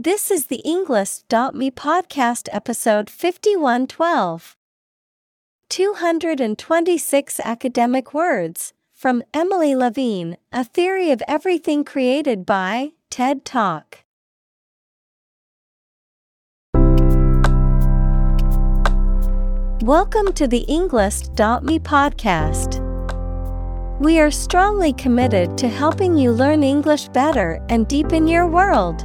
This is the Englist.me podcast episode 5112. 226 academic words from Emily Levine, A Theory of Everything Created by TED Talk. Welcome to the Englist.me podcast. We are strongly committed to helping you learn English better and deepen your world.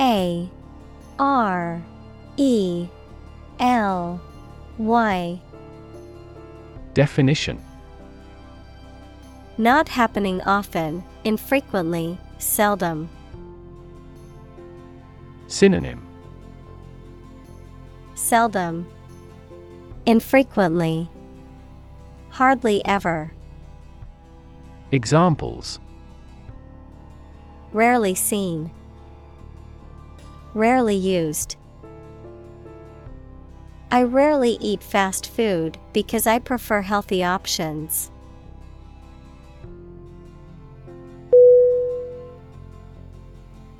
A R E L Y. Definition Not happening often, infrequently, seldom. Synonym Seldom. Infrequently. Hardly ever. Examples Rarely seen. Rarely used. I rarely eat fast food because I prefer healthy options.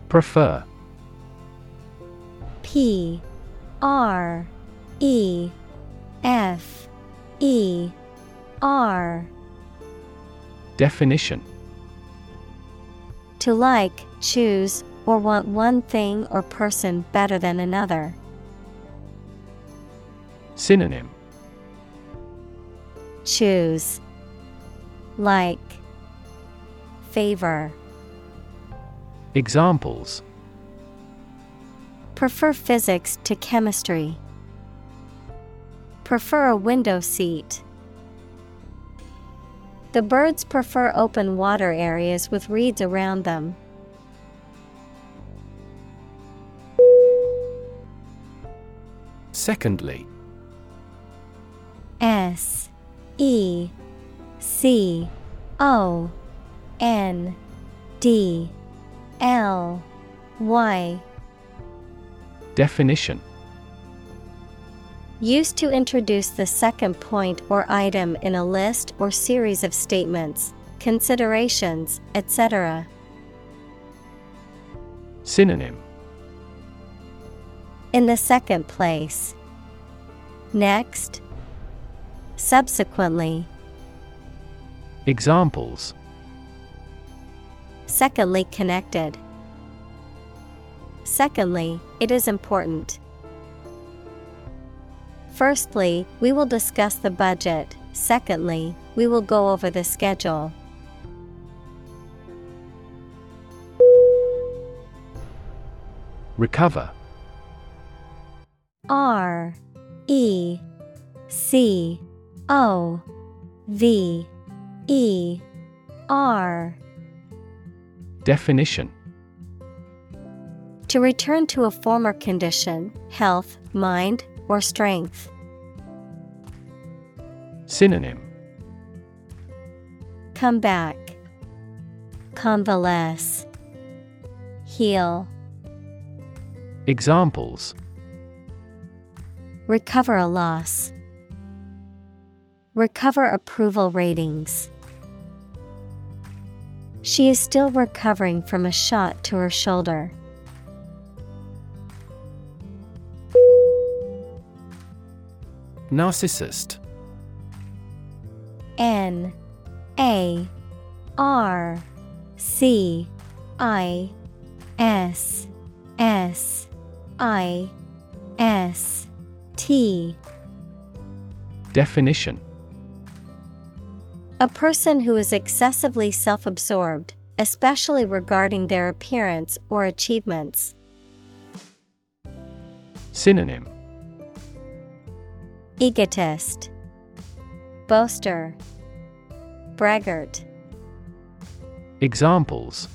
Prefer P R E F E R Definition To like, choose, or want one thing or person better than another. Synonym Choose. Like. Favor. Examples Prefer physics to chemistry. Prefer a window seat. The birds prefer open water areas with reeds around them. Secondly S E C O N D L Y. Definition. Used to introduce the second point or item in a list or series of statements, considerations, etc. Synonym In the second place. Next. Subsequently. Examples Secondly connected. Secondly, it is important. Firstly, we will discuss the budget. Secondly, we will go over the schedule. Recover R E C O V E R Definition To return to a former condition, health, mind, or strength. Synonym Come back. Convalesce. Heal. Examples Recover a loss. Recover approval ratings. She is still recovering from a shot to her shoulder. Narcissist N A R C I S S I S T Definition A person who is excessively self absorbed, especially regarding their appearance or achievements. Synonym Egotist, Boaster, Braggart. Examples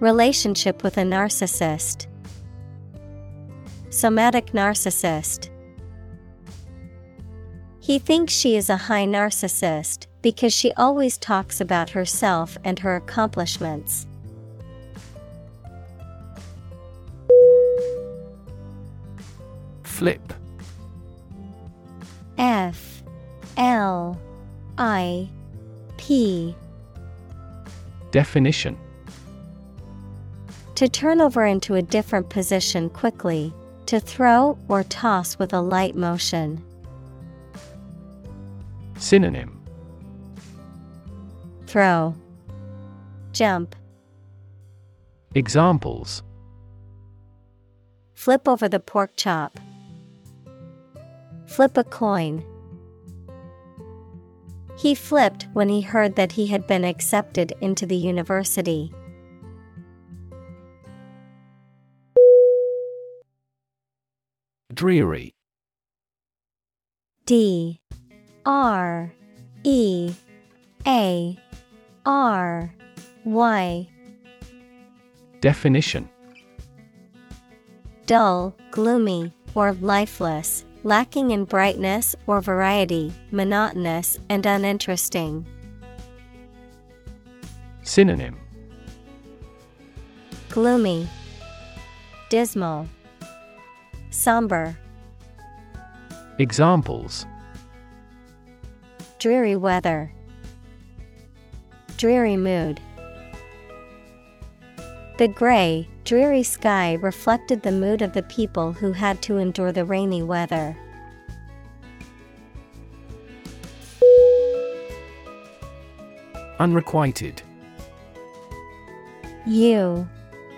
Relationship with a narcissist. Somatic narcissist. He thinks she is a high narcissist because she always talks about herself and her accomplishments. Flip. F. L. I. P. Definition. To turn over into a different position quickly, to throw or toss with a light motion. Synonym Throw, Jump, Examples Flip over the pork chop. Flip a coin. He flipped when he heard that he had been accepted into the university. Dreary. D R E A R Y. Definition. Dull, gloomy, or lifeless, lacking in brightness or variety, monotonous and uninteresting. Synonym. Gloomy, Dismal, Somber, Examples Dreary weather, Dreary mood. The gray, dreary sky reflected the mood of the people who had to endure the rainy weather. Unrequited U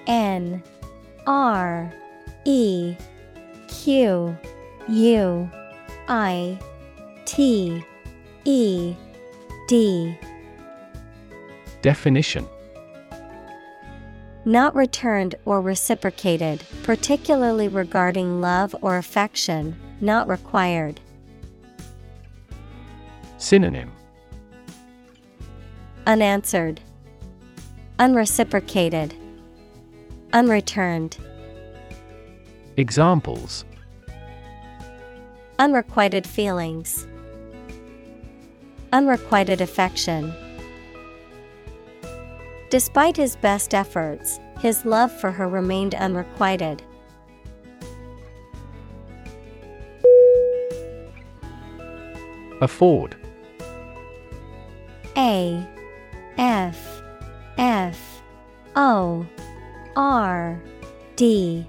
N R E Q U I T E D. Definition. Not returned or reciprocated, particularly regarding love or affection, not required. Synonym. Unanswered, Unreciprocated, Unreturned, Examples Unrequited feelings, Unrequited affection. Despite his best efforts, his love for her remained unrequited. Afford A F F O R D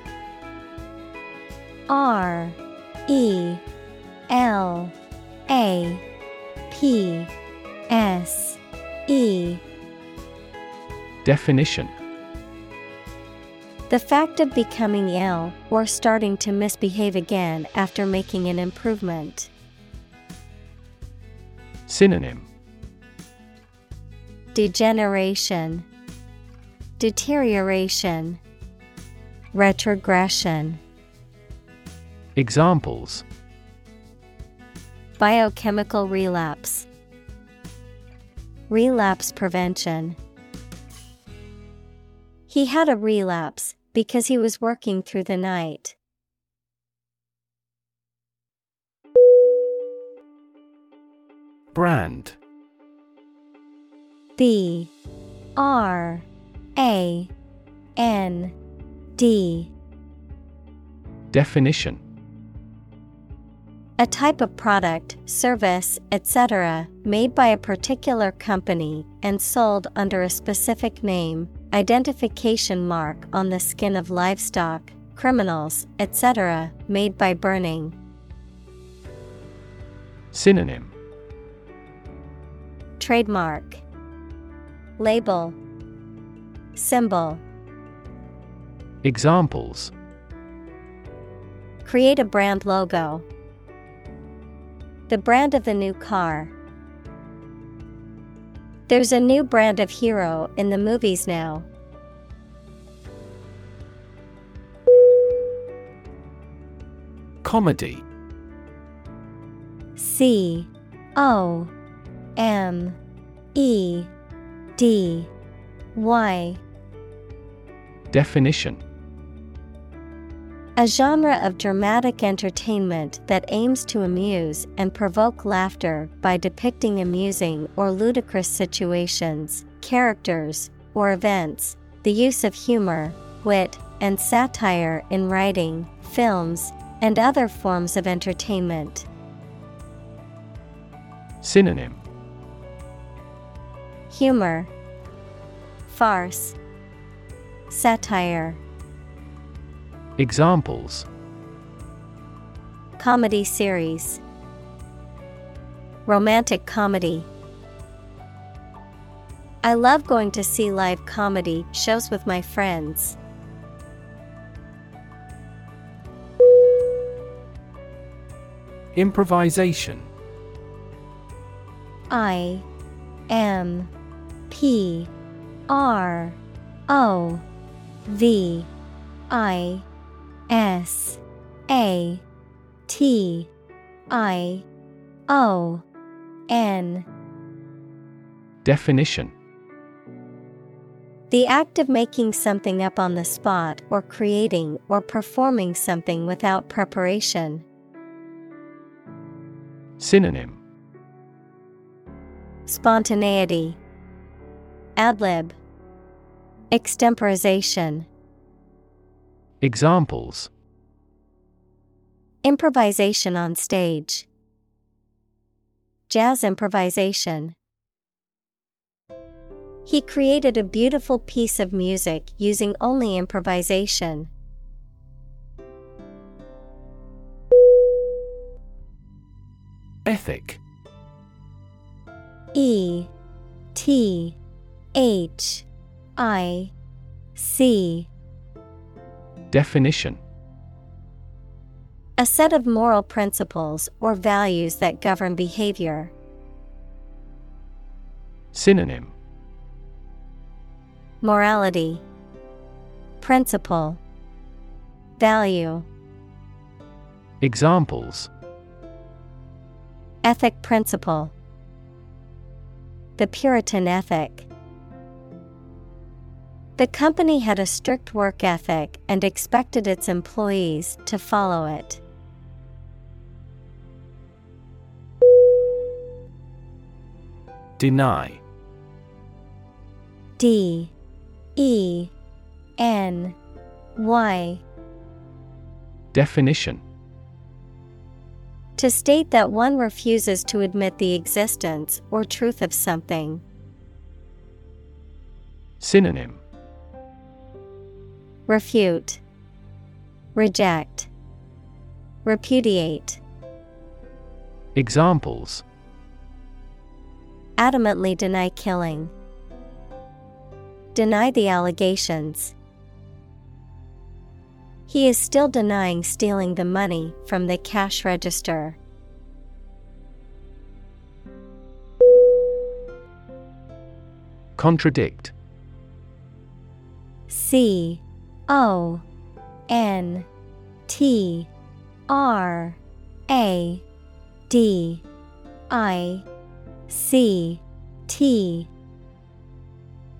R E L A P S E. Definition. The fact of becoming ill or starting to misbehave again after making an improvement. Synonym. Degeneration, Deterioration, Retrogression. Examples. Biochemical relapse, Relapse prevention. He had a relapse because he was working through the night. Brand. B. R. A. N. D. Definition A type of product, service, etc., made by a particular company and sold under a specific name, identification mark on the skin of livestock, criminals, etc., made by burning. Synonym Trademark Label Symbol Examples Create a brand logo. The brand of the new car. There's a new brand of hero in the movies now. Comedy C O M E D Y Definition A genre of dramatic entertainment that aims to amuse and provoke laughter by depicting amusing or ludicrous situations, characters, or events, the use of humor, wit, and satire in writing, films, and other forms of entertainment. Synonym Humor, Farce, Satire. Examples Comedy series, Romantic comedy. I love going to see live comedy shows with my friends. Improvisation I M P R O V I S A T I O N. Definition. The act of making something up on the spot or creating or performing something without preparation. Synonym. Spontaneity, Adlib, Extemporization, Examples Improvisation on stage, Jazz improvisation. He created a beautiful piece of music using only improvisation. Ethic E T H I C Definition A set of moral principles or values that govern behavior. Synonym Morality, Principle, Value, Examples Ethic principle. The Puritan ethic. The company had a strict work ethic and expected its employees to follow it. Deny. D. E. N. Y. Definition. To state that one refuses to admit the existence or truth of something. Synonym Refute, Reject, Repudiate. Examples Adamantly deny killing. Deny the allegations. He is still denying stealing the money from the cash register. Contradict C O N T R A D I C T.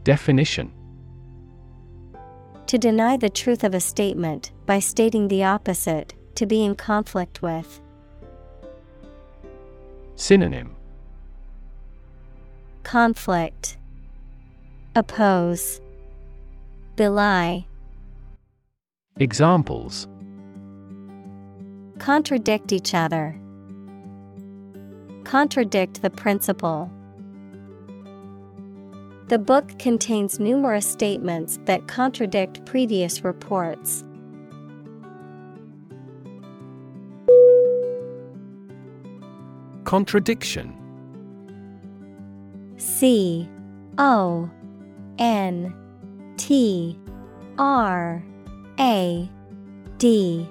Definition. To deny the truth of a statement by stating the opposite, to be in conflict with. Synonym. Conflict, Oppose, Belie. Examples Contradict each other. Contradict the principle. The book contains numerous statements that contradict previous reports. Contradiction C O N T R A D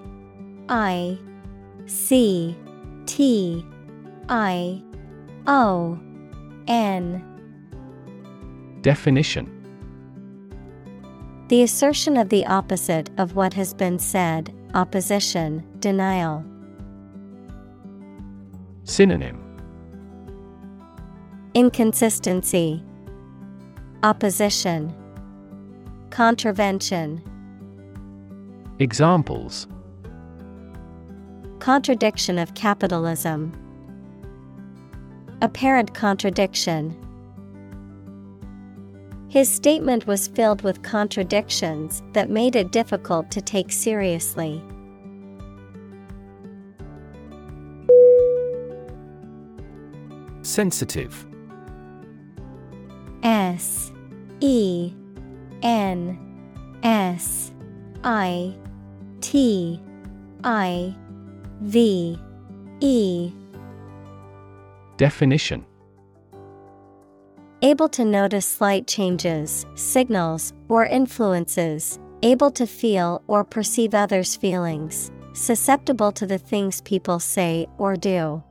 I C T I O N Definition The assertion of the opposite of what has been said, opposition, denial. Synonym Inconsistency, Opposition, Contravention. Examples Contradiction of capitalism. Apparent contradiction. His statement was filled with contradictions that made it difficult to take seriously. Sensitive S E N S I T I V E. Definition. Able to notice slight changes, signals, or influences, able to feel or perceive others' feelings, susceptible to the things people say or do.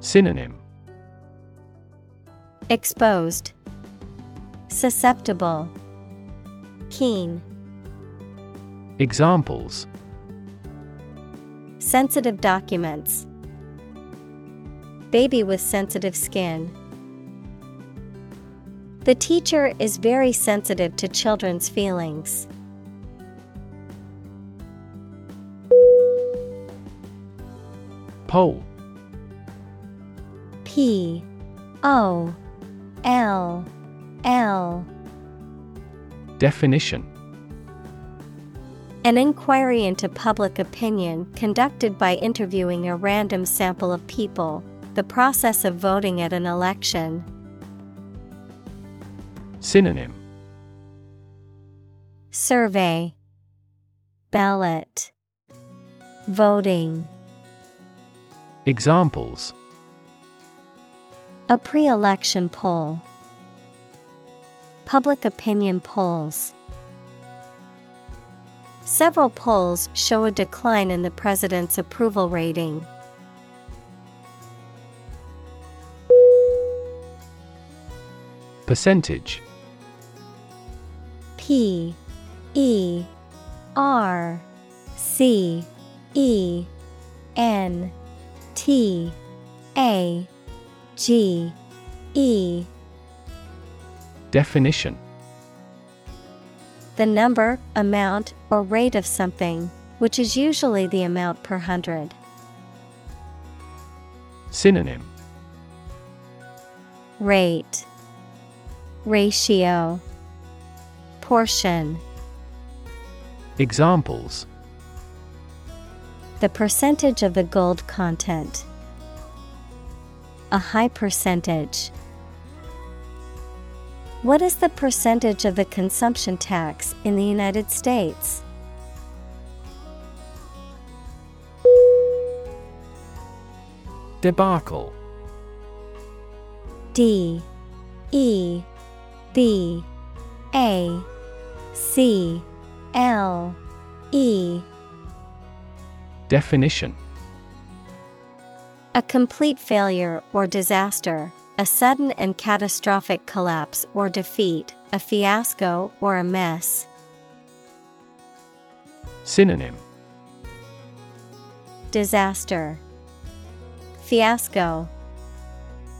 Synonym. Exposed, Susceptible, Keen, Examples. Sensitive documents. Baby with sensitive skin. The teacher is very sensitive to children's feelings. Poll P. O. L. L. Definition An inquiry into public opinion conducted by interviewing a random sample of people, the process of voting at an election. Synonym. Survey. Ballot. Voting. Examples. A pre election poll. Public opinion polls Several polls show a decline in the president's approval rating. Percentage. P E R C E N T A G E. Definition The number, amount, or rate of something, which is usually the amount per hundred. Synonym Rate Ratio Portion Examples The percentage of the gold content. A high percentage. What is the percentage of the consumption tax in the United States? Debacle. D E B A C L E. Definition. A complete failure or disaster, a sudden and catastrophic collapse or defeat, a fiasco or a mess. Synonym Disaster Fiasco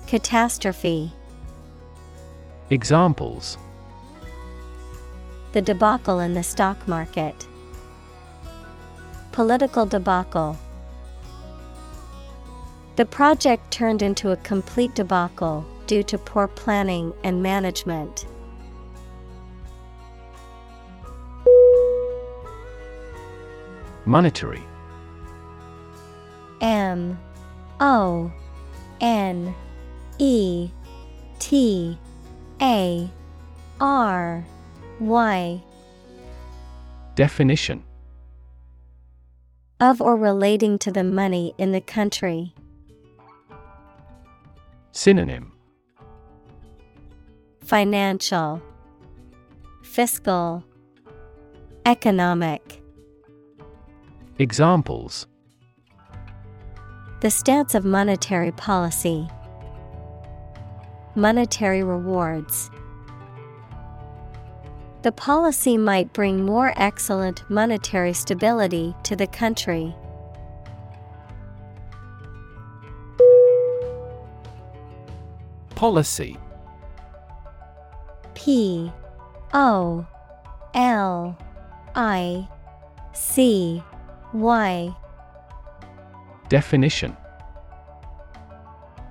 Catastrophe Examples The debacle in the stock market. Political debacle. The project turned into a complete debacle due to poor planning and management. Monetary. M O N E T A R Y. Definition Of or relating to the money in the country. Synonym Financial, Fiscal, Economic. Examples The stance of monetary policy. Monetary rewards. The policy might bring more excellent monetary stability to the country. Policy. P O L I C Y. Definition.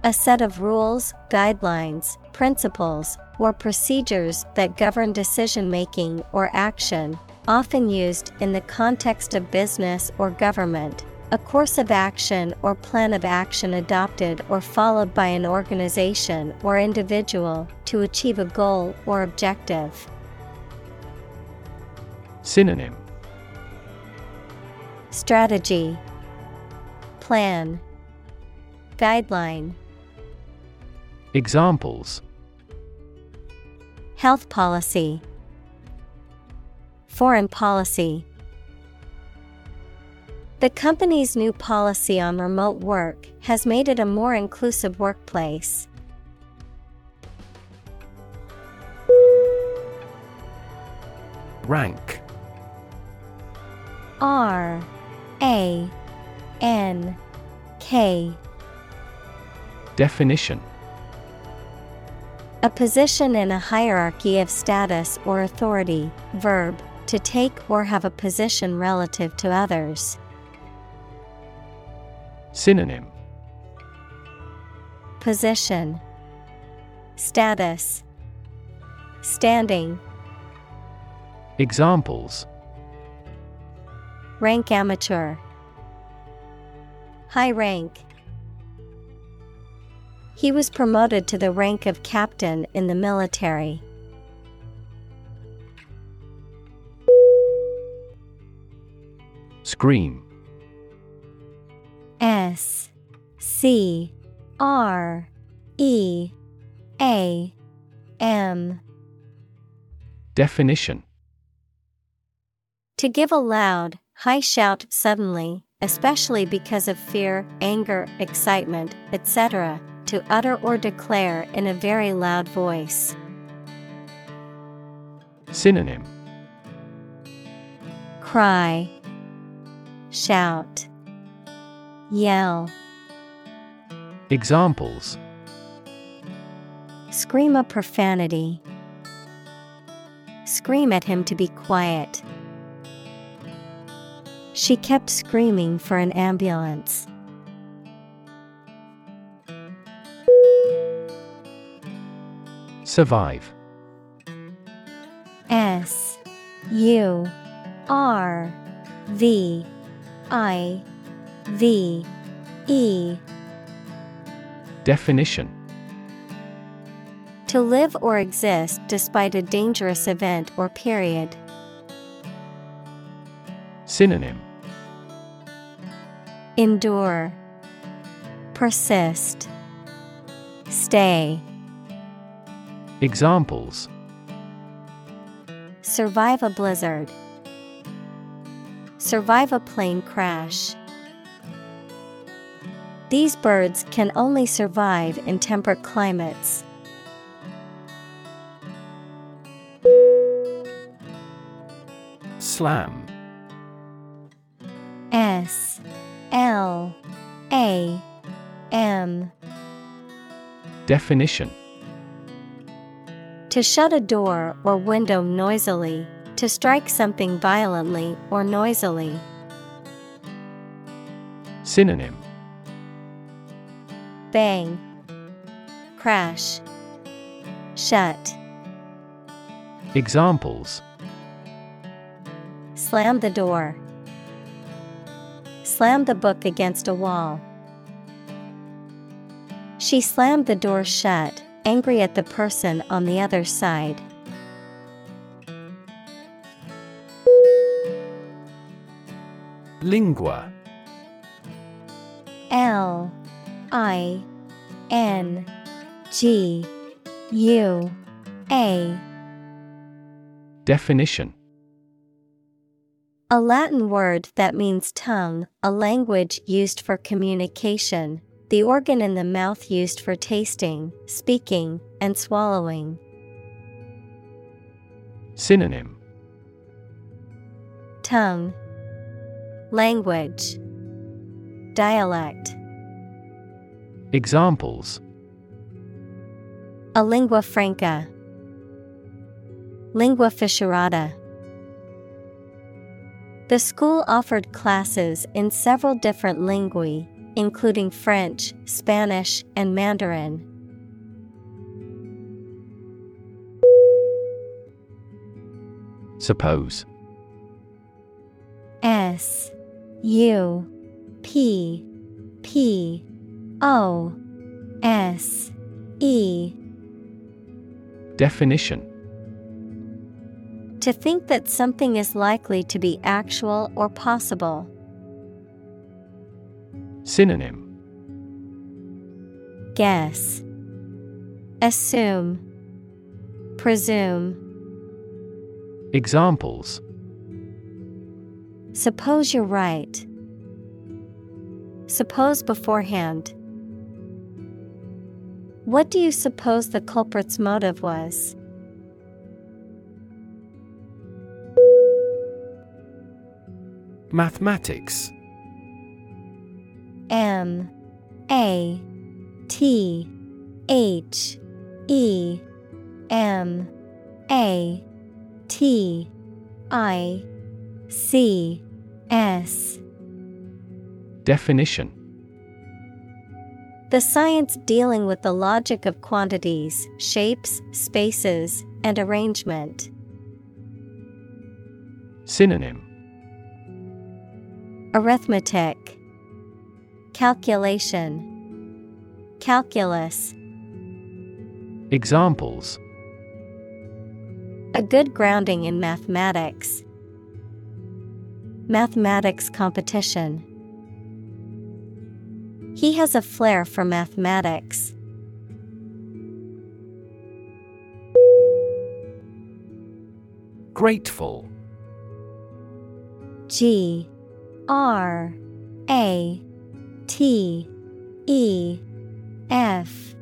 A set of rules, guidelines, principles, or procedures that govern decision making or action, often used in the context of business or government. A course of action or plan of action adopted or followed by an organization or individual to achieve a goal or objective. Synonym. Strategy. Plan. Guideline. Examples. Health policy. Foreign policy The company's new policy on remote work has made it a more inclusive workplace. Rank R A N K Definition A position in a hierarchy of status or authority, verb, to take or have a position relative to others. Synonym. Position. Status. Standing. Examples. Rank amateur. High rank. He was promoted to the rank of captain in the military. Scream S C R E A M Definition To give a loud, high shout suddenly, especially because of fear, anger, excitement, etc., to utter or declare in a very loud voice. Synonym Cry, shout, yell, Examples scream a profanity, scream at him to be quiet. She kept screaming for an ambulance. Survive S U R V I V E. Definition. To live or exist despite a dangerous event or period. Synonym. Endure, Persist, Stay, Examples. Survive a blizzard, Survive a plane crash. These birds can only survive in temperate climates. Slam. S. L. A. M. Definition. To shut a door or window noisily, to strike something violently or noisily. Synonym Bang, Crash, Shut, Examples. Slam the door, Slam the book against a wall. She slammed the door shut, angry at the person on the other side. Lingua. L I N G U A. Definition. A Latin word that means tongue, a language used for communication, the organ in the mouth used for tasting, speaking, and swallowing. Synonym. Tongue. Language. Dialect Examples. A lingua franca. Lingua fissurata. The school offered classes in several different lingui, including French, Spanish, and Mandarin. Suppose. S U P P O S E. Definition. To think that something is likely to be actual or possible. Synonym. Guess. Assume. Presume. Examples. Suppose you're right. Suppose beforehand. What do you suppose the culprit's motive was? Mathematics. M A T H E M A T I C S. Definition The science dealing with the logic of quantities, shapes, spaces, and arrangement. Synonym Arithmetic Calculation Calculus Examples A good grounding in mathematics. Mathematics competition. He has a flair for mathematics. Grateful G R A T E F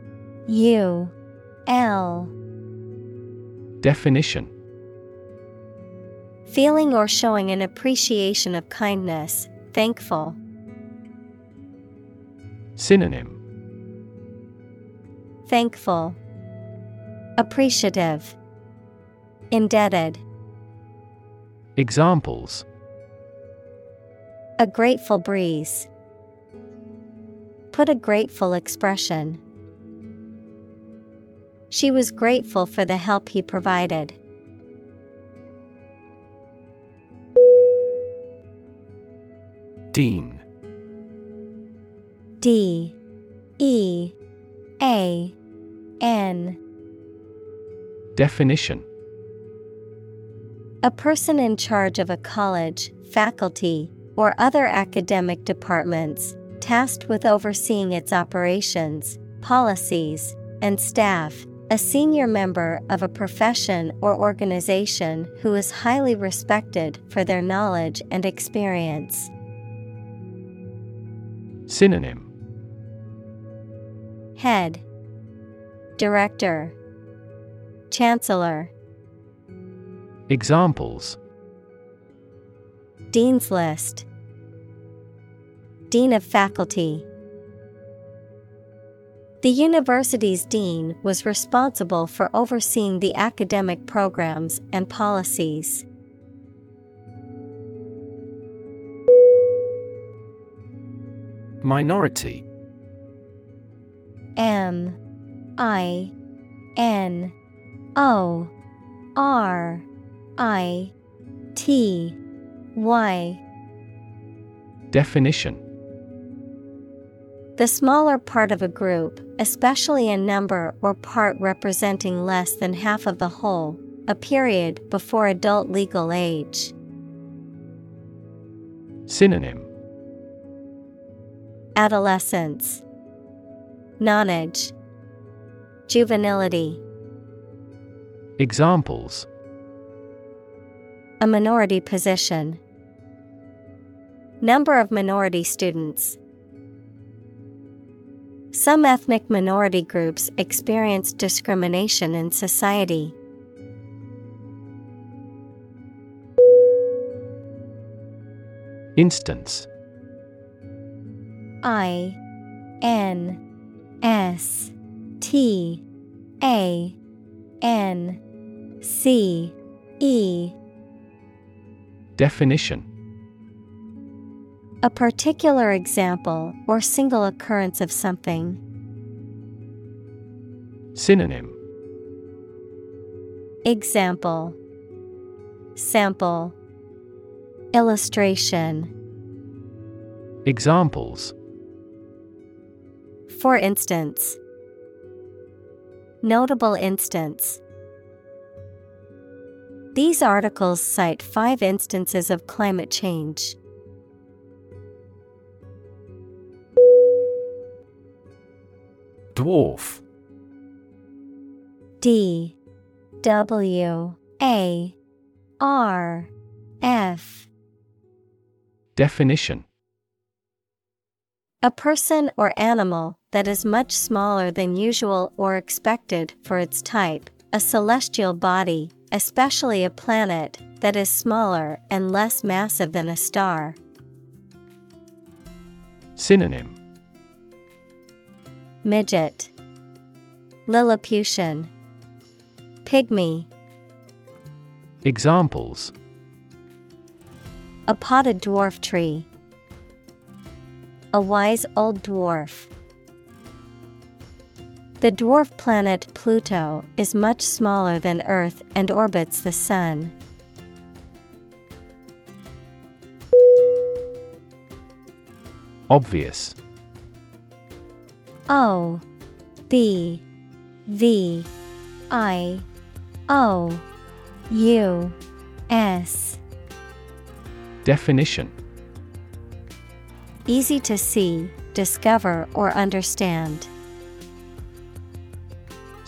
U L Definition Feeling or showing an appreciation of kindness, thankful. Synonym Thankful, Appreciative, Indebted. Examples A grateful breeze. Put a grateful expression. She was grateful for the help he provided. Dean D E A N. Definition. A person in charge of a college, faculty, or other academic departments, tasked with overseeing its operations, policies, and staff, a senior member of a profession or organization who is highly respected for their knowledge and experience. Synonym Head. Director. Chancellor. Examples. Dean's List. Dean of Faculty. The university's dean was responsible for overseeing the academic programs and policies. Minority M I N O R I T Y. Definition. The smaller part of a group, especially a number or part representing less than half of the whole, a period before adult legal age. Synonym. Adolescence, Nonage, Juvenility. Examples A minority position. Number of minority students. Some ethnic minority groups experience discrimination in society. Instance I N S T A N C E. Definition. A particular example or single occurrence of something. Synonym. Example. Sample. Illustration. Examples For instance, Notable instance. These articles cite five instances of climate change. Dwarf. D. W. A. R. F. Definition. A person or animal that is much smaller than usual or expected for its type, a celestial body, especially a planet, that is smaller and less massive than a star. Synonym. Midget, Lilliputian, Pygmy, Examples. A potted dwarf tree, a wise old dwarf. The dwarf planet Pluto is much smaller than Earth and orbits the Sun. Obvious O B V I O U S Definition Easy to see, discover, or understand.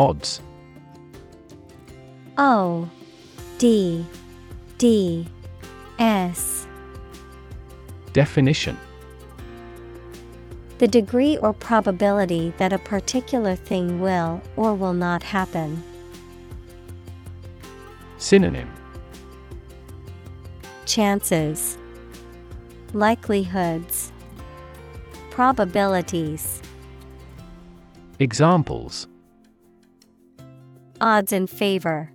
Odds? O D D S. Definition. The degree or probability that a particular thing will or will not happen. Synonym. Chances, Likelihoods, Probabilities. Examples Odds in favor.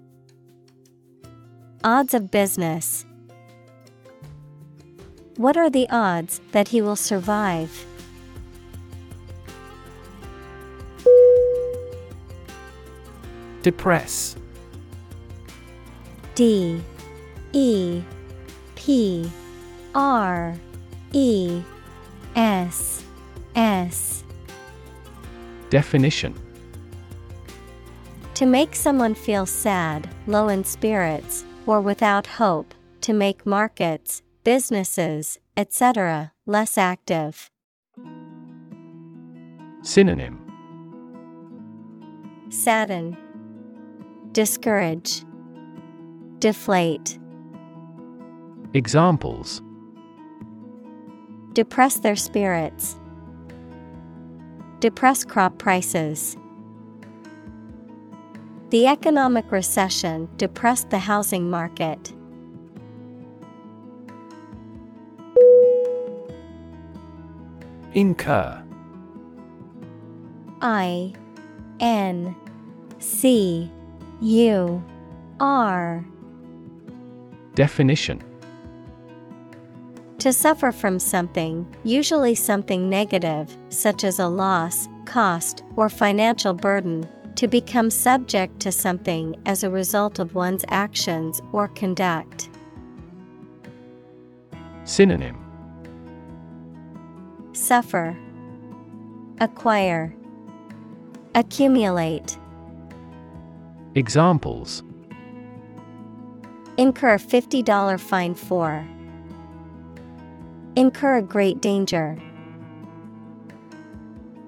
Odds of business. What are the odds that he will survive? Depress D E P R E S S Definition To make someone feel sad, low in spirits, or without hope, to make markets, businesses, etc., less active. Synonym Sadden, Discourage, Deflate, Examples Depress their spirits, Depress crop prices. The economic recession depressed the housing market. Incur. I N C U R. Definition To suffer from something, usually something negative, such as a loss, cost, or financial burden, to become subject to something as a result of one's actions or conduct. Synonym Suffer, Acquire, Accumulate. Examples Incur a $50 fine for. Incur a great danger.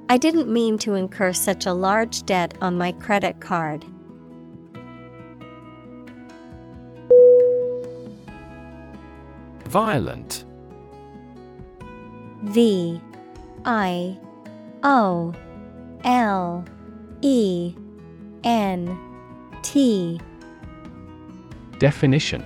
I didn't mean to incur such a large debt on my credit card. Violent. V I O L E N T Definition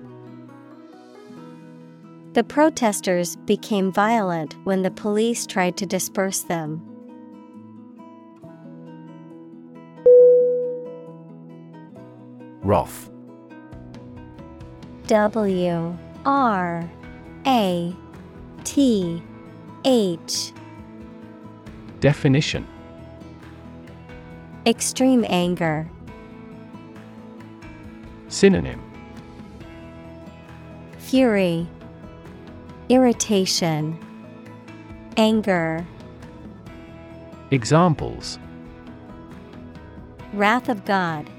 The protesters became violent when the police tried to disperse them. Wrath. W R A T H Definition Extreme anger. Synonym Fury, Irritation, Anger, Examples Wrath of God.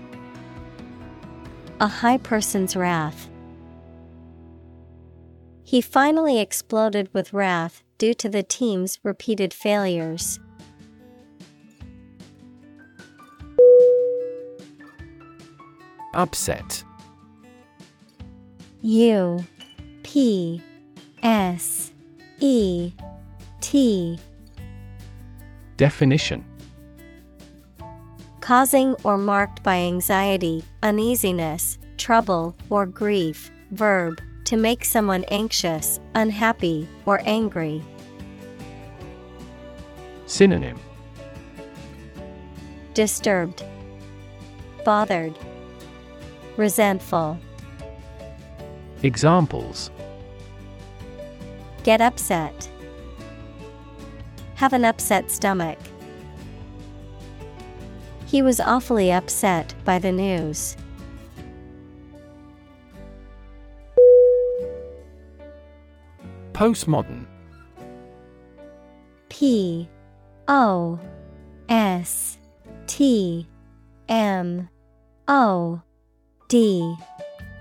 A high person's wrath. He finally exploded with wrath due to the team's repeated failures. Upset. U P S E T Definition Causing or marked by anxiety, uneasiness, trouble, or grief. Verb to make someone anxious, unhappy, or angry. Synonym Disturbed, bothered, resentful. Examples Get upset. Have an upset stomach. He was awfully upset by the news. Postmodern P O S T M O D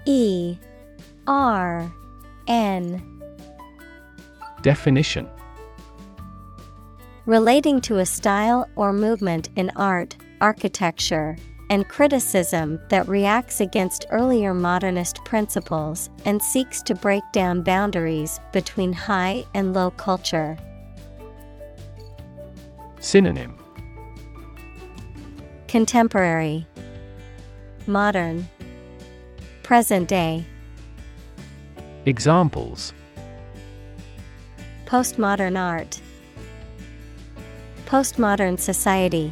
E R N Definition Relating to a style or movement in art, architecture, and criticism that reacts against earlier modernist principles and seeks to break down boundaries between high and low culture. Synonym Contemporary, Modern, Present day, Examples Postmodern art, Postmodern society.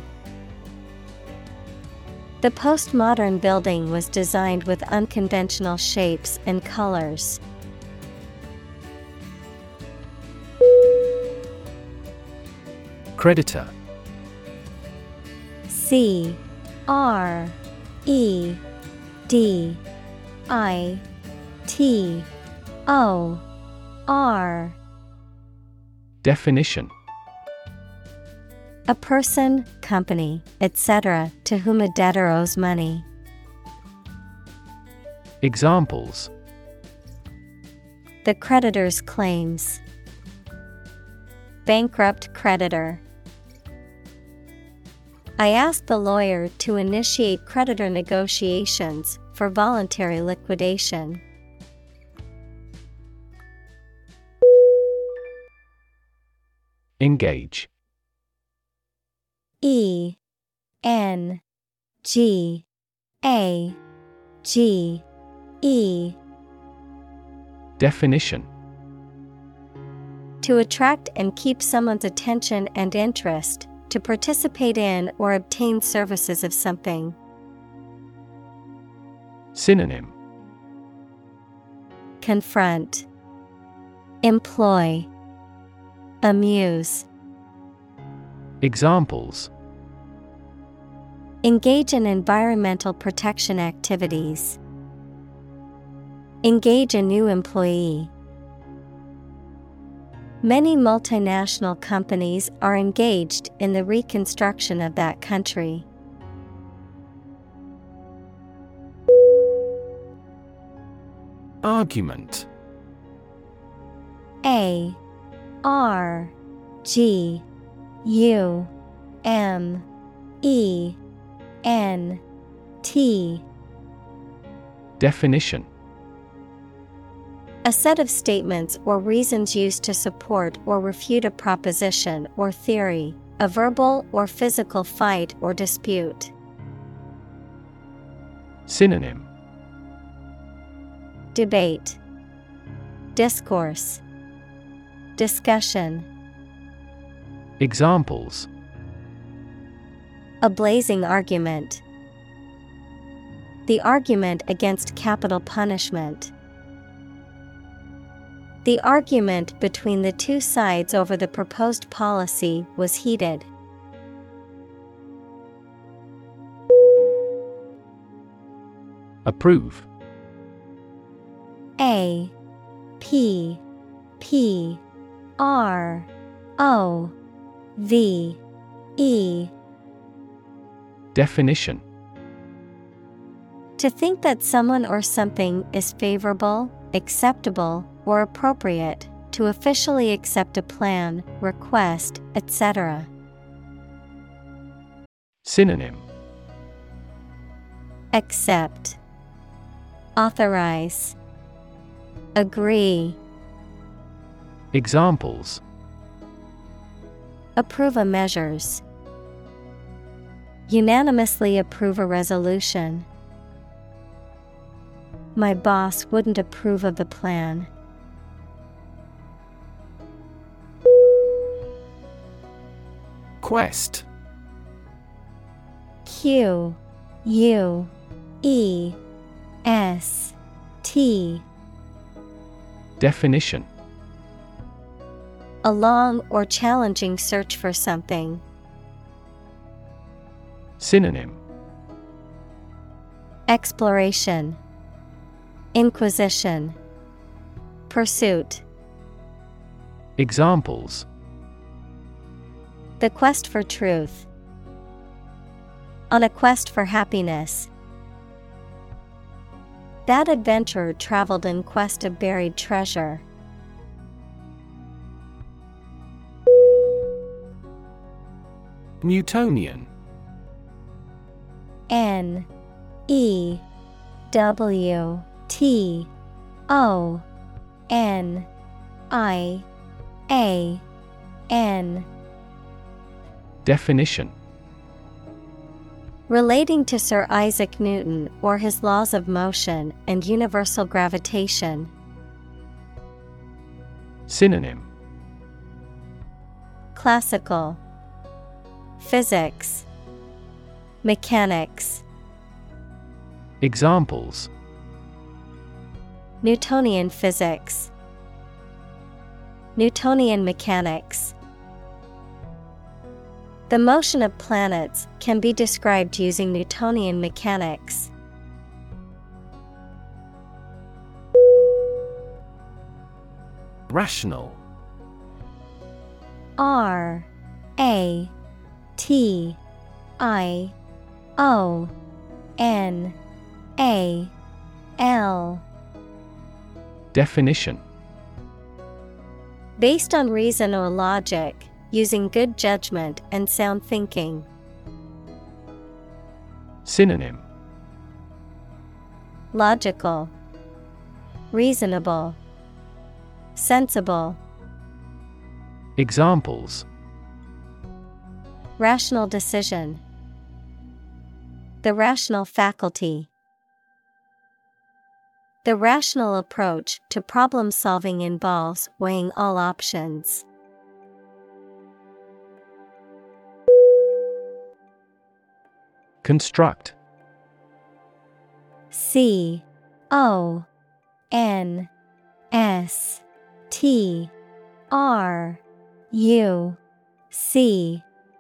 The postmodern building was designed with unconventional shapes and colors. Creditor C R E D I T O R Definition A person, company, etc., to whom a debtor owes money. Examples The creditor's claims. Bankrupt creditor. I asked the lawyer to initiate creditor negotiations for voluntary liquidation. Engage. E N G A G E. Definition. To attract and keep someone's attention and interest, to participate in or obtain services of something. Synonym. Confront, Employ, Amuse. Examples Engage in environmental protection activities. Engage a new employee. Many multinational companies are engaged in the reconstruction of that country. Argument A R G U M E N T. Definition. A set of statements or reasons used to support or refute a proposition or theory, a verbal or physical fight or dispute. Synonym. Debate, Discourse, Discussion. Examples A blazing argument. The argument against capital punishment. The argument between the two sides over the proposed policy was heated. Approve A P P R O V E. Definition. To think that someone or something is favorable, acceptable, or appropriate, to officially accept a plan, request, etc. Synonym. Accept, Authorize, Agree, Examples Approve a measures. Unanimously approve a resolution. My boss wouldn't approve of the plan. Quest Q U E S T Definition A long or challenging search for something. Synonym Exploration, Inquisition, Pursuit. Examples The quest for truth. On a quest for happiness. That adventurer traveled in quest of buried treasure. Newtonian. N E W T O N I A N. Definition. Relating to Sir Isaac Newton or his laws of motion and universal gravitation. Synonym. Classical Physics. Mechanics. Examples. Newtonian physics. Newtonian mechanics. The motion of planets can be described using Newtonian mechanics. Rational. R A T I O N A L. Definition. Based on reason or logic, using good judgment and sound thinking. Synonym. Logical, Reasonable, Sensible. Examples Rational decision. The rational faculty. The rational approach to problem solving involves weighing all options. Construct C O N S T R U C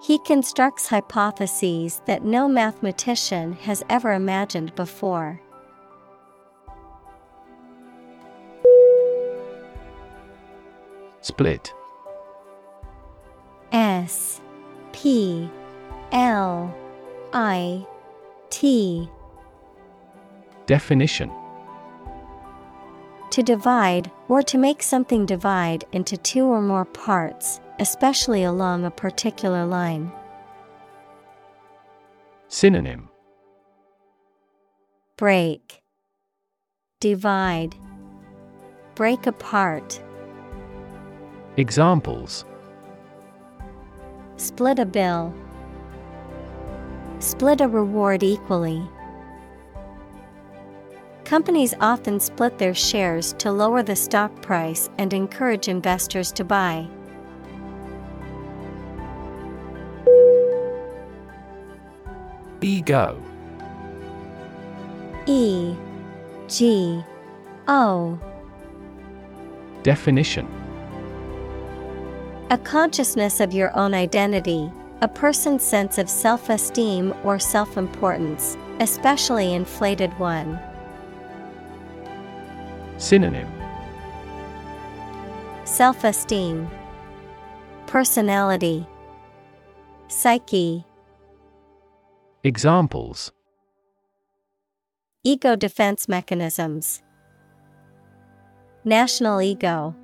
He constructs hypotheses that no mathematician has ever imagined before. Split. S P L I T. Definition To divide, or to make something divide into two or more parts, especially along a particular line. Synonym. Break, Divide, Break apart, Examples. Split a bill, Split a reward equally. Companies often split their shares to lower the stock price and encourage investors to buy. Ego E G O Definition A consciousness of your own identity, a person's sense of self esteem or self importance, especially inflated one. Synonym. Self esteem, Personality, Psyche, Examples. Ego defense mechanisms, National ego.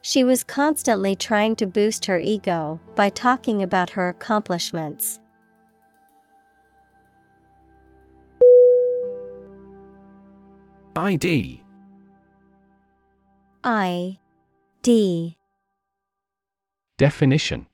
She was constantly trying to boost her ego by talking about her accomplishments. ID I D Definition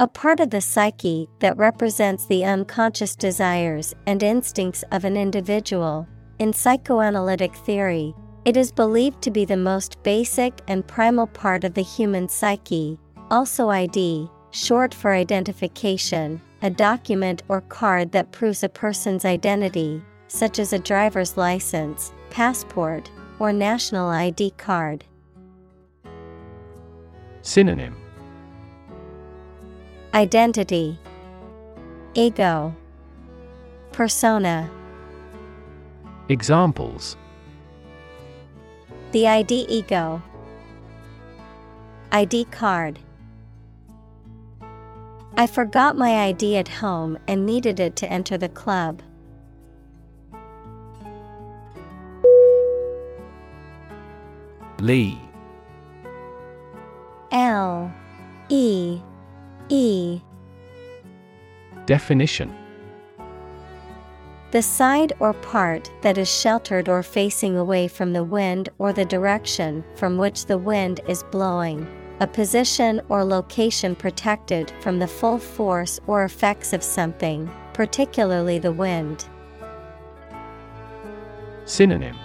A part of the psyche that represents the unconscious desires and instincts of an individual. In psychoanalytic theory, it is believed to be the most basic and primal part of the human psyche. Also, ID, short for identification, a document or card that proves a person's identity, such as a driver's license, passport, or national ID card. Synonym Identity, Ego, Persona. Examples The ID ego, ID card. I forgot my ID at home and needed it to enter the club. Lee L E E Definition The side or part that is sheltered or facing away from the wind or the direction from which the wind is blowing. A position or location protected from the full force or effects of something, particularly the wind. Synonym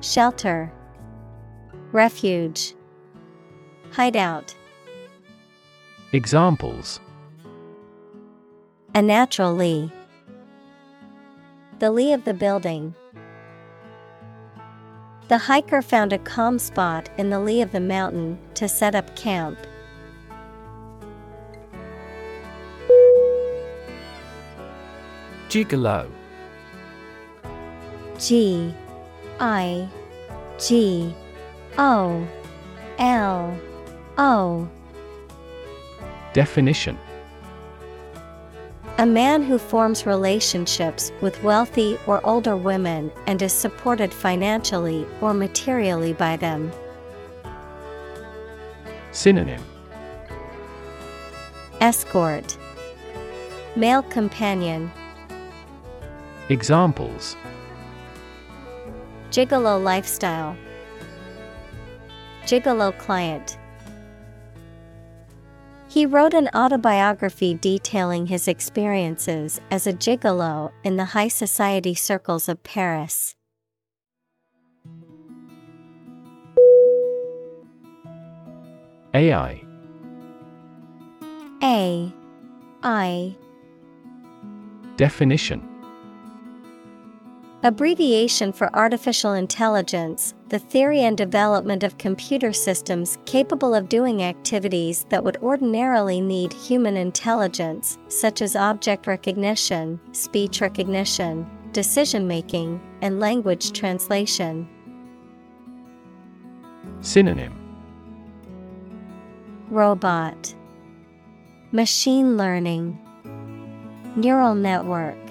Shelter, Refuge, Hideout. Examples A natural lee, the lee of the building. The hiker found a calm spot in the lee of the mountain to set up camp. Gigolo G I G O L O. Definition. A man who forms relationships with wealthy or older women and is supported financially or materially by them. Synonym. Escort. Male companion. Examples Gigolo lifestyle. Gigolo client. He wrote an autobiography detailing his experiences as a gigolo in the high society circles of Paris. AI A I. Definition Abbreviation for artificial intelligence, the theory and development of computer systems capable of doing activities that would ordinarily need human intelligence, such as object recognition, speech recognition, decision making, and language translation. Synonym. Robot. Machine learning. Neural network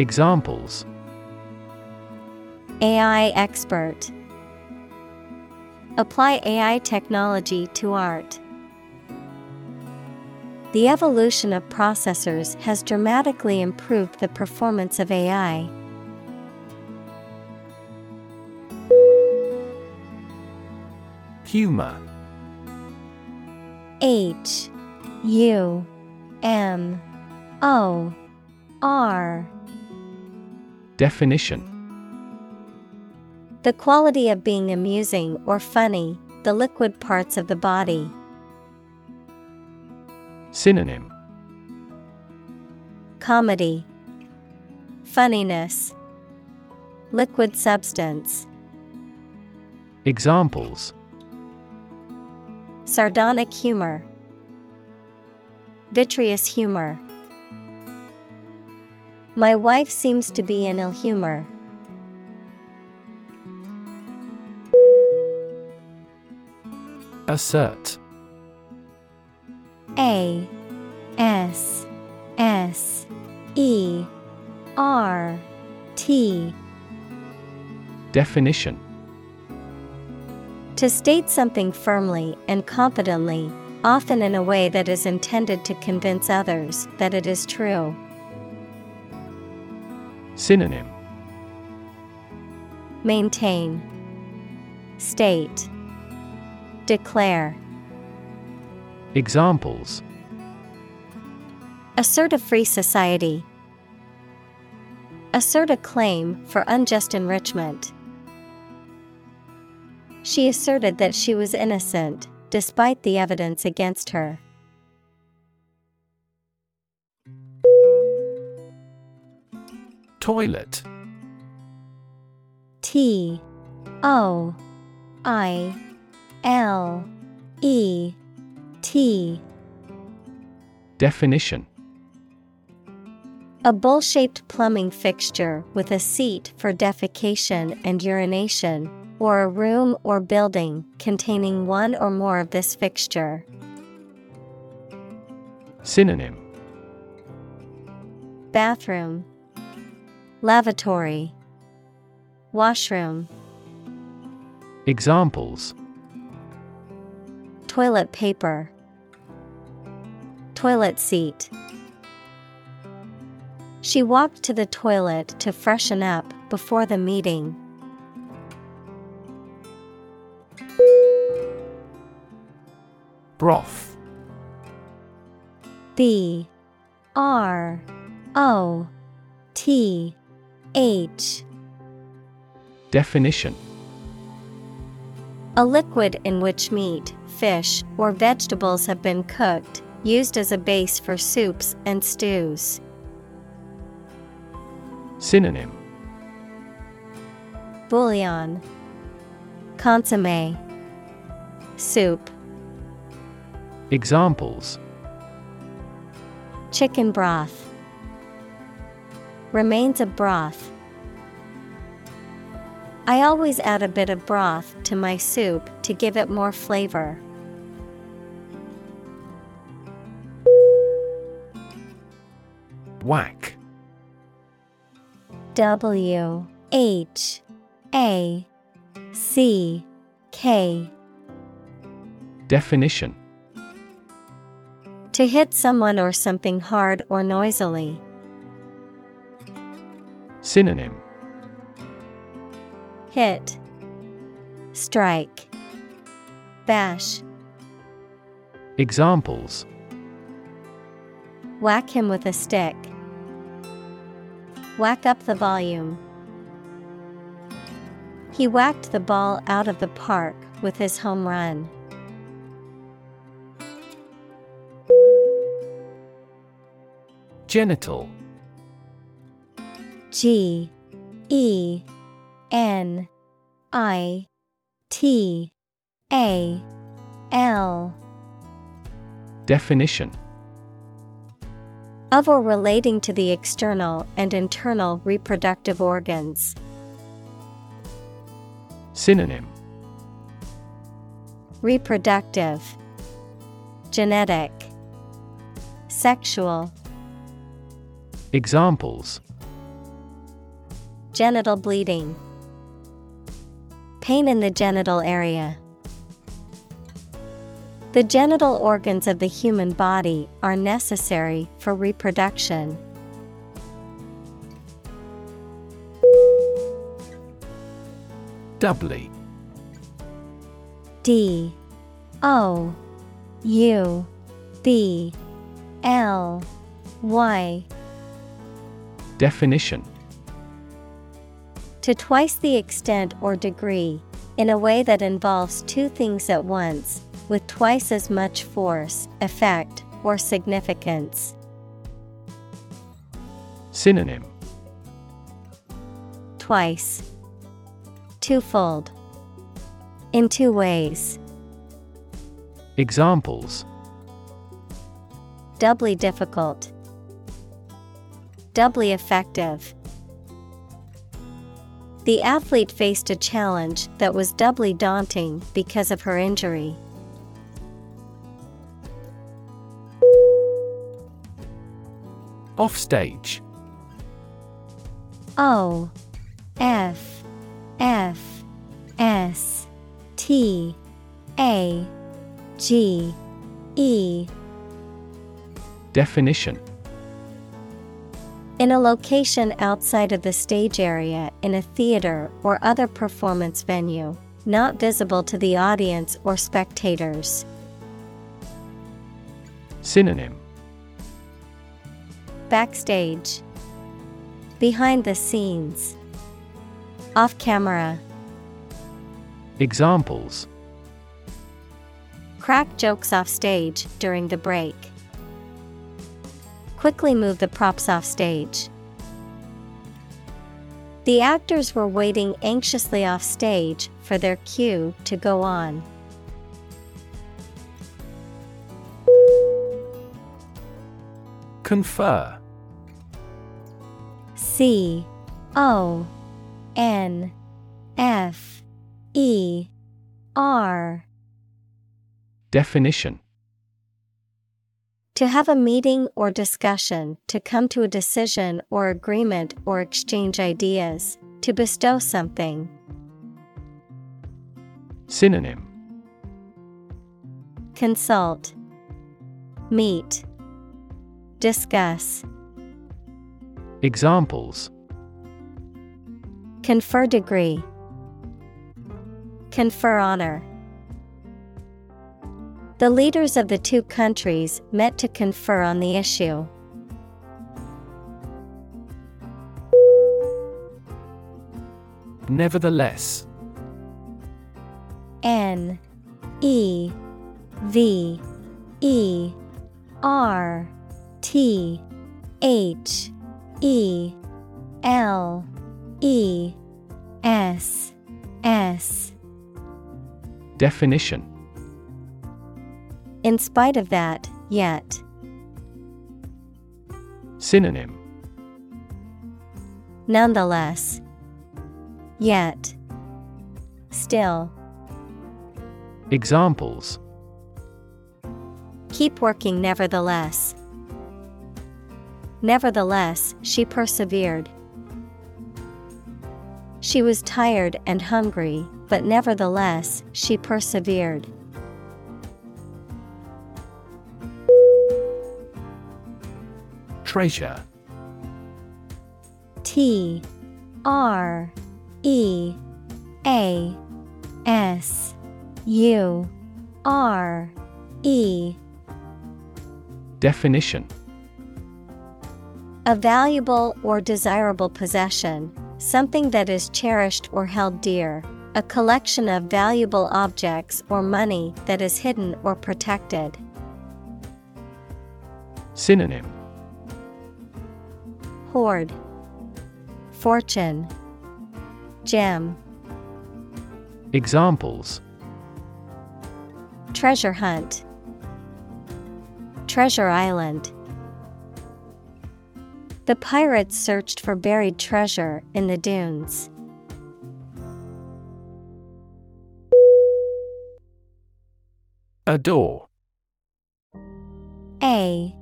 Examples AI expert Apply AI technology to art. The evolution of processors has dramatically improved the performance of AI. Humor. H U M O R Definition. The quality of being amusing or funny, the liquid parts of the body. Synonym. Comedy. Funniness. Liquid substance. Examples. Sardonic humor. Vitreous humor My wife seems to be in ill humor. Assert. A S S E R T Definition To state something firmly and confidently, often in a way that is intended to convince others that it is true. Synonym Maintain State Declare Examples Assert a free society. Assert a claim for unjust enrichment. She asserted that she was innocent, despite the evidence against her. Toilet. T O I L E T Definition A bowl shaped plumbing fixture with a seat for defecation and urination, or a room or building containing one or more of this fixture. Synonym Bathroom, Lavatory, Washroom, Examples Toilet paper, Toilet seat. She walked to the toilet to freshen up before the meeting. Broth. B R O T H Definition. A liquid in which meat, fish, or vegetables have been cooked, used as a base for soups and stews. Synonym. Bouillon, Consomme, Soup, Examples. Chicken broth. Remains of broth. I always add a bit of broth to my soup to give it more flavor. Whack. W H A C K. Definition To hit someone or something hard or noisily. Synonym Hit, Strike, Bash. Examples Whack him with a stick. Whack up the volume. He whacked the ball out of the park with his home run. Genital G E N I T A L. Definition. Of or relating to the external and internal reproductive organs. Synonym. Reproductive, Genetic, Sexual, Examples Genital bleeding, Pain in the genital area. The genital organs of the human body are necessary for reproduction. Doubly. D. O. U. B. L. Y. Definition To twice the extent or degree, in a way that involves two things at once, with twice as much force, effect, or significance. Synonym Twice. Twofold. In two ways. Examples Doubly difficult. Doubly effective. The athlete faced a challenge that was doubly daunting because of her injury. Offstage O F F S T A G E. Definition In a location outside of the stage area in a theater or other performance venue, not visible to the audience or spectators. Synonym Backstage, Behind the scenes, Off camera. Examples Crack jokes off stage during the break. Quickly move the props off stage. The actors were waiting anxiously off stage for their cue to go on. Confer C O N F E R Definition To have a meeting or discussion, to come to a decision or agreement or exchange ideas, to bestow something. Synonym. Consult, Meet, Discuss, Examples. Confer degree, Confer honor. The leaders of the two countries met to confer on the issue. Nevertheless N E V E R T H E L E S S Definition In spite of that, yet. Synonym Nonetheless. Yet. Still. Examples Keep working nevertheless. Nevertheless, she persevered. She was tired and hungry, but nevertheless, she persevered. Treasure. T R E A S U R E. Definition. A valuable or desirable possession, something that is cherished or held dear, a collection of valuable objects or money that is hidden or protected. Synonym Hoard, Fortune, Gem, Examples Treasure Hunt, Treasure Island. The pirates searched for buried treasure in the dunes. Adore A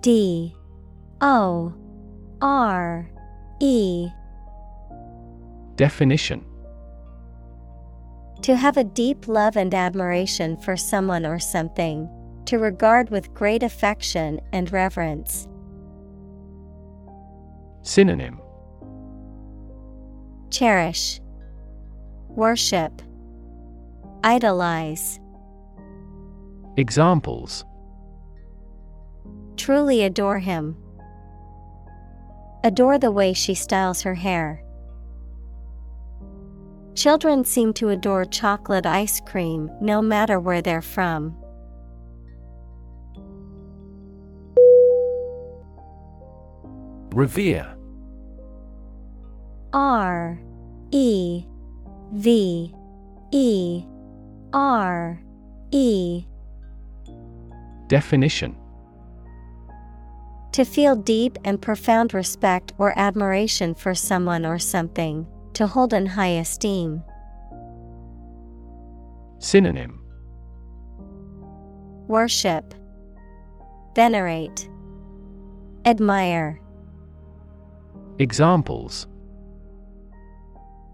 D O R E Definition To have a deep love and admiration for someone or something, to regard with great affection and reverence. Synonym Cherish, Worship, Idolize. Examples Truly adore him. Adore the way she styles her hair. Children seem to adore chocolate ice cream no matter where they're from. Revere R E V E R E Definition To feel deep and profound respect or admiration for someone or something, to hold in high esteem. Synonym Worship, Venerate, Admire. Examples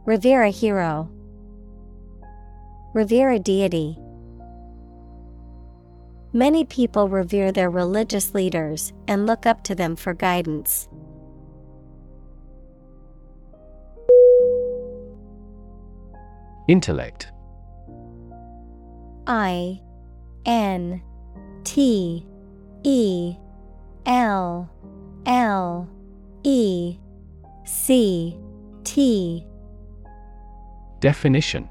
Revere a hero. Revere a deity. Many people revere their religious leaders and look up to them for guidance. Intellect. I N T E L L E C T. Definition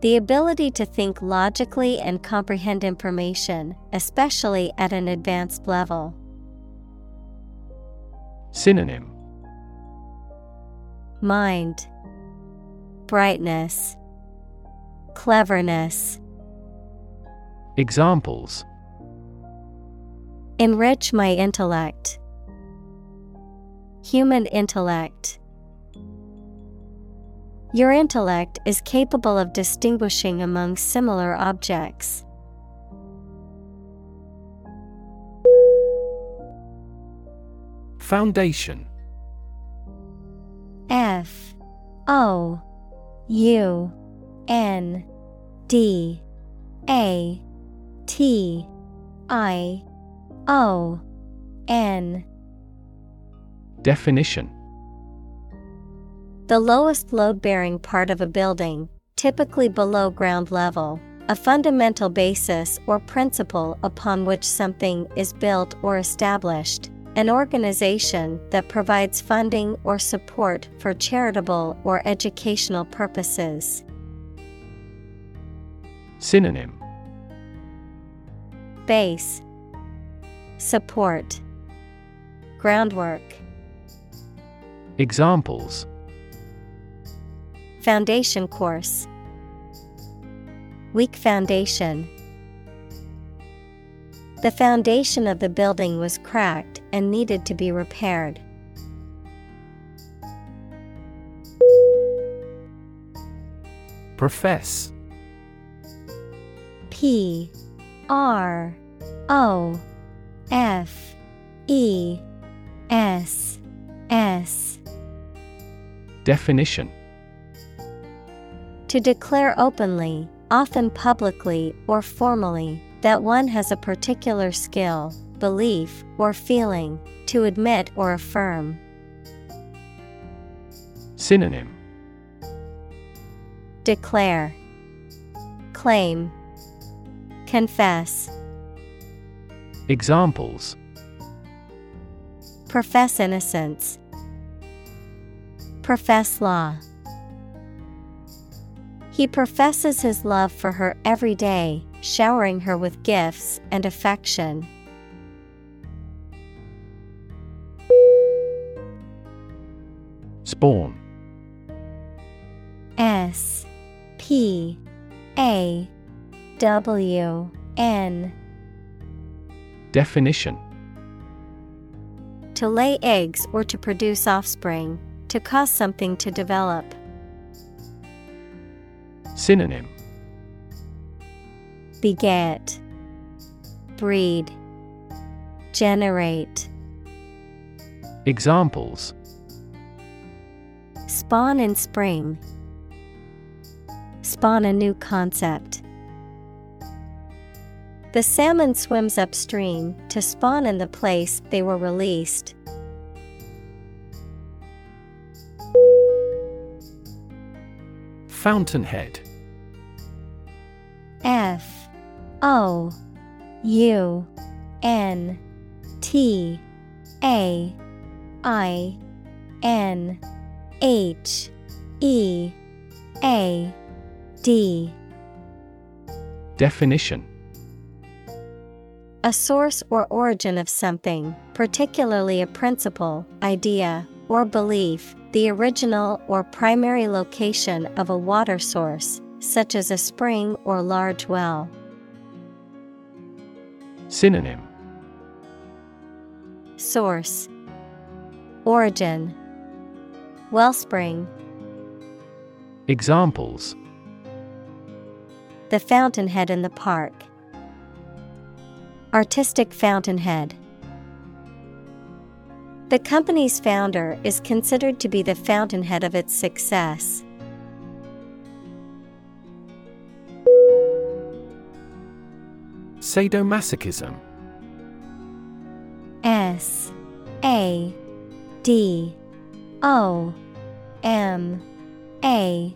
The ability to think logically and comprehend information, especially at an advanced level. Synonym Mind, Brightness, Cleverness. Examples Enrich my intellect. Human intellect. Your intellect is capable of distinguishing among similar objects. Foundation. F O U N D A T I O N. Definition The lowest load bearing part of a building, typically below ground level, a fundamental basis or principle upon which something is built or established, an organization that provides funding or support for charitable or educational purposes. Synonym. Base. Support. Groundwork. Examples Foundation course. Weak foundation. The foundation of the building was cracked and needed to be repaired. Profess P R O F E S S Definition to declare openly, often publicly or formally, that one has a particular skill, belief, or feeling, to admit or affirm. Synonym Declare, Claim, Confess. Examples Profess innocence. Profess law. He professes his love for her every day, showering her with gifts and affection. Spawn S P A W N Definition To lay eggs or to produce offspring, to cause something to develop. Synonym Beget, Breed, Generate. Examples Spawn in spring. Spawn a new concept. The salmon swims upstream to spawn in the place they were released. Fountainhead. F O U N T A I N H E A D. Definition. A source or origin of something, particularly a principle, idea, or belief, the original or primary location of a water source, such as a spring or large well. Synonym Source Origin Wellspring Examples The fountainhead in the park. Artistic fountainhead. The company's founder is considered to be the fountainhead of its success. Sadomasochism S A D O M A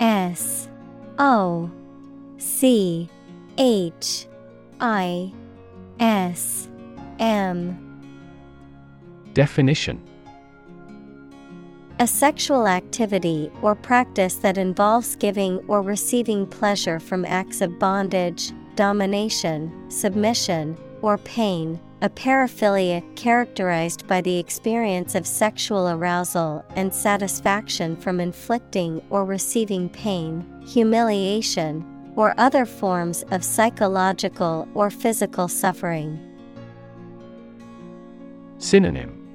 S O C H I S M Definition A sexual activity or practice that involves giving or receiving pleasure from acts of bondage, domination, submission, or pain, a paraphilia characterized by the experience of sexual arousal and satisfaction from inflicting or receiving pain, humiliation, or other forms of psychological or physical suffering. Synonym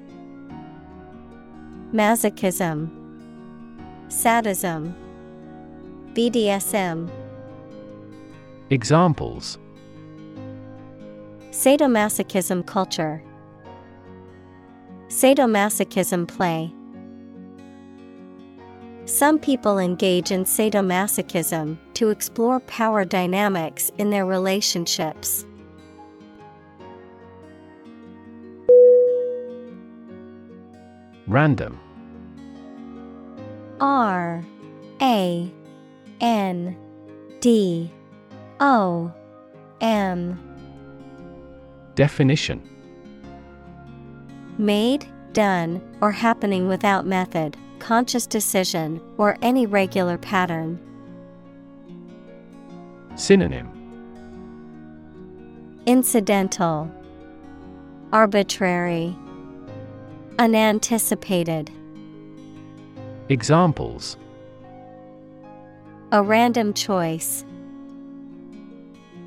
Masochism, Sadism, BDSM. Examples Sadomasochism culture. Sadomasochism play. Some people engage in sadomasochism to explore power dynamics in their relationships. Random. R A N D O M. Definition. Made, done, or happening without method, conscious decision, or any regular pattern. Synonym. Incidental, Arbitrary, Unanticipated. Examples A random choice.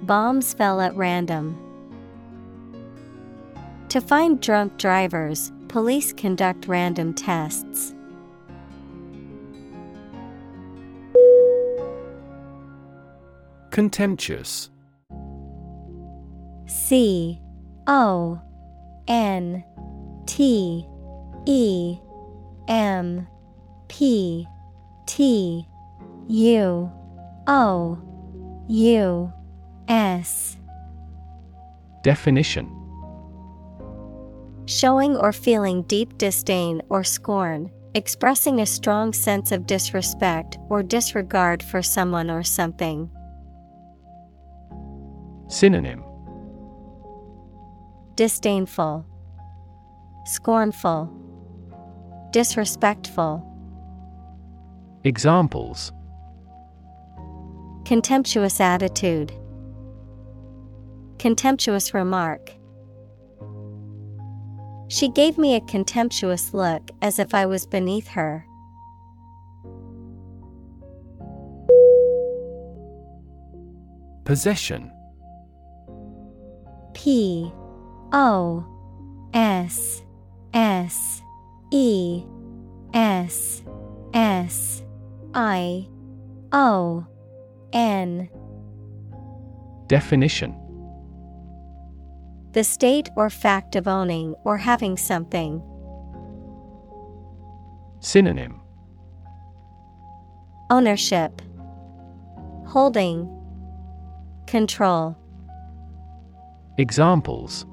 Bombs fell at random. To find drunk drivers, police conduct random tests. Contemptuous. C O N T E M P T U O U S. Definition Showing or feeling deep disdain or scorn, expressing a strong sense of disrespect or disregard for someone or something. Synonym Disdainful, Scornful, Disrespectful. Examples Contemptuous attitude, Contemptuous remark. She gave me a contemptuous look as if I was beneath her. Possession. P O S S E S S I O N. Definition The state or fact of owning or having something. Synonym Ownership, Holding, Control. Examples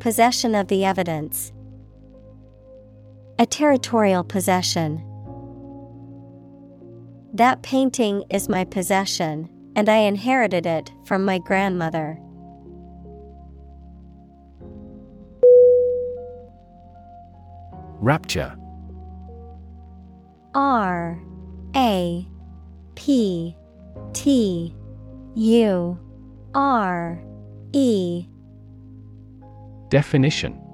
Possession of the evidence. A territorial possession. That painting is my possession, and I inherited it from my grandmother. Rapture. R A P T U R E Definition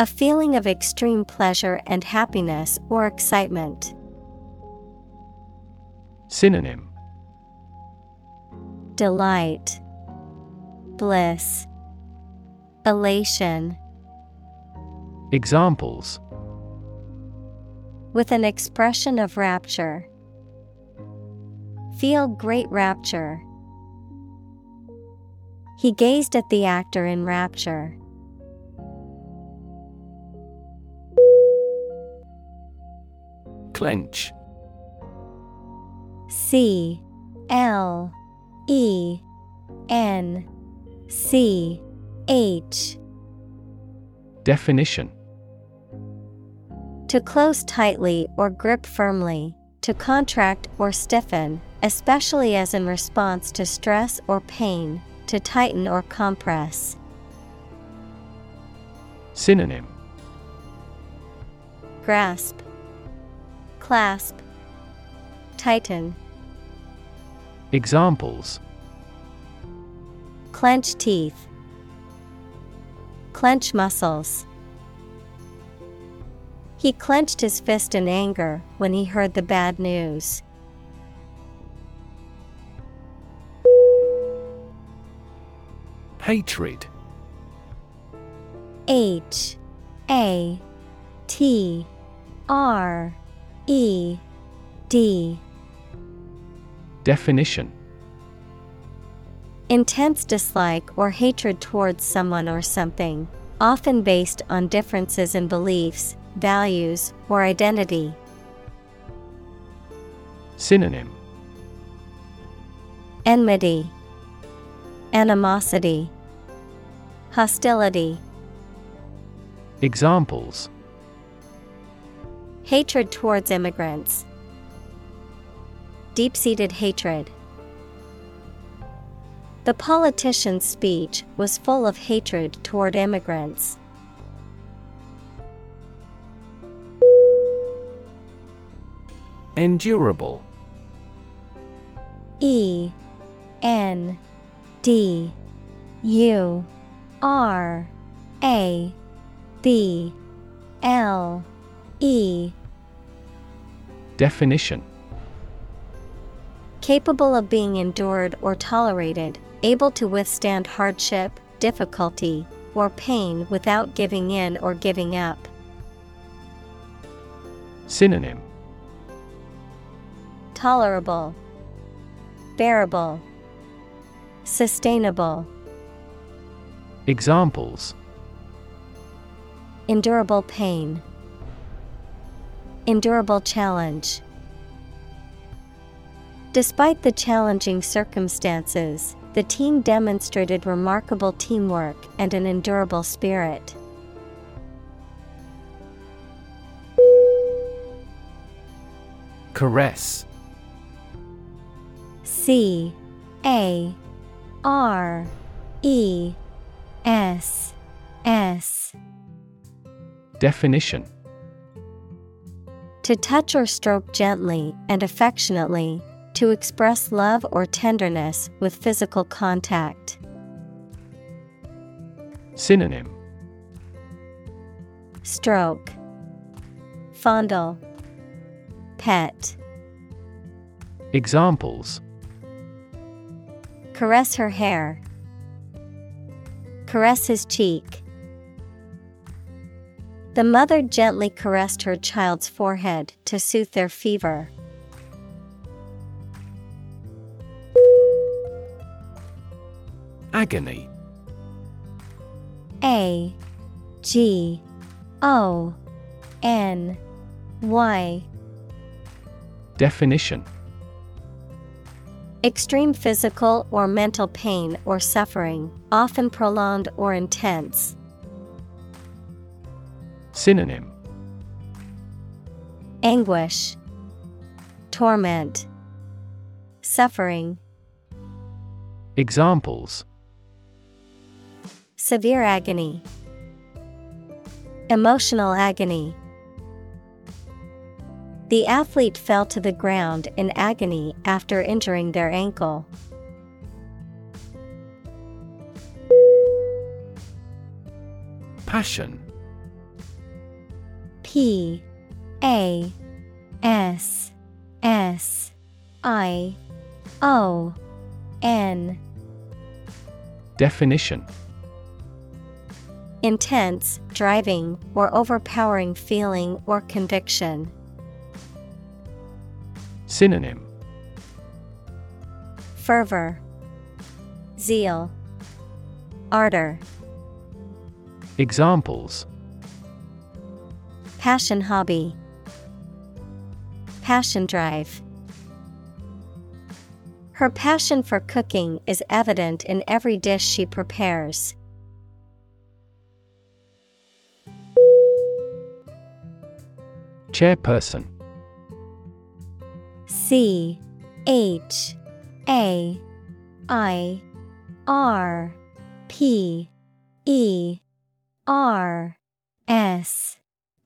A feeling of extreme pleasure and happiness or excitement. Synonym Delight, Bliss, Elation. Examples With an expression of rapture. Feel great rapture. He gazed at the actor in rapture. Clench. C L E N C H. Definition To close tightly or grip firmly, to contract or stiffen, especially as in response to stress or pain, to tighten or compress. Synonym Grasp, Clasp, Tighten. Examples Clench teeth. Clench muscles. He clenched his fist in anger when he heard the bad news. Hatred. H A T R E D. Definition Intense dislike or hatred towards someone or something, often based on differences in beliefs, values, or identity. Synonym Enmity, Animosity, Hostility. Examples Hatred towards immigrants. Deep seated hatred. The politician's speech was full of hatred toward immigrants. Endurable. E N D U R A B L E Definition Capable of being endured or tolerated, able to withstand hardship, difficulty, or pain without giving in or giving up. Synonym Tolerable, Bearable, Sustainable. Examples Endurable pain, Endurable challenge. Despite the challenging circumstances, the team demonstrated remarkable teamwork and an endurable spirit. Caress C A R E S S Definition To touch or stroke gently and affectionately, to express love or tenderness with physical contact. Synonym Stroke, Fondle, Pet. Examples Caress her hair. Caress his cheek. The mother gently caressed her child's forehead to soothe their fever. Agony A G O N Y Definition Extreme physical or mental pain or suffering, often prolonged or intense. Synonym Anguish, Torment, Suffering. Examples Severe agony, Emotional agony. The athlete fell to the ground in agony after injuring their ankle. Passion P A S S I O N. Definition. Intense, driving, or overpowering feeling or conviction. Synonym. Fervor, Zeal, Ardor, Examples Passion hobby, Passion drive. Her passion for cooking is evident in every dish she prepares. Chairperson C H A I R P E R S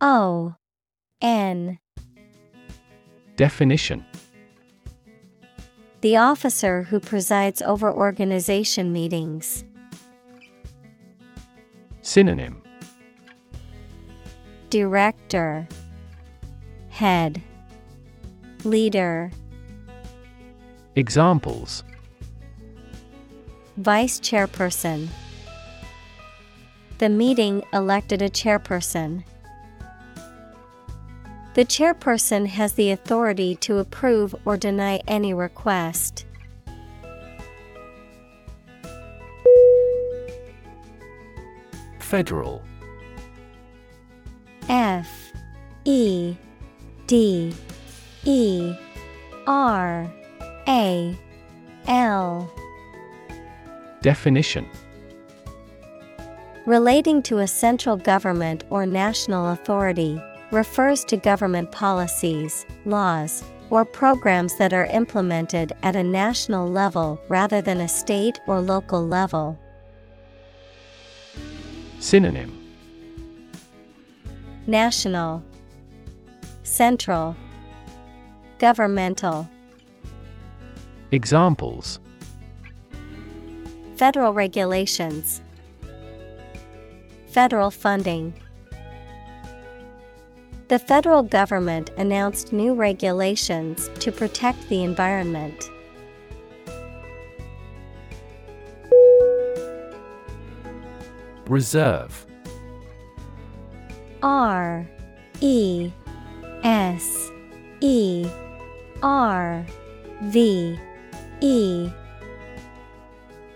O N. Definition. The officer who presides over organization meetings. Synonym. Director. Head. Leader. Examples. Vice Chairperson. The meeting elected a chairperson. The chairperson has the authority to approve or deny any request. Federal. F E D E R A L. Definition. Relating to a central government or national authority, refers to government policies, laws, or programs that are implemented at a national level rather than a state or local level. Synonym National, Central, Governmental. Examples Federal regulations, Federal funding. The federal government announced new regulations to protect the environment. Reserve R E S E R V E.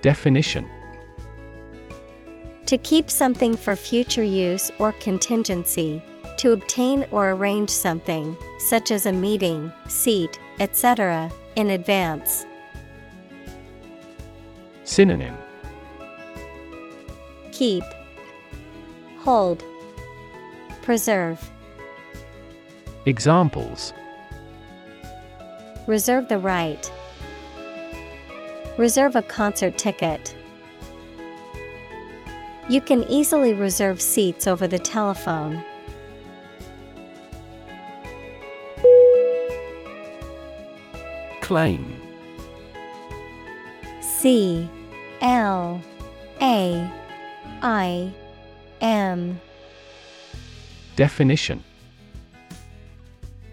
Definition To keep something for future use or contingency. To obtain or arrange something, such as a meeting, seat, etc., in advance. Synonym Keep, Hold, Preserve. Examples Reserve the right. Reserve a concert ticket. You can easily reserve seats over the telephone. Claim C L A I M Definition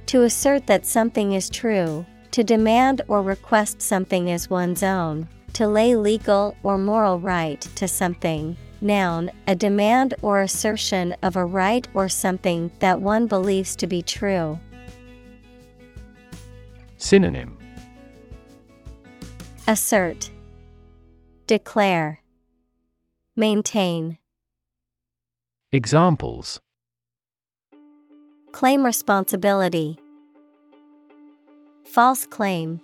To assert that something is true, to demand or request something as one's own, to lay legal or moral right to something. Noun, a demand or assertion of a right or something that one believes to be true. Synonym Assert, Declare, Maintain. Examples Claim responsibility. False claim.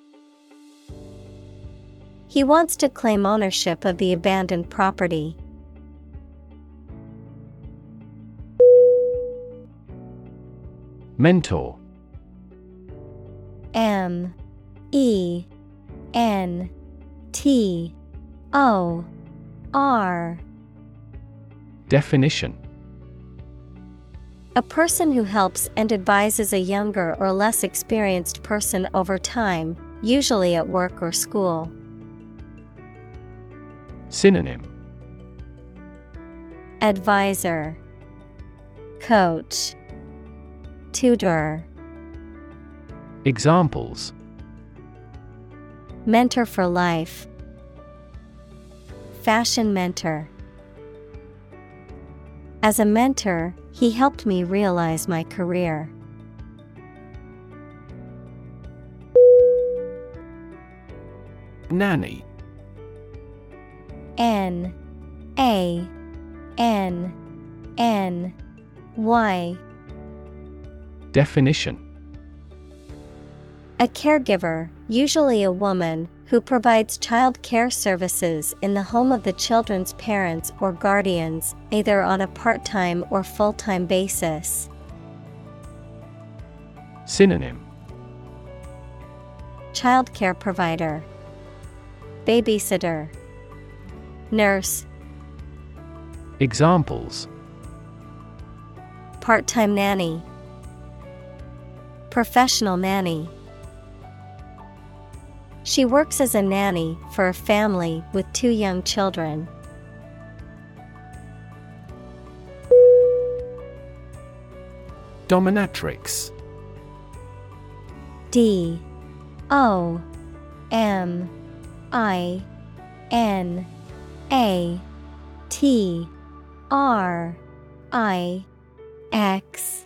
He wants to claim ownership of the abandoned property. Mentor M E N T O R. Definition. A person who helps and advises a younger or less experienced person over time, usually at work or school. Synonym. Advisor. Coach. Tutor. Examples Mentor for life. Fashion mentor. As a mentor, he helped me realize my career. Nanny. N A N N Y. Definition. A caregiver, usually a woman, who provides child care services in the home of the children's parents or guardians, either on a part time or full time basis. Synonym. Child care provider, Babysitter, Nurse, Examples. Part time nanny, Professional nanny. She works as a nanny for a family with two young children. Dominatrix. D. O. M. I. N. A. T. R. I. X.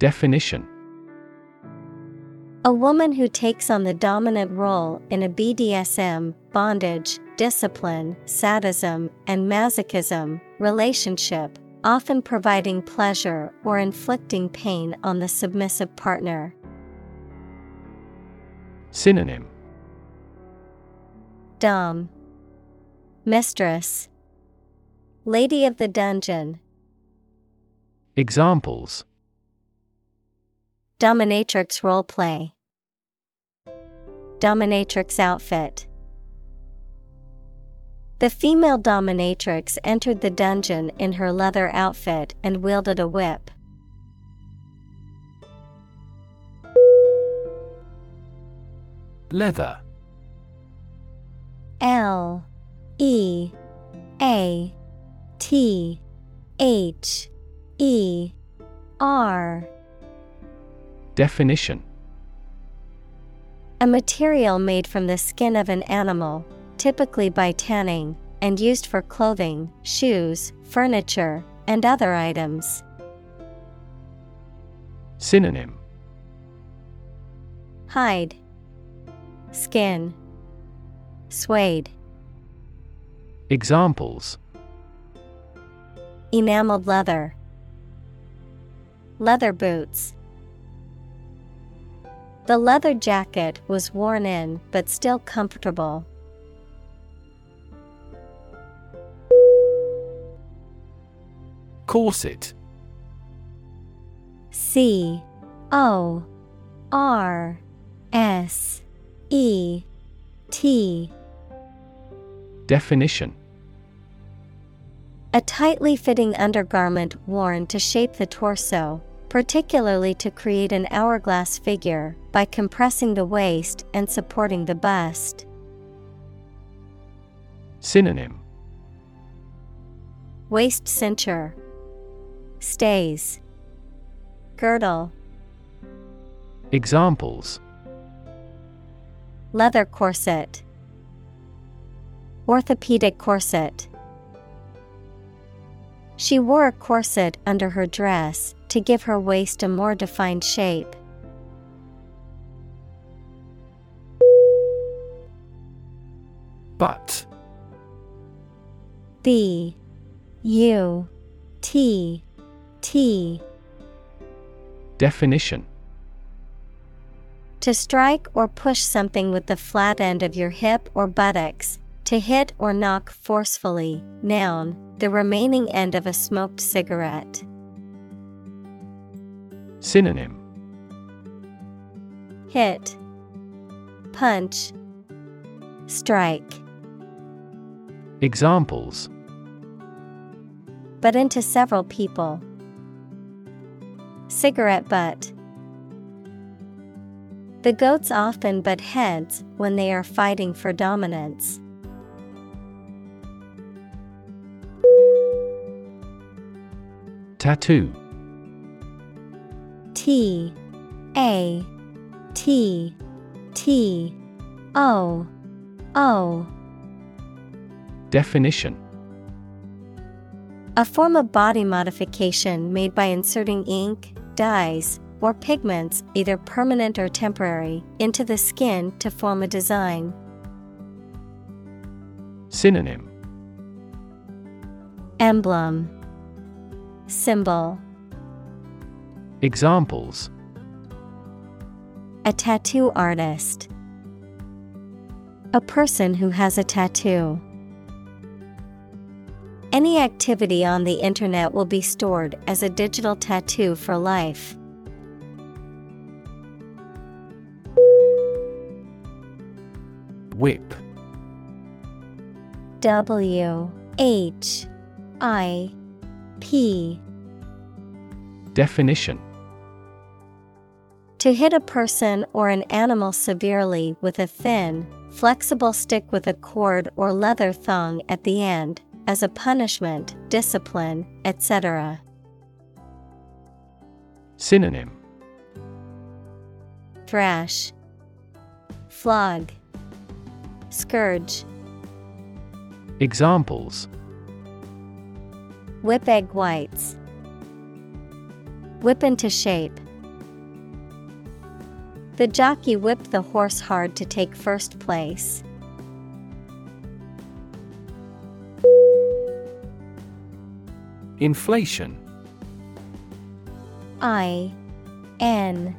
Definition A woman who takes on the dominant role in a BDSM, bondage, discipline, sadism, and masochism relationship, often providing pleasure or inflicting pain on the submissive partner. Synonym. Dom. Mistress. Lady of the Dungeon. Examples Dominatrix roleplay. Dominatrix outfit. The female dominatrix entered the dungeon in her leather outfit and wielded a whip. Leather. L. E. A. T. H. E. R Definition A material made from the skin of an animal, typically by tanning, and used for clothing, shoes, furniture, and other items. Synonym Hide, Skin. Suede. Examples Enameled leather. Leather boots. The leather jacket was worn in but still comfortable. Corset. C O R S E T. Definition. A tightly fitting undergarment worn to shape the torso, particularly to create an hourglass figure, by compressing the waist and supporting the bust. Synonym. Waist cincher, Stays, Girdle, Examples. Leather corset, Orthopedic corset. She wore a corset under her dress to give her waist a more defined shape. Butt B U T T Definition To strike or push something with the flat end of your hip or buttocks, to hit or knock forcefully. Noun, the remaining end of a smoked cigarette. Synonym Hit, Punch, Strike. Examples Butt into several people. Cigarette butt. The goats often butt heads when they are fighting for dominance. Tattoo T A T T O O. Definition. A form of body modification made by inserting ink, dyes, or pigments, either permanent or temporary, into the skin to form a design. Synonym. Emblem. Symbol Examples A tattoo artist. A person who has a tattoo. Any activity on the internet will be stored as a digital tattoo for life. Whip W H I P Definition To hit a person or an animal severely with a thin, flexible stick with a cord or leather thong at the end, as a punishment, discipline, etc. Synonym. Thrash, Flog, Scourge, Examples. Whip egg whites, Whip into shape. The jockey whipped the horse hard to take first place. Inflation I N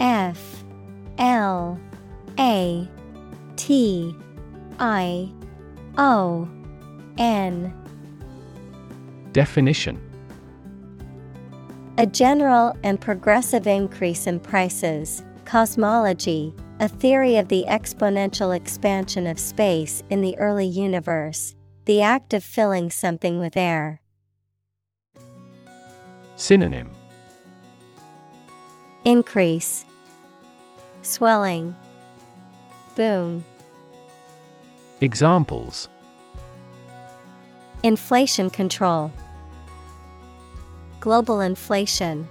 F L A T I O N Definition A general and progressive increase in prices. Cosmology, a theory of the exponential expansion of space in the early universe, the act of filling something with air. Synonym Increase, Swelling, Boom. Examples Inflation control, Global inflation.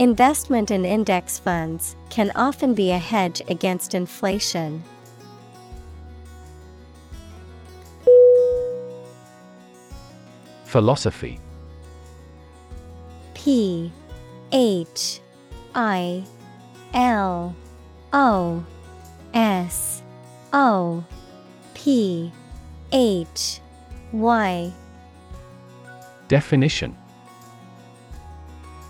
Investment in index funds can often be a hedge against inflation. Philosophy P H I L O S O P H Y. Definition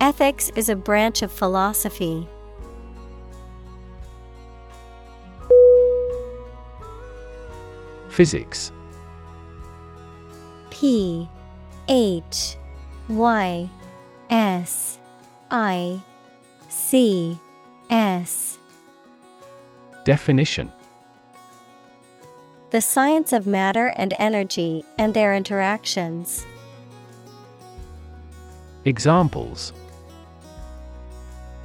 Ethics is a branch of philosophy. Physics P H Y S I C S Definition The science of matter and energy and their interactions. Examples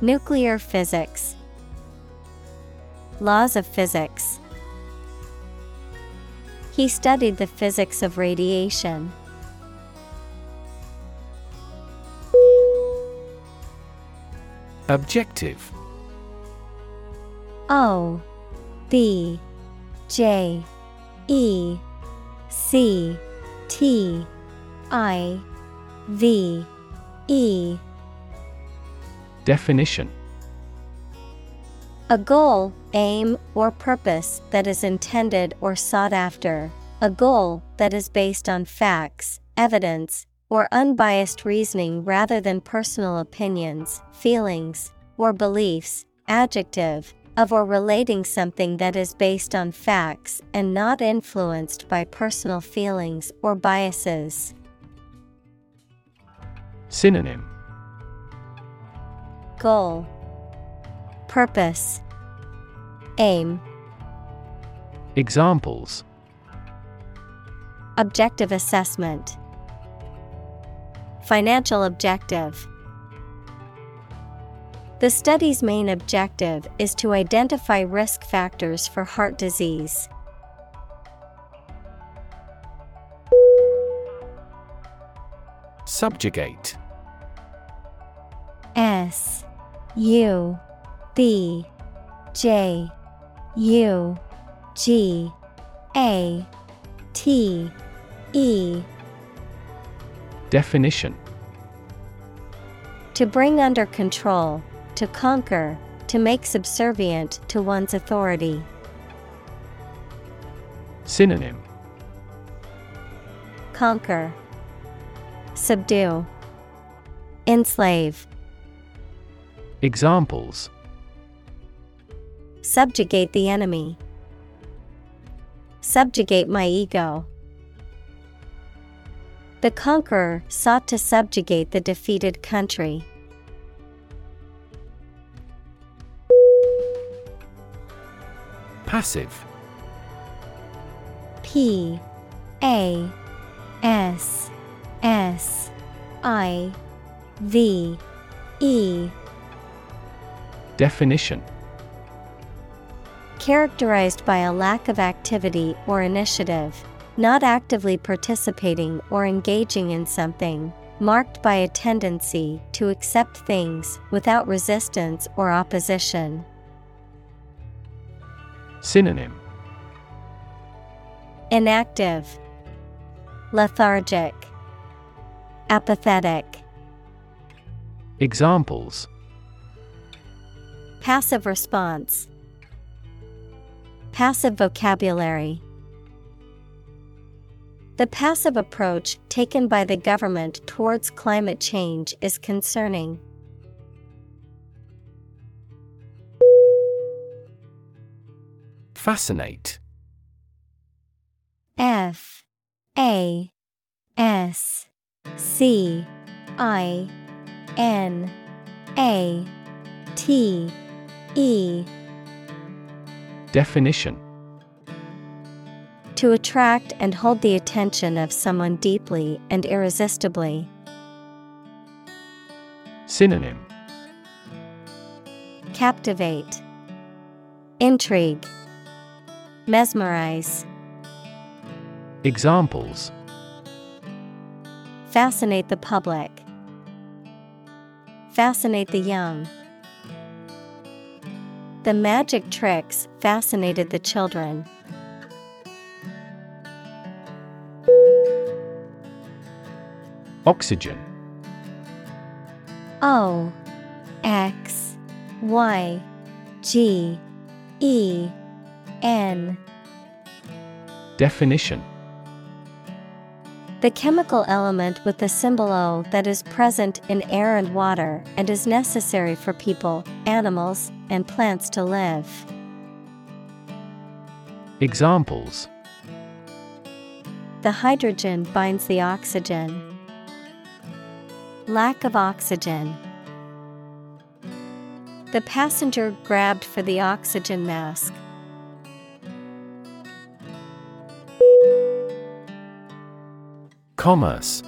Nuclear physics, Laws of physics. He studied the physics of radiation. Objective O B J E C T I V E Definition A goal, aim, or purpose that is intended or sought after. A goal that is based on facts, evidence, or unbiased reasoning rather than personal opinions, feelings, or beliefs. Adjective of or relating something that is based on facts and not influenced by personal feelings or biases. Synonym Goal, Purpose, Aim, Examples. Objective assessment, Financial objective. The study's main objective is to identify risk factors for heart disease. Subjugate. S U B J U G A T E. Definition. To bring under control, to conquer, to make subservient to one's authority. Synonym. Conquer, Subdue, Enslave, Examples Subjugate the enemy. Subjugate my ego. The conqueror sought to subjugate the defeated country. Passive P A S S I V E Definition. Characterized by a lack of activity or initiative, not actively participating or engaging in something, marked by a tendency to accept things without resistance or opposition. Synonym. Inactive, Lethargic, Apathetic, Examples Passive response, Passive vocabulary. The passive approach taken by the government towards climate change is concerning. Fascinate. F. A. S. C. I. N. A. T E. Definition. To attract and hold the attention of someone deeply and irresistibly. Synonym. Captivate, Intrigue, Mesmerize, Examples. Fascinate the public, Fascinate the young. The magic tricks fascinated the children. Oxygen. O X Y G E N. Definition. The chemical element with the symbol O that is present in air and water and is necessary for people, animals, and plants to live. Examples The hydrogen binds the oxygen. Lack of oxygen. The passenger grabbed for the oxygen mask. Commerce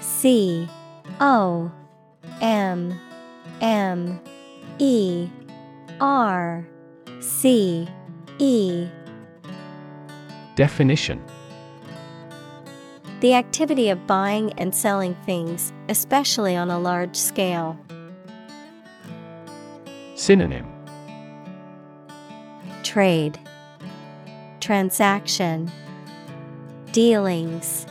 C O M M E R C E. Definition. The activity of buying and selling things, especially on a large scale. Synonym. Trade. Transaction. Dealings.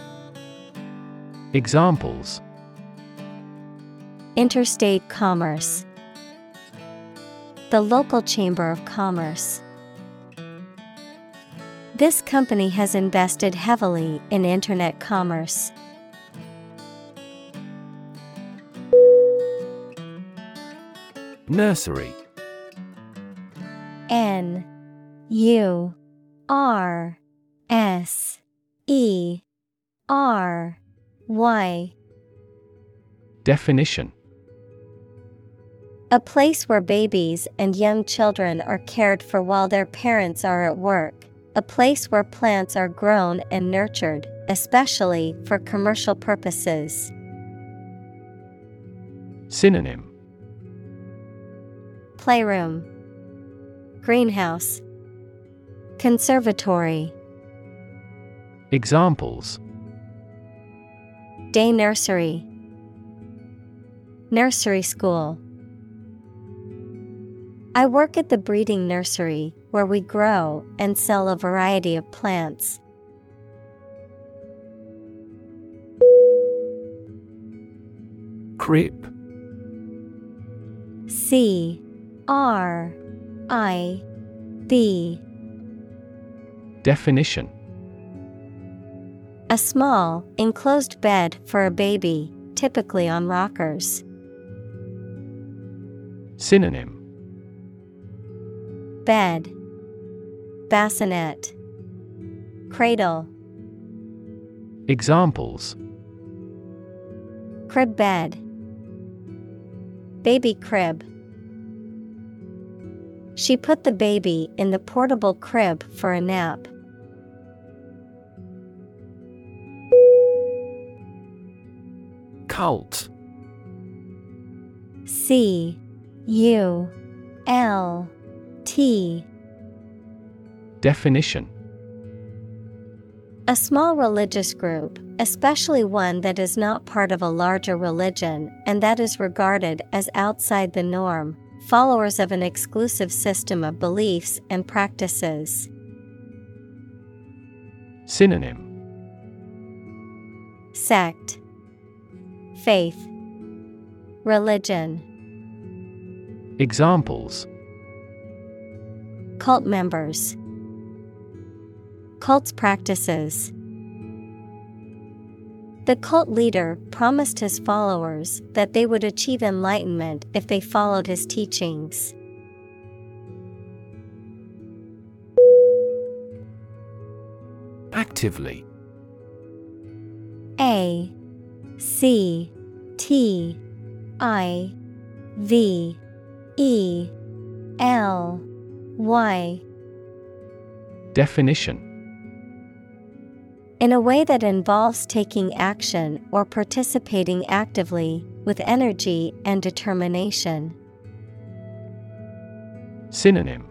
Examples. Interstate commerce The local chamber of commerce. This company has invested heavily in internet commerce. Nursery. N U R S E R Y. Definition A place where babies and young children are cared for while their parents are at work. A place where plants are grown and nurtured, especially for commercial purposes. Synonym Playroom, Greenhouse, Conservatory, Examples Day Nursery, Nursery School. I work at the breeding nursery where we grow and sell a variety of plants. Crib C. R. I. B. Definition. A small, enclosed bed for a baby, typically on rockers. Synonym Bed, Bassinet, Cradle, Examples. Crib bed, Baby crib. She put the baby in the portable crib for a nap. Cult. C U L T. Definition. A small religious group, especially one that is not part of a larger religion and that is regarded as outside the norm, followers of an exclusive system of beliefs and practices. Synonym. Sect, Faith, Religion, Examples Cult members, Cult's practices. The cult leader promised his followers that they would achieve enlightenment if they followed his teachings. Actively A C T I V E L Y Definition In a way that involves taking action or participating actively, with energy and determination. Synonym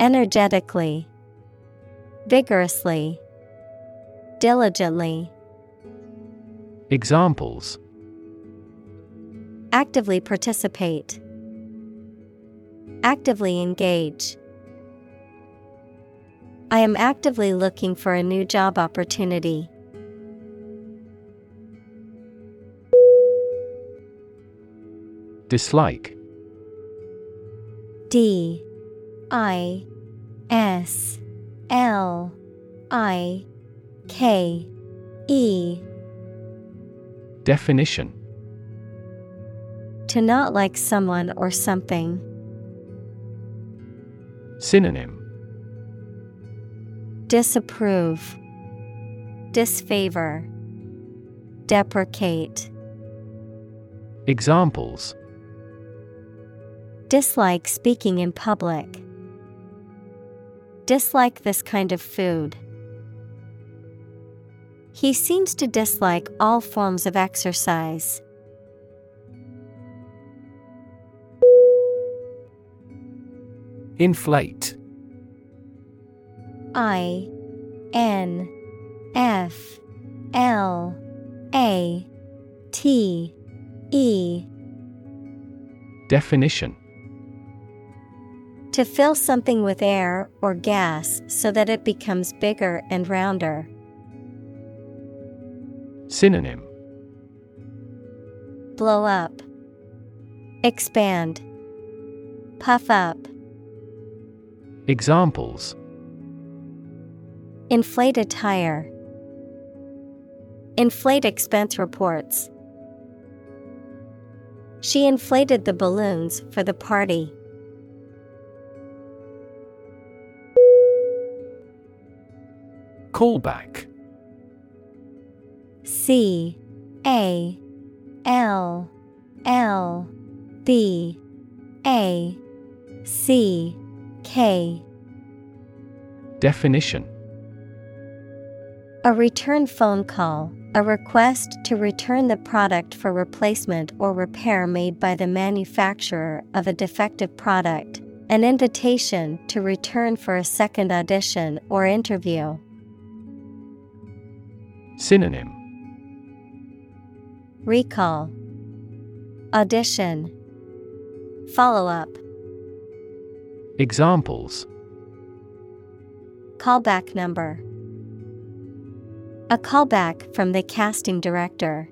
Energetically, Vigorously, Diligently. Examples Actively participate. Actively engage. I am actively looking for a new job opportunity. Dislike. D. I. S. L. I. K. E. Definition. To not like someone or something. Synonym Disapprove, Disfavor, Deprecate. Examples Dislike speaking in public. Dislike this kind of food. He seems to dislike all forms of exercise. Inflate. I N F L A T E. Definition. To fill something with air or gas so that it becomes bigger and rounder. Synonym. Blow up, Expand, Puff up. Examples Inflate a tire. Inflate expense reports. She inflated the balloons for the party. Callback C A L L B A C K. Definition. A return phone call, a request to return the product for replacement or repair made by the manufacturer of a defective product, an invitation to return for a second audition or interview. Synonym. Recall, Audition, Follow up, Examples Callback number. A callback from the casting director.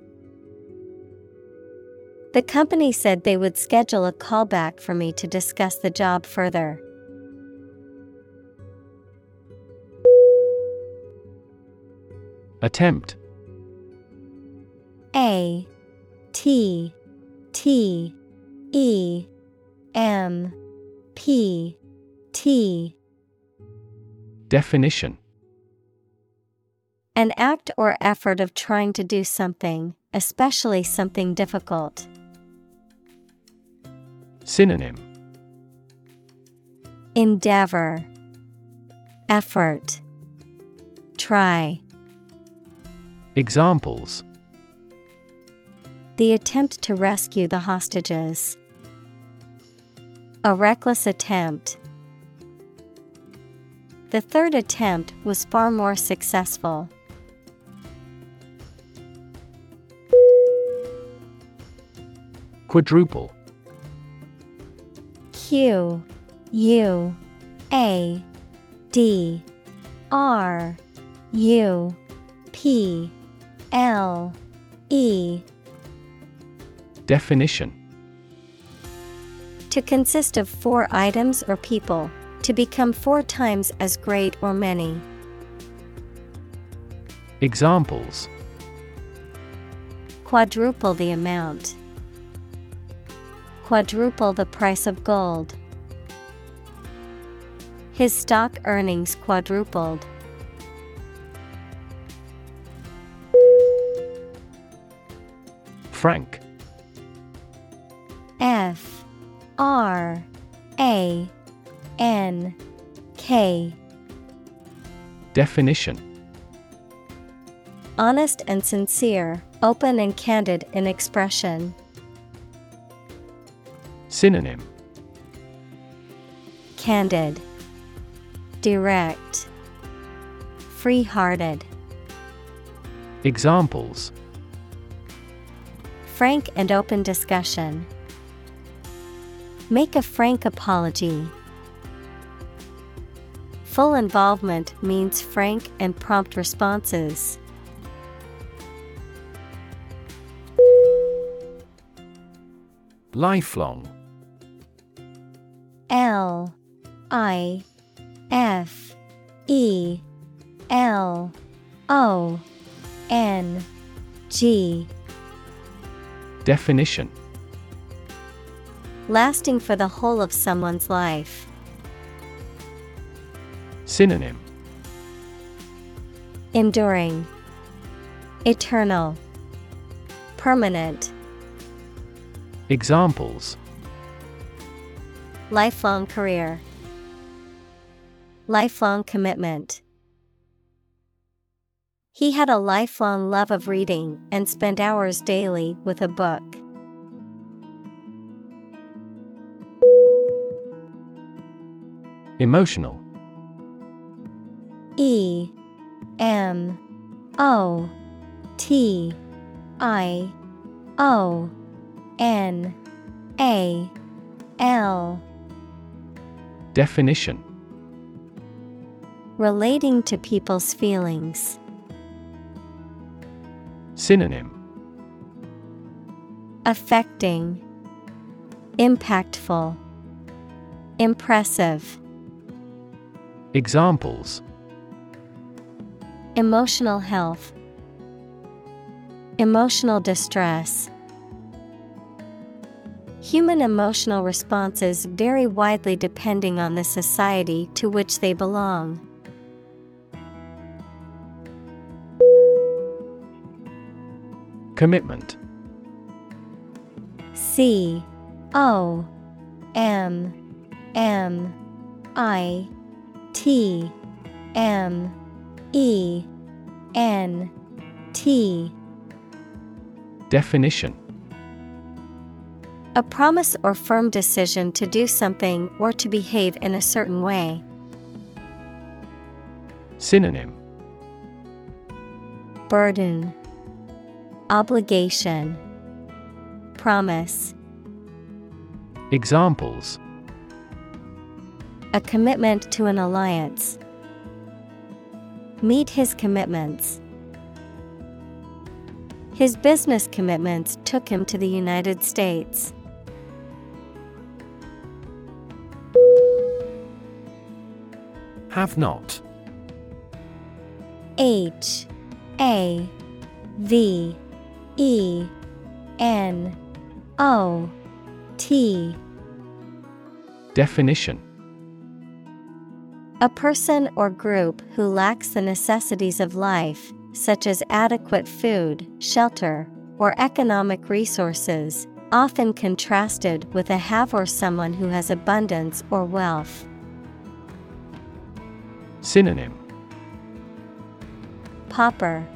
The company said they would schedule a callback for me to discuss the job further. Attempt A T T E M P T Definition An act or effort of trying to do something, especially something difficult. Synonym Endeavor, Effort, Try. Examples The attempt to rescue the hostages. A reckless attempt. The third attempt was far more successful. Quadruple. Q U A D R U P L E. Definition. To consist of four items or people, to become four times as great or many. Examples Quadruple the amount. Quadruple the price of gold. His stock earnings quadrupled. Frank F R A N K Definition Honest and sincere, open and candid in expression. Synonym Candid, Direct, Free hearted. Examples Frank and open discussion. Make a frank apology. Full involvement means frank and prompt responses. Lifelong L I F E L O N G Definition Lasting for the whole of someone's life. Synonym Enduring, Eternal, Permanent. Examples Lifelong career, Lifelong commitment. He had a lifelong love of reading and spent hours daily with a book. Emotional E M O T I O N A L Definition. Relating to people's feelings. Synonym. Affecting, Impactful, Impressive. Examples Emotional health, Emotional distress. Human emotional responses vary widely depending on the society to which they belong. Commitment C O M M I T M E N T. Definition. A promise or firm decision to do something or to behave in a certain way. Synonym. Burden. Obligation. Promise. Examples. A commitment to an alliance. Meet his commitments. His business commitments took him to the United States. Have not H A V E N O T Definition A person or group who lacks the necessities of life, such as adequate food, shelter, or economic resources, often contrasted with a have or someone who has abundance or wealth. Synonym. Pauper,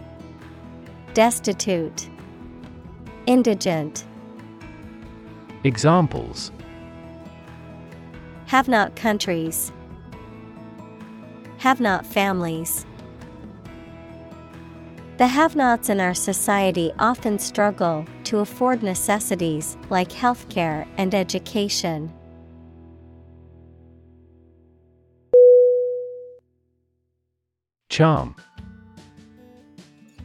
Destitute, Indigent, Examples. Have not countries, Have not families. The have nots in our society often struggle to afford necessities like healthcare and education. Charm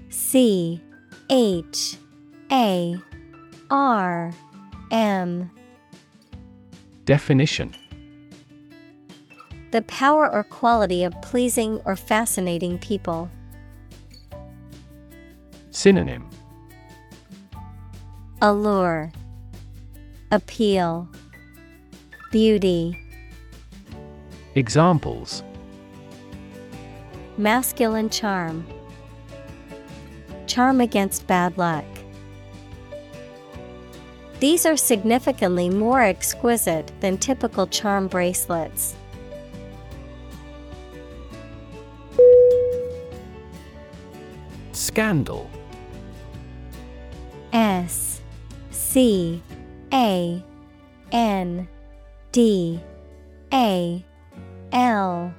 C H A R M Definition The power or quality of pleasing or fascinating people. Synonym Allure, Appeal, Beauty. Examples Masculine charm. Charm against bad luck. These are significantly more exquisite than typical charm bracelets. Scandal. S C A N D A L.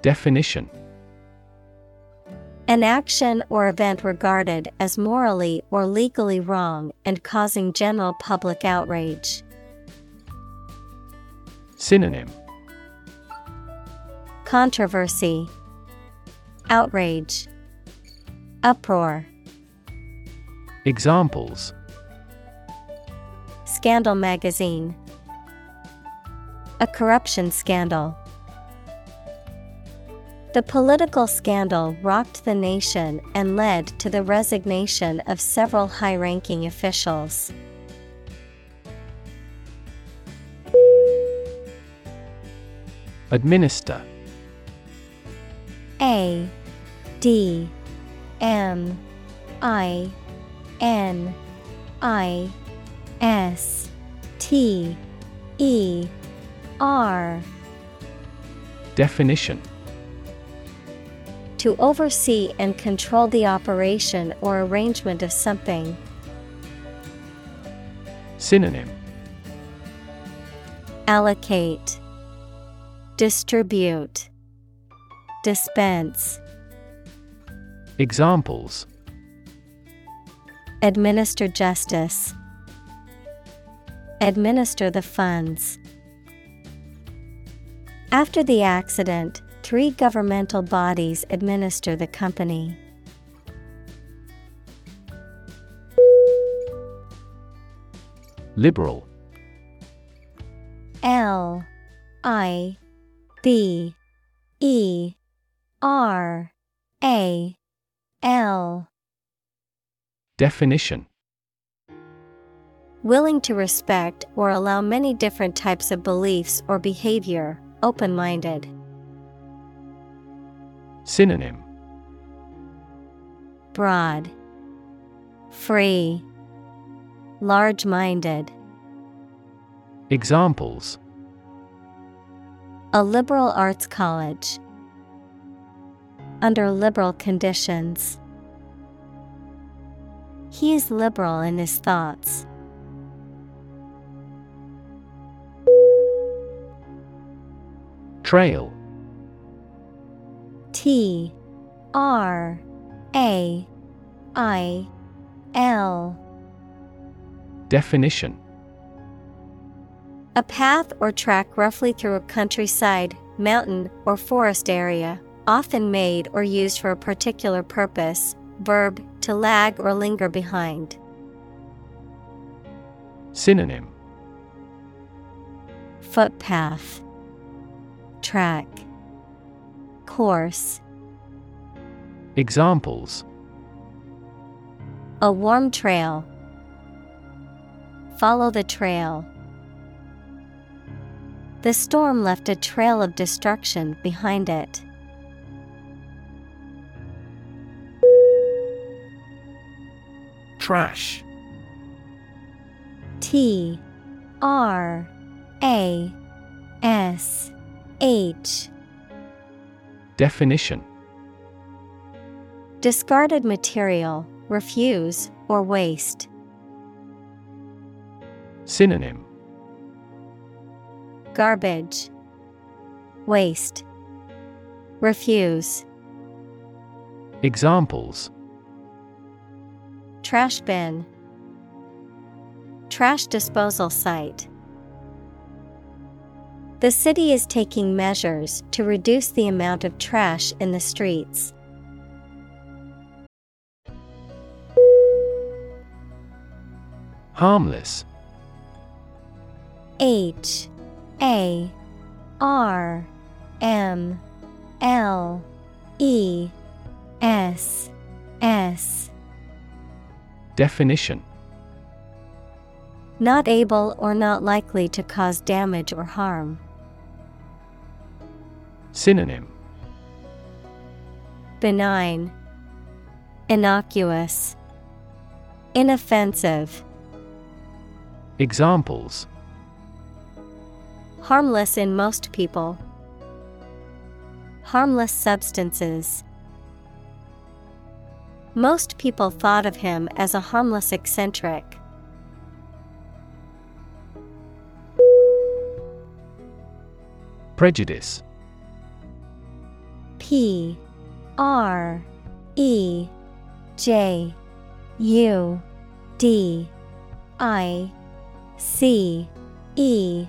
Definition. An action or event regarded as morally or legally wrong and causing general public outrage. Synonym. Controversy, Outrage, Uproar. Examples Scandal Magazine, A corruption scandal. The political scandal rocked the nation and led to the resignation of several high ranking officials. Administer A D M I N I S T E R. Definition. To oversee and control the operation or arrangement of something. Synonym. Allocate, Distribute, Dispense. Examples Administer justice. Administer the funds. After the accident, three governmental bodies administer the company. Liberal L I B E R A L Definition Willing to respect or allow many different types of beliefs or behavior, open minded. Synonym Broad, Free, Large minded. Examples A liberal arts college. Under liberal conditions. He is liberal in his thoughts. Trail T R A I L Definition A path or track roughly through a countryside, mountain, or forest area, often made or used for a particular purpose. Verb to lag or linger behind. Synonym Footpath, Track, Course. Examples A warm trail. Follow the trail. The storm left a trail of destruction behind it. Trash. T R A S H. Definition. Discarded material, refuse, or waste. Synonym. Garbage, Waste, Refuse. Examples Trash bin, Trash disposal site. The city is taking measures to reduce the amount of trash in the streets. Harmless H A R M L E S S Definition Not able or not likely to cause damage or harm. Synonym Benign, Innocuous, Inoffensive, Examples Harmless in most people. Harmless substances. Most people thought of him as a harmless eccentric. Prejudice. P R E J U D I C E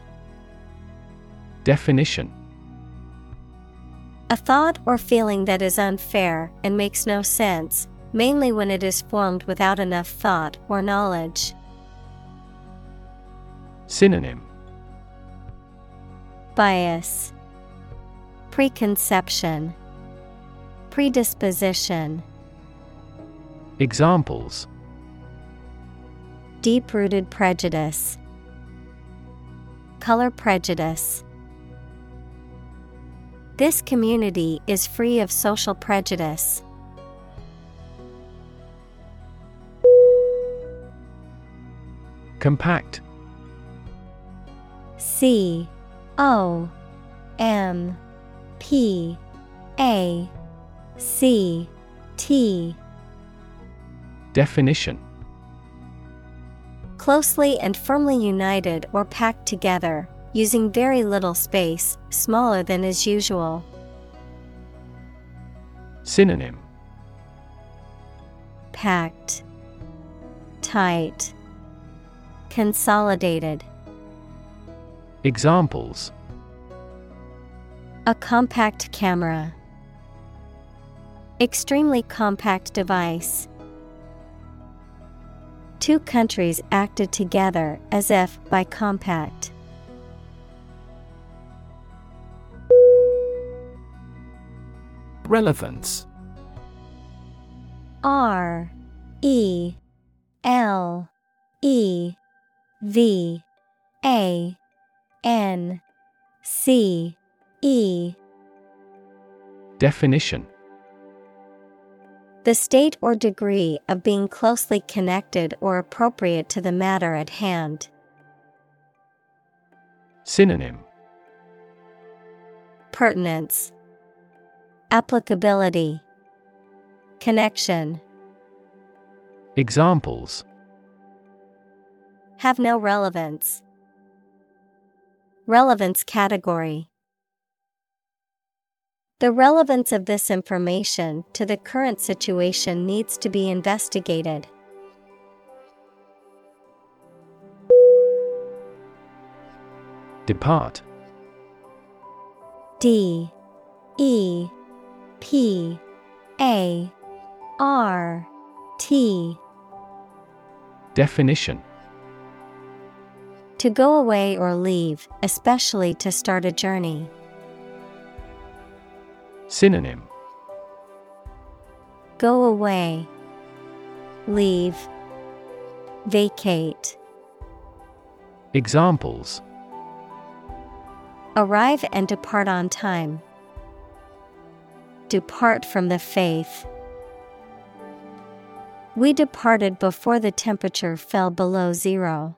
Definition A thought or feeling that is unfair and makes no sense, mainly when it is formed without enough thought or knowledge. Synonym. Bias. Preconception. Predisposition. Examples. Deep rooted prejudice. Color prejudice. This community is free of social prejudice. Compact. C O M P A C T. Definition. Closely and firmly united or packed together, using very little space, smaller than is usual. Synonym. Packed, Tight, Consolidated. Examples A compact camera. Extremely compact device. Two countries acted together as if by compact. Relevance R E L E V A N C E. Definition. The state or degree of being closely connected or appropriate to the matter at hand. Synonym. Pertinence, Applicability, Connection. Examples Have no relevance. Relevance category. The relevance of this information to the current situation needs to be investigated. Depart. D. E. P. A. R. T. Definition To go away or leave, especially to start a journey. Synonym Go away. Leave. Vacate. Examples Arrive and depart on time. Depart from the faith. We departed before the temperature fell below zero.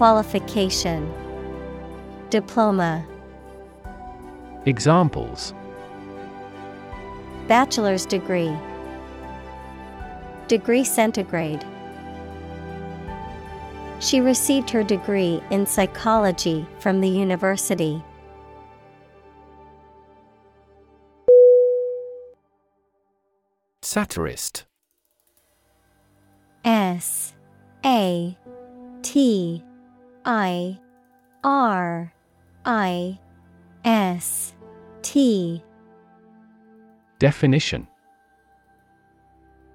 Qualification. Diploma. Examples. Bachelor's degree. Degree centigrade. She received her degree in psychology from the university. Satirist. S A T I R I S T. Definition.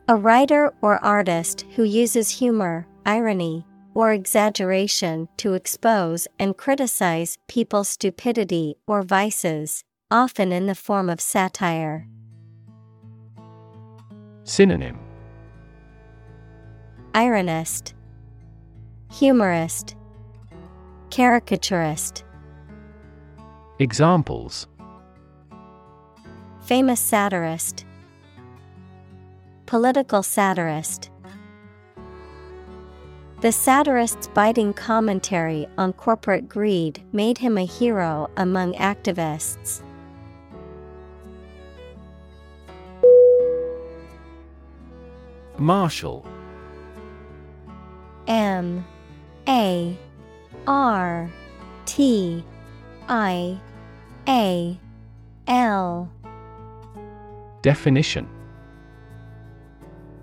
A writer or artist who uses humor, irony, or exaggeration to expose and criticize people's stupidity or vices, often in the form of satire. Synonym. Ironist, Humorist, Caricaturist. Examples Famous satirist, Political satirist. The satirist's biting commentary on corporate greed made him a hero among activists. Martial M A R T I A L. Definition.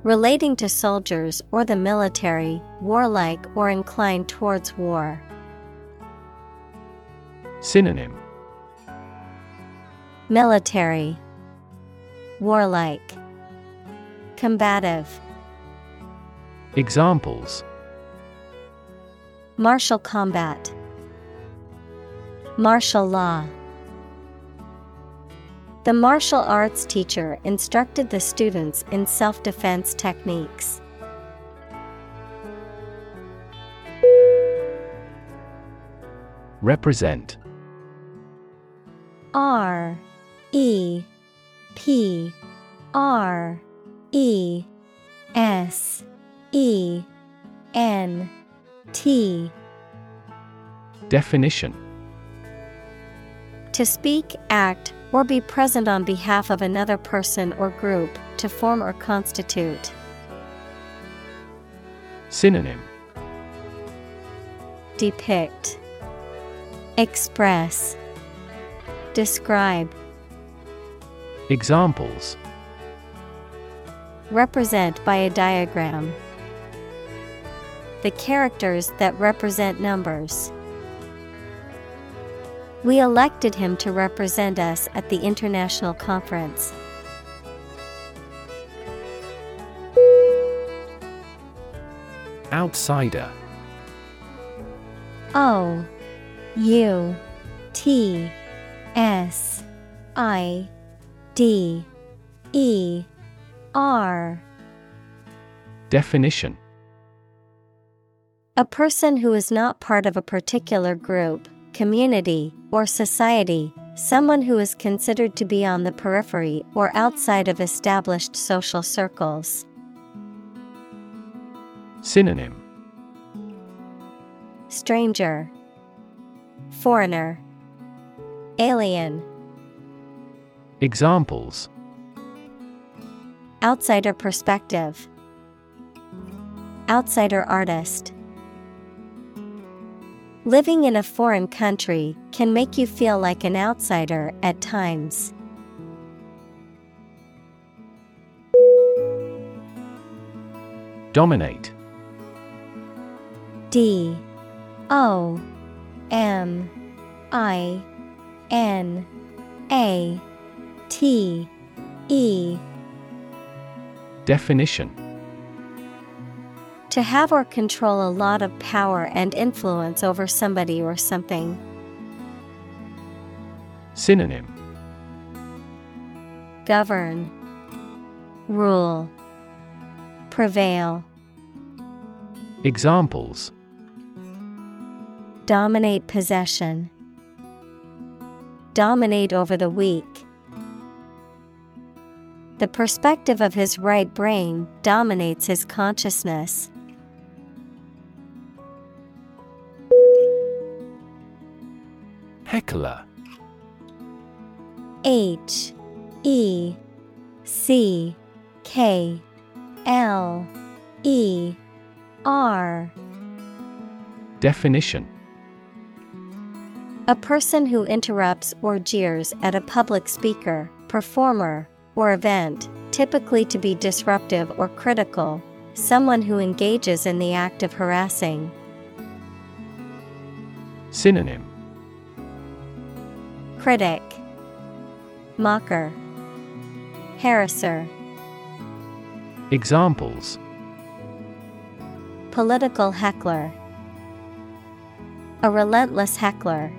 Relating to soldiers or the military, warlike or inclined towards war. Synonym. Military. Warlike. Combative. Examples Martial combat. Martial law. The martial arts teacher instructed the students in self defense techniques. Represent. R E P R E S E N T Definition To speak, act, or be present on behalf of another person or group, to form or constitute. Synonym Depict, Express, Describe. Examples Represent by a diagram. The characters that represent numbers. We elected him to represent us at the international conference. Outsider O U T S I D E R Definition A person who is not part of a particular group, community, or society, someone who is considered to be on the periphery or outside of established social circles. Synonym. Stranger, Foreigner, Alien, Examples. Outsider perspective, Outsider artist. Living in a foreign country can make you feel like an outsider at times. Dominate. D. O. M. I. N. A. T. E. Definition To have or control a lot of power and influence over somebody or something. Synonym Govern, Rule, Prevail, Examples Dominate possession, Dominate over the weak. The perspective of his right brain dominates his consciousness. Heckler. H E C K L E R. Definition. A person who interrupts or jeers at a public speaker, performer, or event, typically to be disruptive or critical, someone who engages in the act of harassing. Synonym Critic, Mocker, Harasser, Examples Political heckler, A relentless heckler.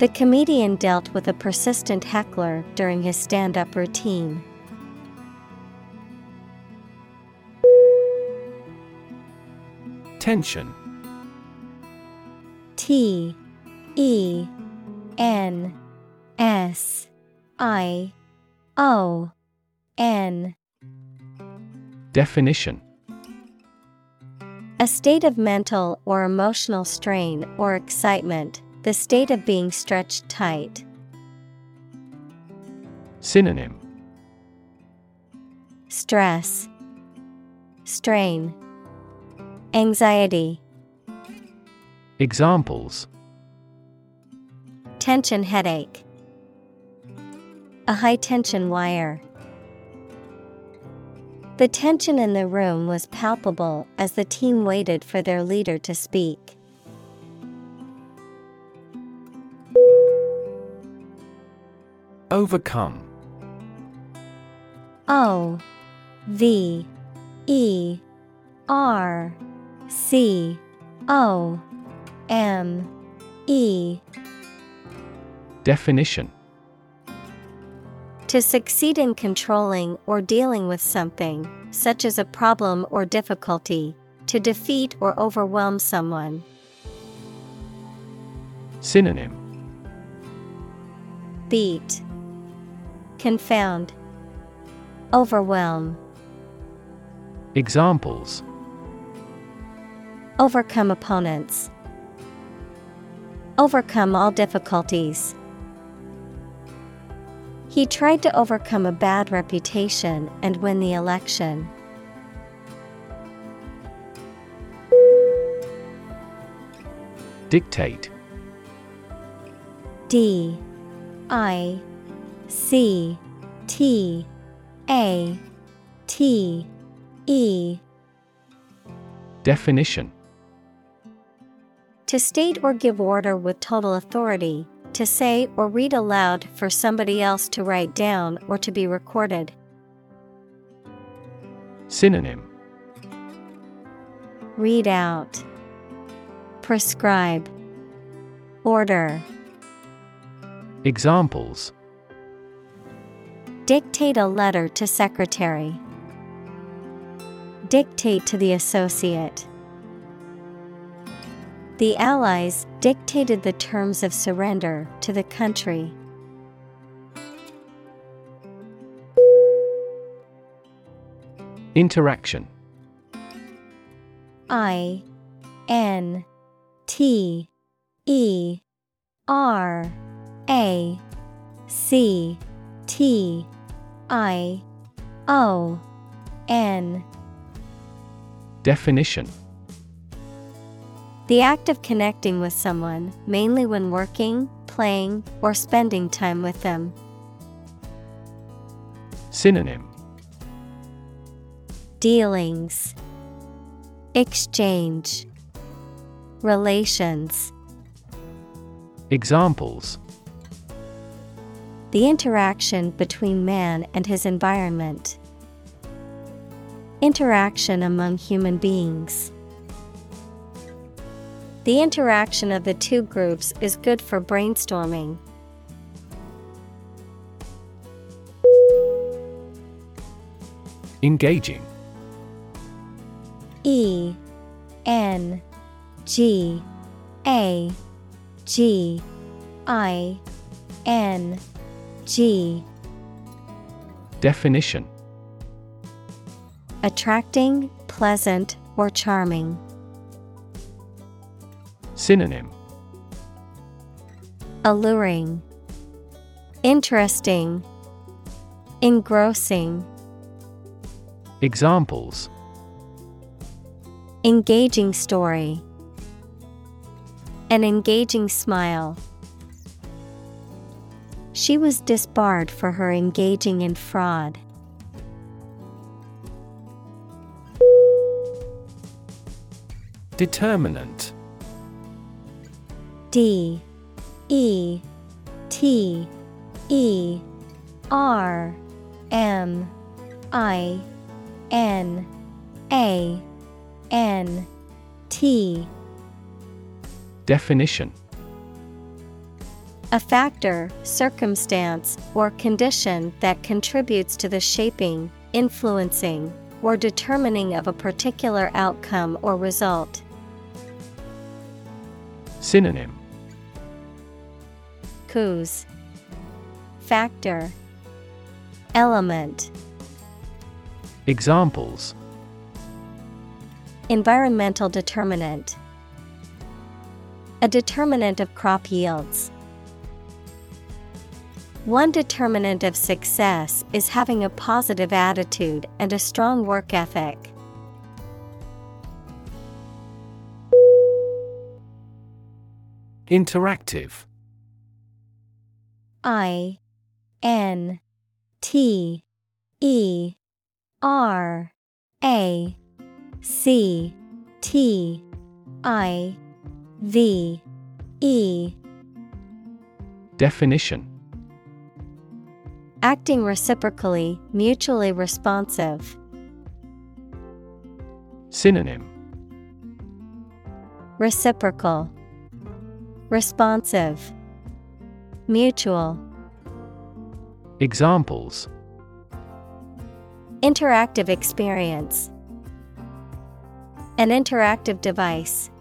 The comedian dealt with a persistent heckler during his stand up routine. Tension. T E N S I O N. Definition A state of mental or emotional strain or excitement, the state of being stretched tight. Synonym Stress, Strain, Anxiety. Examples Tension headache. A high tension wire. The tension in the room was palpable as the team waited for their leader to speak. Overcome. O V E R C O M E Definition. To succeed in controlling or dealing with something, such as a problem or difficulty, to defeat or overwhelm someone. Synonym. Beat, Confound, Overwhelm, Examples. Overcome opponents, Overcome all difficulties. He tried to overcome a bad reputation and win the election. Dictate. D. I. C. T. A. T. E. Definition. To state or give order with total authority, to say or read aloud for somebody else to write down or to be recorded. Synonym Read out. Prescribe. Order. Examples Dictate a letter to secretary. Dictate to the associate. The Allies dictated the terms of surrender to the country. Interaction. I N T E R A C T I O N. Definition The act of connecting with someone, mainly when working, playing, or spending time with them. Synonym Dealings, Exchange, Relations. Examples The interaction between man and his environment. Interaction among human beings. The interaction of the two groups is good for brainstorming. Engaging E N G A G I N G Definition Attracting, pleasant, or charming. Synonym Alluring, Interesting, Engrossing. Examples Engaging story. An engaging smile. She was disbarred for her engaging in fraud. Determinant D E T E R M I N A N T. Definition. A factor, circumstance, or condition that contributes to the shaping, influencing, or determining of a particular outcome or result, Synonym Cause Factor. Element. Examples. Environmental determinant. A determinant of crop yields. One determinant of success is having a positive attitude and a strong work ethic. Interactive I N T E R A C T I V E. Definition. Acting reciprocally, mutually responsive. Synonym. Reciprocal. Responsive Mutual. Examples. Interactive experience. An interactive device.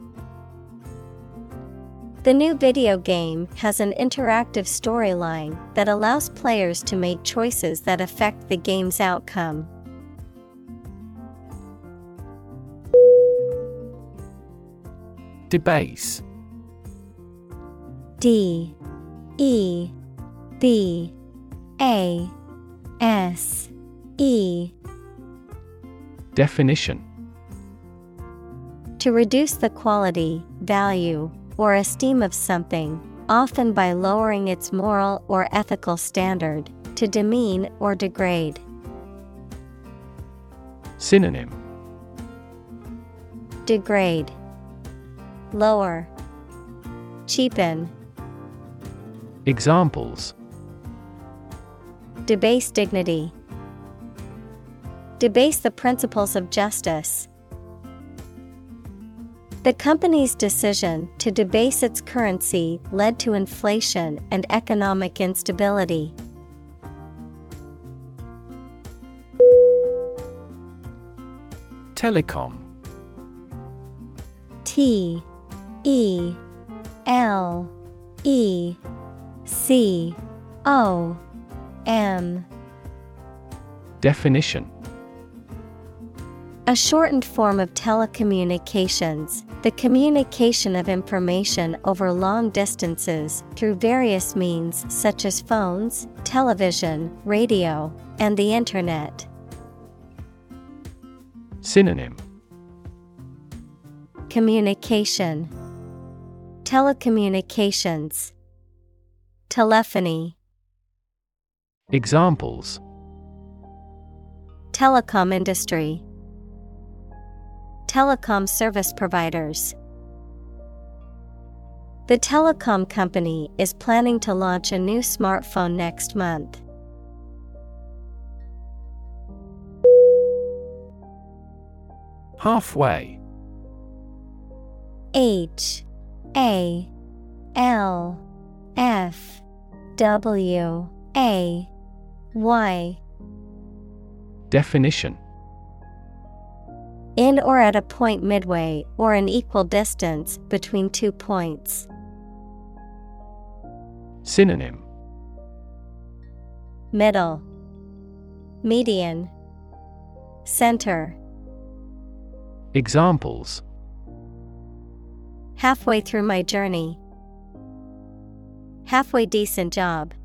The new video game has an interactive storyline that allows players to make choices that affect the game's outcome. Debase. D E B A S E. Definition. To reduce the quality, value, or esteem of something, often by lowering its moral or ethical standard, to demean or degrade. Synonym. Degrade, Lower, Cheapen, Examples Debase dignity, Debase the principles of justice. The company's decision to debase its currency led to inflation and economic instability. Telecom T E L E C O M. Definition. A shortened form of telecommunications, the communication of information over long distances through various means such as phones, television, radio, and the Internet. Synonym. Communication, Telecommunications, Telephony, Examples Telecom industry, Telecom service providers. The telecom company is planning to launch a new smartphone next month. Halfway H A L F W A Y. Definition. In or at a point midway or an equal distance between two points. Synonym. Middle. Median. Center. Examples. Halfway through my journey. Halfway decent job.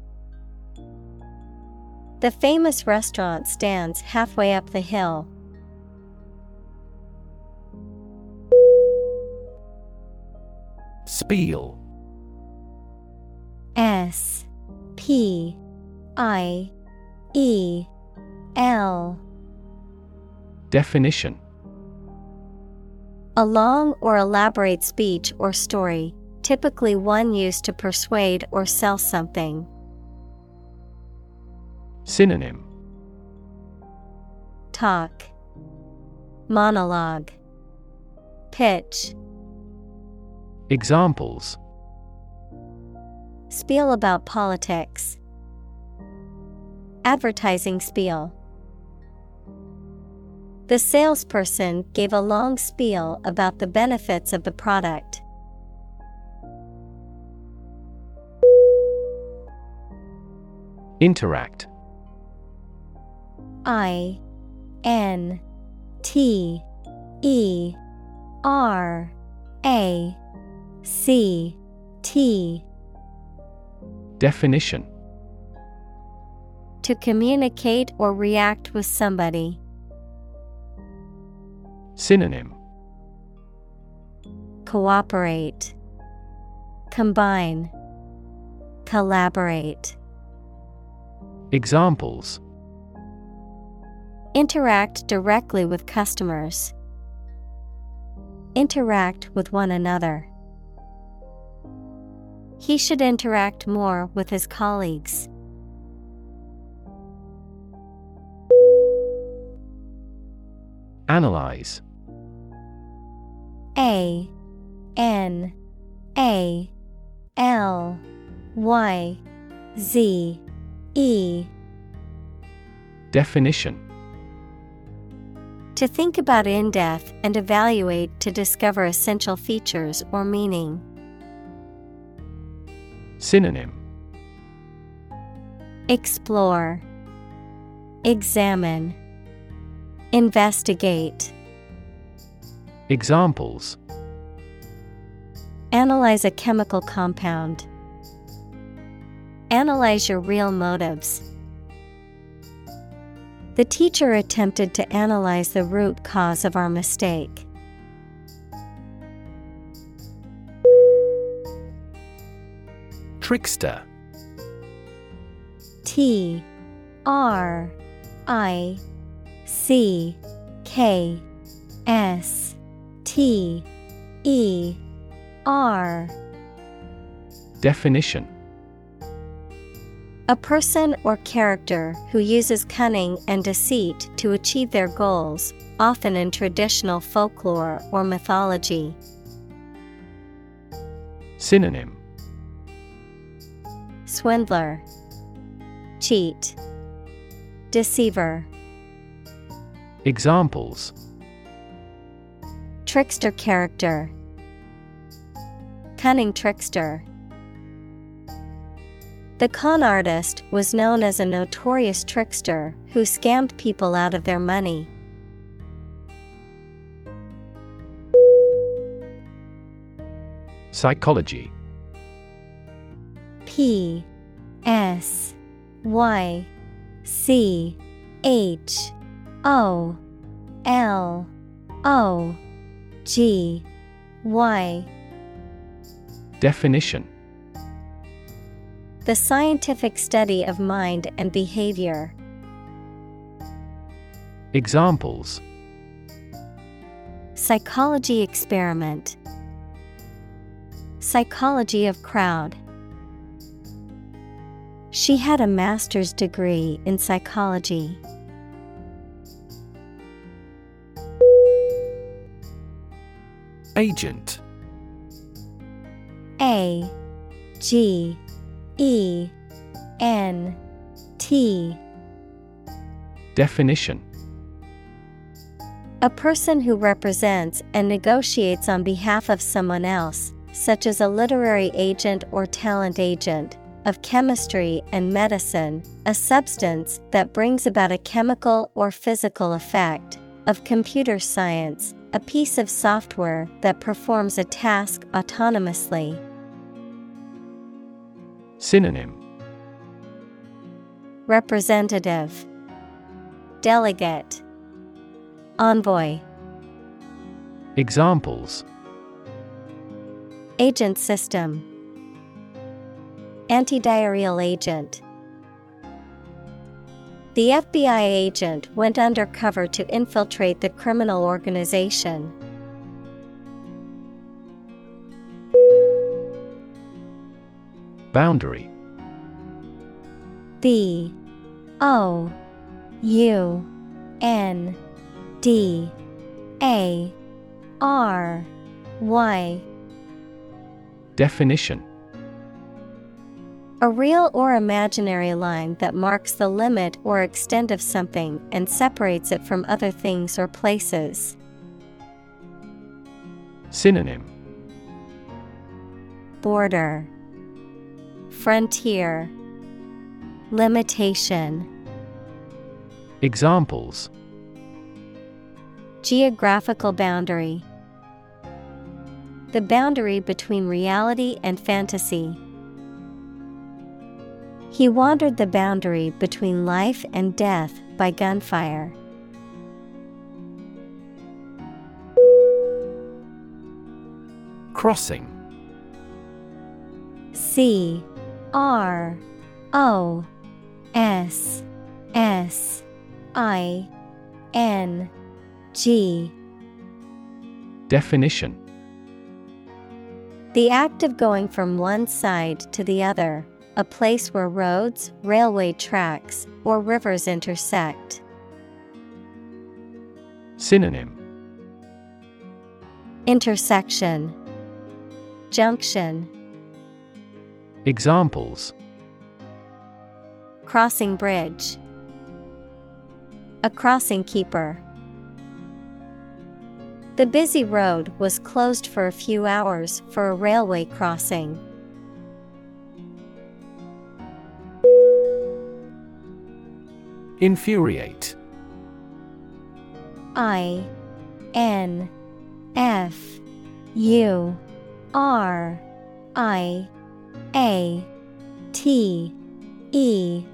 The famous restaurant stands halfway up the hill. Spiel S P I E L Definition A long or elaborate speech or story, typically one used to persuade or sell something. Synonym Talk Monologue Pitch Examples Spiel about politics. Advertising spiel. The salesperson gave a long spiel about the benefits of the product. Interact. I N T E R A C T Definition To communicate or react with somebody. Synonym Cooperate, Combine, Collaborate. Examples Interact directly with customers. Interact with one another. He should interact more with his colleagues. Analyze A N A L Y Z E Definition To think about in depth and evaluate to discover essential features or meaning. Synonym Explore, Examine, Investigate. Examples Analyze a chemical compound. Analyze your real motives. The teacher attempted to analyze the root cause of our mistake. Trickster T R I C K S T E R Definition A person or character who uses cunning and deceit to achieve their goals, often in traditional folklore or mythology. Synonym. Swindler, Cheat, Deceiver, Examples. Trickster character, Cunning trickster. The con artist was known as a notorious trickster who scammed people out of their money. Psychology. P S Y C H O L O G Y. Definition The scientific study of mind and behavior. Examples Psychology experiment. Psychology of crowd. She had a master's degree in psychology. Agent A G E N T Definition A person who represents and negotiates on behalf of someone else, such as a literary agent or talent agent, of chemistry and medicine, a substance that brings about a chemical or physical effect, of computer science, a piece of software that performs a task autonomously. Synonym. Representative. Delegate. Envoy. Examples. Agent system. Antidiarrheal agent. The FBI agent went undercover to infiltrate the criminal organization. Boundary. B O U N D A R Y. Definition. A real or imaginary line that marks the limit or extent of something and separates it from other things or places. Synonym. Border Frontier. Limitation. Examples. Geographical boundary. The boundary between reality and fantasy. He wandered the boundary between life and death by gunfire. Crossing. C R O S S I N G. Definition. The act of going from one side to the other, a place where roads, railway tracks, or rivers intersect. Synonym. Intersection. Junction Examples. Crossing bridge. A crossing keeper. The busy road was closed for a few hours for a railway crossing. Infuriate. I N F U R I A T E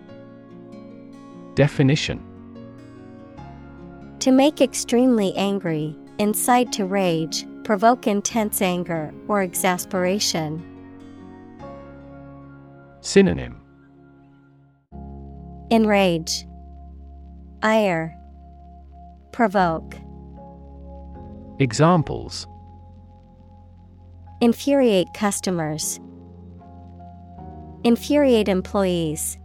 Definition To make extremely angry, incite to rage, provoke intense anger or exasperation. Synonym Enrage, ire, provoke. Examples Infuriate customers. Infuriate employees.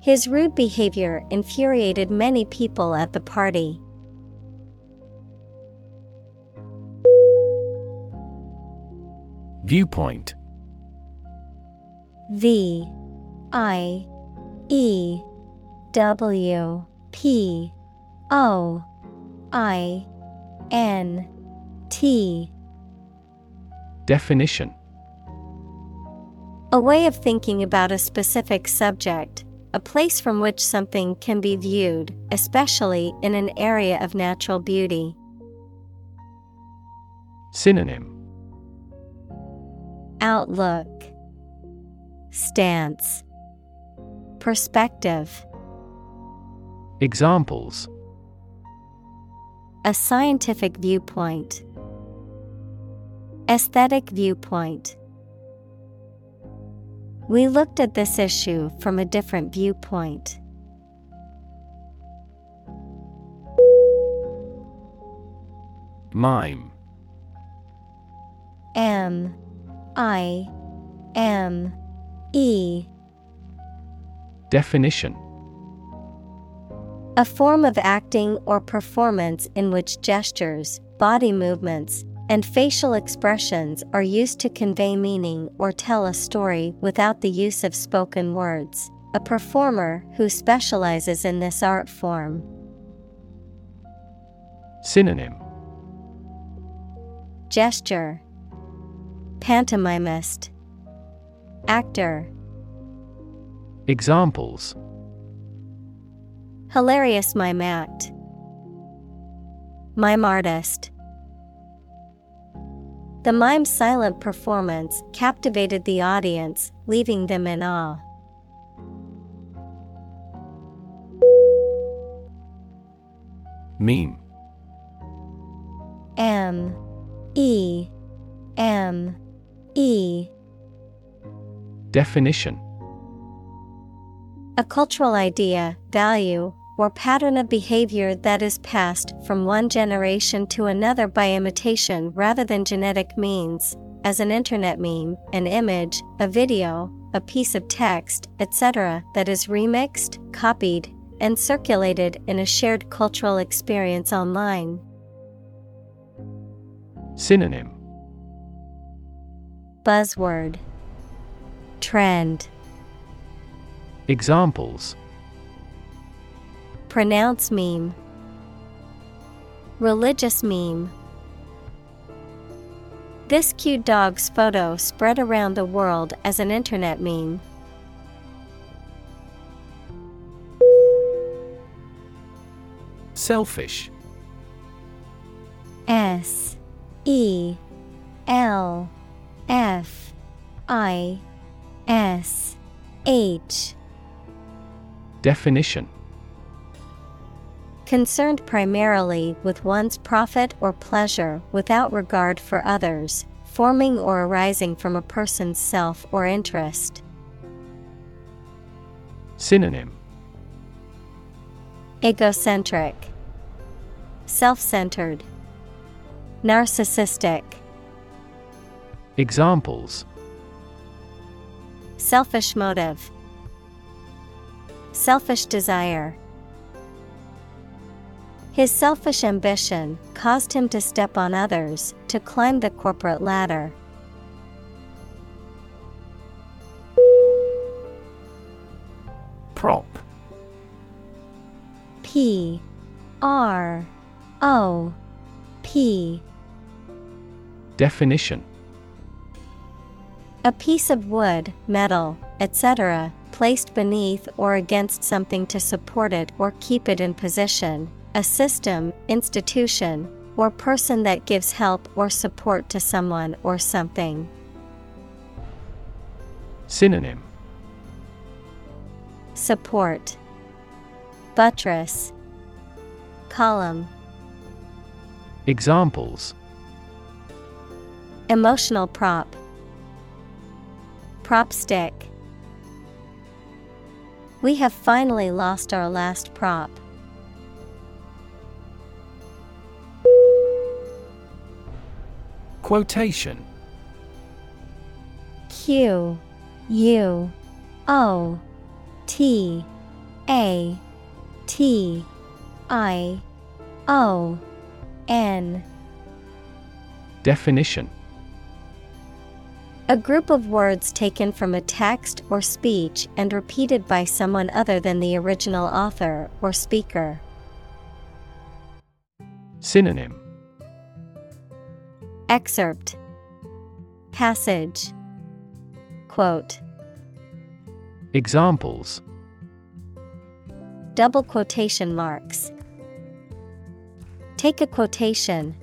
His rude behavior infuriated many people at the party. Viewpoint V I E W P O I N T Definition A way of thinking about a specific subject, a place from which something can be viewed, especially in an area of natural beauty. Synonym Outlook, Stance, Perspective. Examples A scientific viewpoint, Aesthetic viewpoint. We looked at this issue from a different viewpoint. Mime. M I M E. Definition. A form of acting or performance in which gestures, body movements, and facial expressions are used to convey meaning or tell a story without the use of spoken words. A performer who specializes in this art form. Synonym. Gesture. Pantomimist. Actor. Examples. Hilarious mime act Mime artist The mime's silent performance captivated the audience, leaving them in awe. Meme. M. E. M. E. Definition. A cultural idea, value, or pattern of behavior that is passed from one generation to another by imitation rather than genetic means, as an internet meme, an image, a video, a piece of text, etc., that is remixed, copied, and circulated in a shared cultural experience online. Synonym Buzzword Trend Examples Pronounce meme. Religious meme. This cute dog's photo spread around the world as an internet meme. Selfish. S E L F I S H. Definition Concerned primarily with one's profit or pleasure without regard for others, forming or arising from a person's self or interest. Synonym Egocentric, Self centered, Narcissistic. Examples Selfish motive, Selfish desire. His selfish ambition caused him to step on others to climb the corporate ladder. Prop. P R O P Definition A piece of wood, metal, etc., placed beneath or against something to support it or keep it in position, a system, institution, or person that gives help or support to someone or something. Synonym. Support. Buttress. Column. Examples. Emotional prop. Prop stick. We have finally lost our last prop. Quotation. Q U O T A T I O N. Definition. A group of words taken from a text or speech and repeated by someone other than the original author or speaker. Synonym Excerpt Passage Quote Examples Double quotation marks. Take a quotation.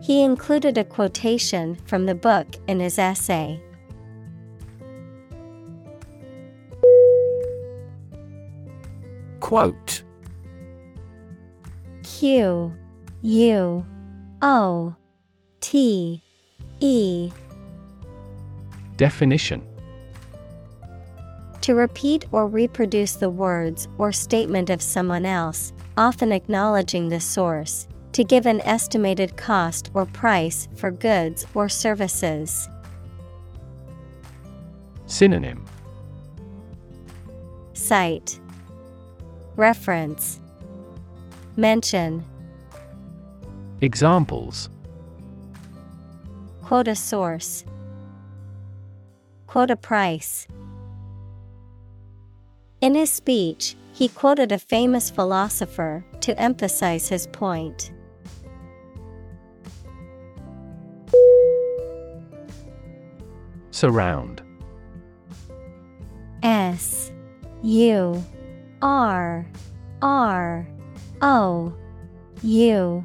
He included a quotation from the book in his essay. Quote Q U O T E. Definition. To repeat or reproduce the words or statement of someone else, often acknowledging the source, to give an estimated cost or price for goods or services. Synonym. Cite Reference. Mention Examples Quote a source. Quote a price. In his speech, he quoted a famous philosopher to emphasize his point. Surround S U R R O U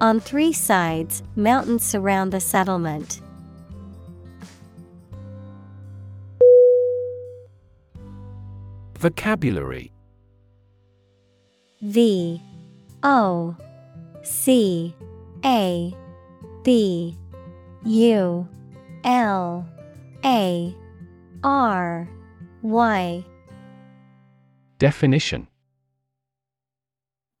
On three sides, mountains surround the settlement. Vocabulary. V O C A B U L A R Y. Definition.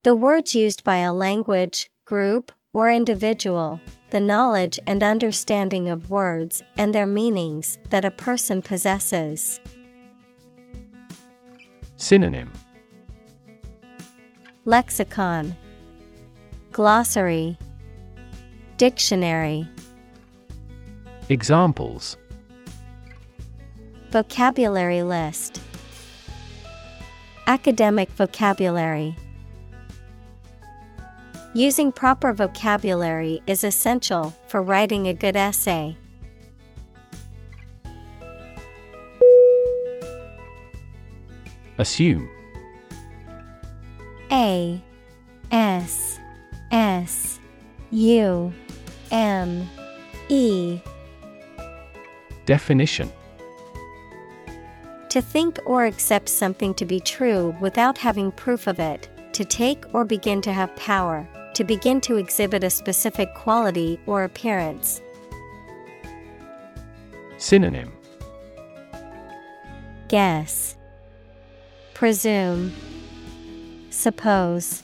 The words used by a language, group, or individual, the knowledge and understanding of words and their meanings that a person possesses. Synonym Lexicon, Glossary, Dictionary. Examples Vocabulary list Academic vocabulary. Using proper vocabulary is essential for writing a good essay. Assume. A S S U M E. Definition. To think or accept something to be true without having proof of it, to take or begin to have power, to begin to exhibit a specific quality or appearance. Synonym Guess, Presume, Suppose.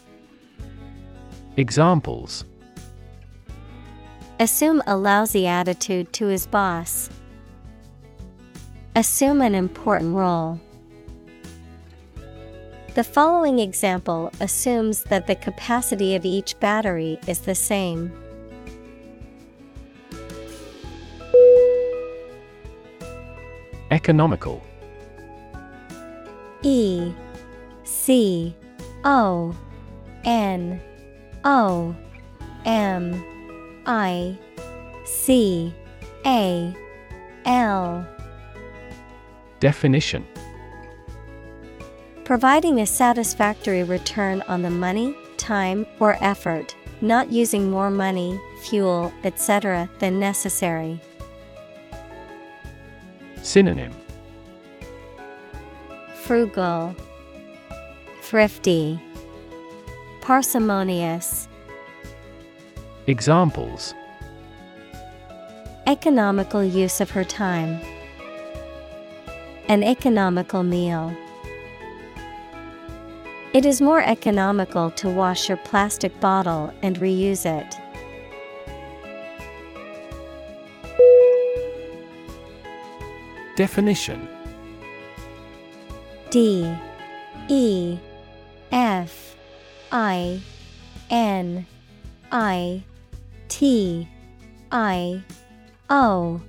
Examples Assume a lousy attitude to his boss. Assume an important role. The following example assumes that the capacity of each battery is the same. Economical. E C O N O M I C A L. Definition Providing a satisfactory return on the money, time, or effort, not using more money, fuel, etc. than necessary. Synonym Frugal, Thrifty, Parsimonious. Examples Economical use of her time. An economical meal. It is more economical to wash your plastic bottle and reuse it. Definition. D. E. F. I. N. I. T. I. O.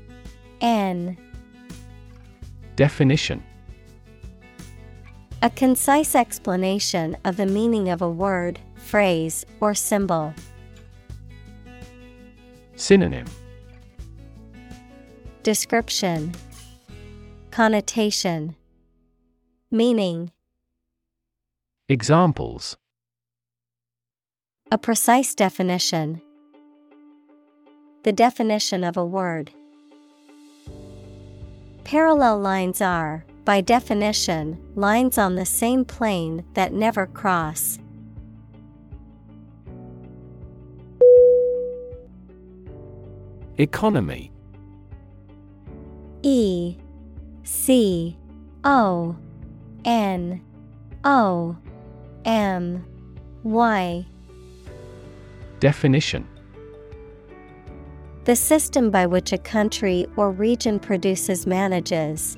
N. Definition A concise explanation of the meaning of a word, phrase, or symbol. Synonym Description Connotation Meaning Examples A precise definition. The definition of a word. Parallel lines are, by definition, lines on the same plane that never cross. Economy. E C O N O M Y. Definition. The system by which a country or region produces, manages,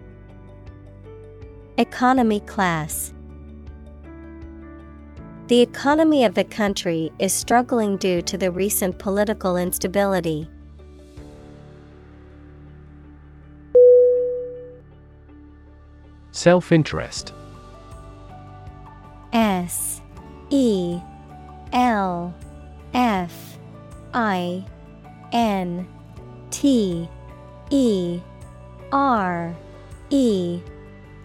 Economy class. The economy of the country is struggling due to the recent political instability. Self interest S. E. L. F. I. N. T. E. R. E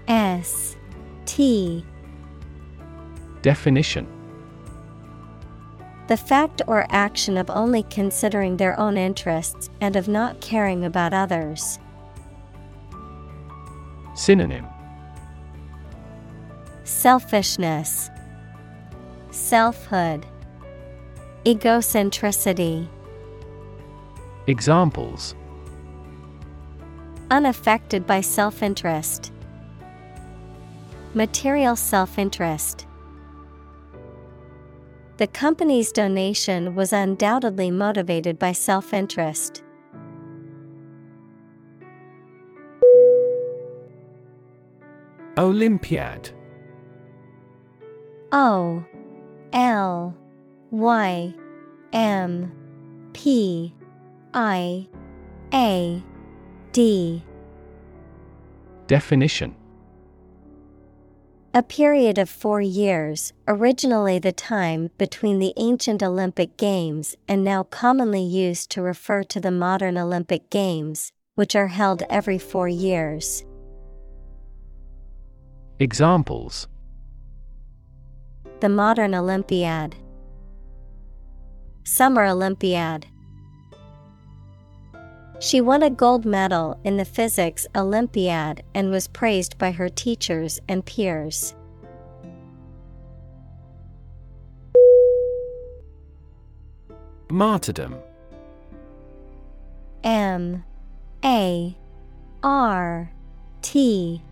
S T. Definition. The fact or action of only considering their own interests and of not caring about others. Synonym. Selfishness, Selfhood, Egocentricity, Examples. Unaffected by self interest, material self interest. The company's donation was undoubtedly motivated by self interest. Olympiad O L Y M P I A D Definition A period of four years, originally the time between the ancient Olympic Games and now commonly used to refer to the modern Olympic Games, which are held every four years. Examples The modern Olympiad, Summer Olympiad. She won a gold medal in the Physics Olympiad and was praised by her teachers and peers. Martyrdom. M. A. R. T.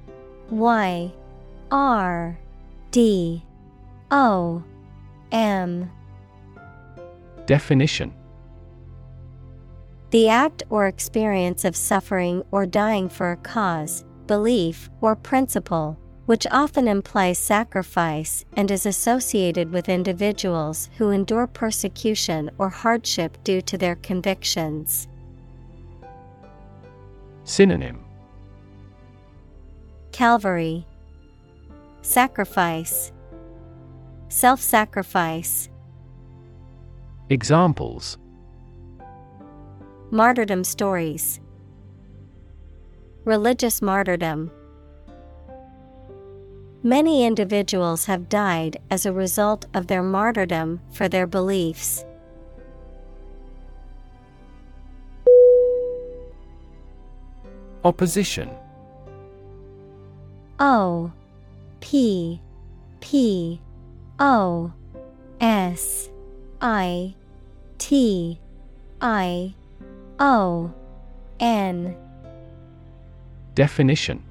Y. R. D. O. M. Definition The act or experience of suffering or dying for a cause, belief, or principle, which often implies sacrifice and is associated with individuals who endure persecution or hardship due to their convictions. Synonym. Calvary. Sacrifice. Self sacrifice Examples Martyrdom stories. Religious martyrdom. Many individuals have died as a result of their martyrdom for their beliefs. Opposition. O P P O S I T I O N. Definition.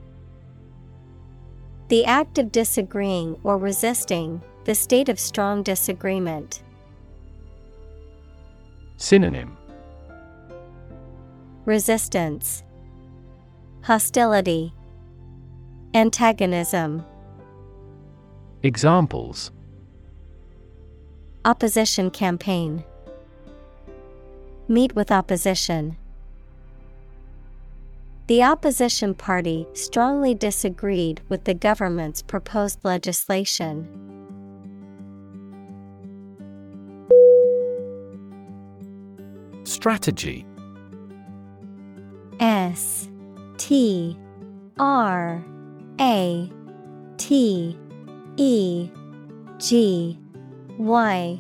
The act of disagreeing or resisting, the state of strong disagreement. Synonym. Resistance, Hostility, Antagonism, Examples. Opposition campaign. Meet with opposition. The opposition party strongly disagreed with the government's proposed legislation. Strategy S T R A T E G Y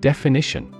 Definition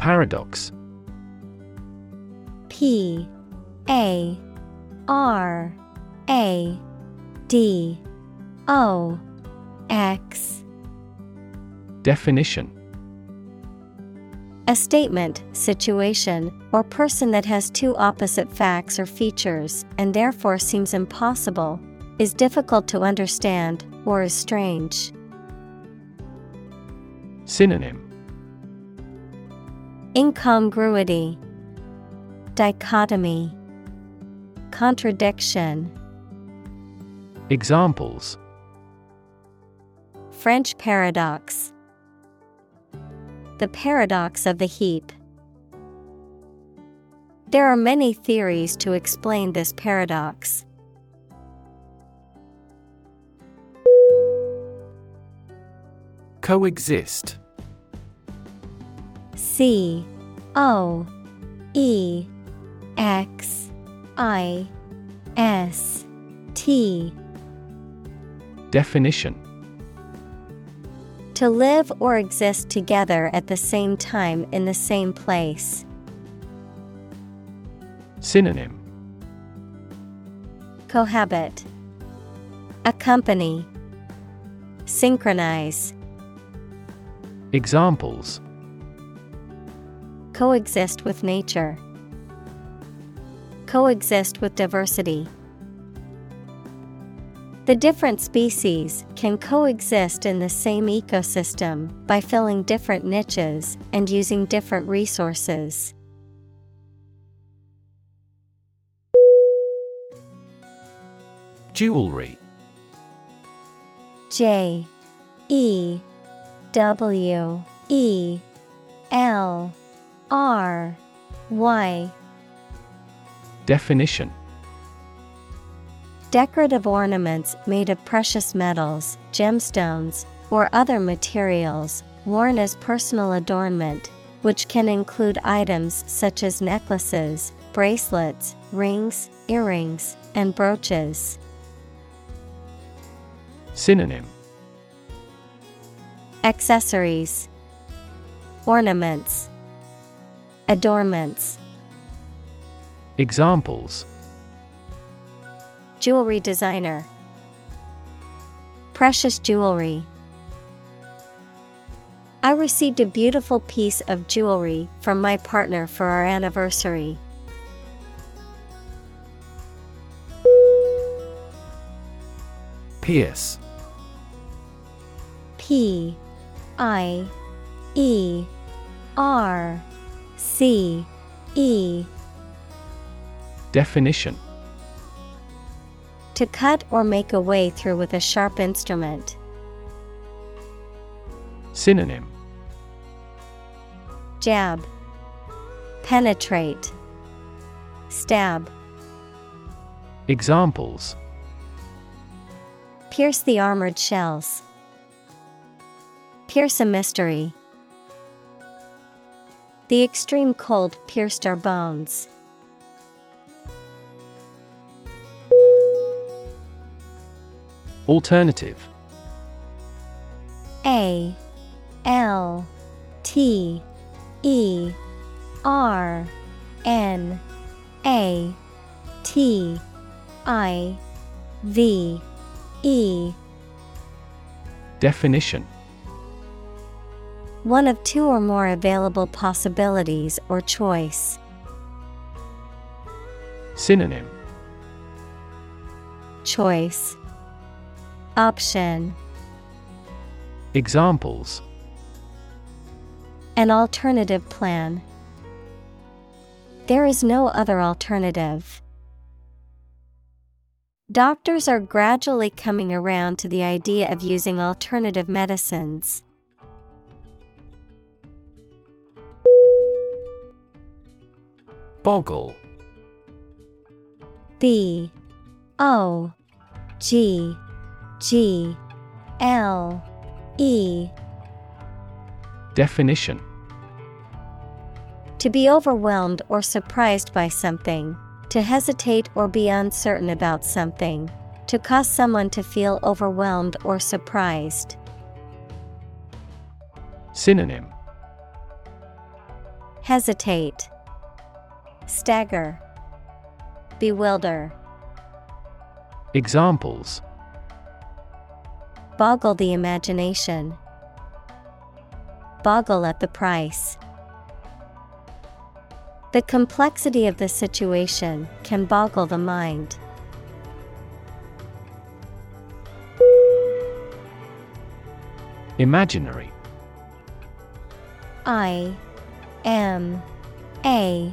Paradox. P A R A D O X. Definition. A statement, situation, or person that has two opposite facts or features and therefore seems impossible, is difficult to understand, or is strange. Synonym Incongruity, Dichotomy, Contradiction. Examples French paradox, The paradox of the heap. There are many theories to explain this paradox. Coexist C O E X I S T Definition. To live or exist together at the same time in the same place. Synonym. Cohabit. Accompany Synchronize. Examples Coexist with nature. Coexist with diversity. The different species can coexist in the same ecosystem by filling different niches and using different resources. Jewelry. J E W E L R Y. Definition. Decorative ornaments made of precious metals, gemstones, or other materials worn as personal adornment, which can include items such as necklaces, bracelets, rings, earrings, and brooches. Synonym. Accessories, Ornaments, Adornments. Examples Jewelry designer. Precious jewelry. I received a beautiful piece of jewelry from my partner for our anniversary. Pierce. P I E R C E Definition To cut or make a way through with a sharp instrument. Synonym Jab, Penetrate, Stab. Examples Pierce the armored shells. Pierce a mystery. The extreme cold pierced our bones. Alternative. A L T E R N A T I V E. Definition One of two or more available possibilities or choice. Synonym Choice Option Examples An alternative plan. There is no other alternative. Doctors are gradually coming around to the idea of using alternative medicines. Boggle. B O G G L E Definition To be overwhelmed or surprised by something, to hesitate or be uncertain about something, to cause someone to feel overwhelmed or surprised. Synonym Hesitate, Stagger, Bewilder, Examples. Boggle the imagination, Boggle at the price. The complexity of the situation can boggle the mind. Imaginary. I M A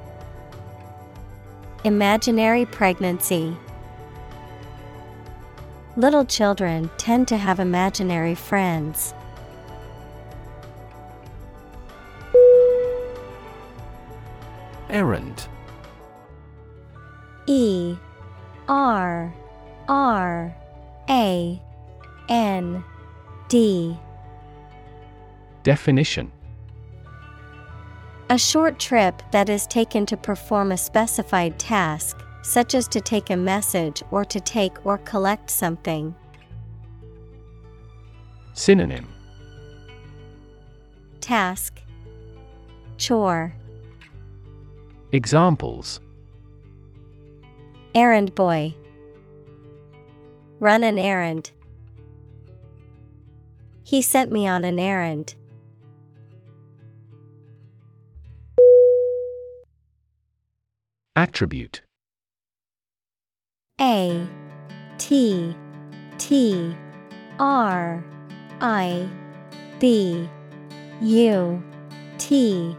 Imaginary pregnancy. Little children tend to have imaginary friends. Errand E R R A N D Definition A short trip that is taken to perform a specified task, such as to take a message or to take or collect something. Synonym Task Chore Examples Errand boy Run an errand. He sent me on an errand. Attribute. A T T R I B U T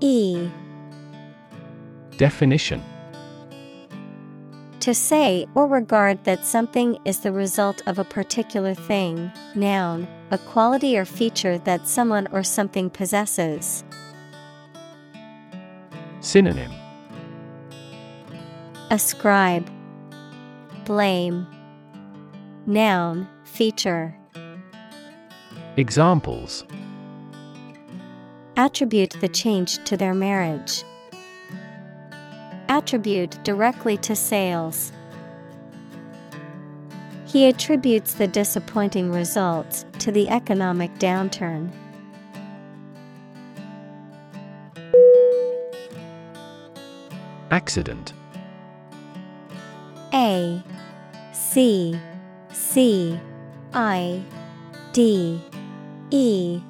E. Definition. To say or regard that something is the result of a particular thing, noun, a quality or feature that someone or something possesses. Synonym Ascribe, Blame, Noun, feature. Examples Attribute the change to their marriage. Attribute directly to sales. He attributes the disappointing results to the economic downturn. Accident A C C I D E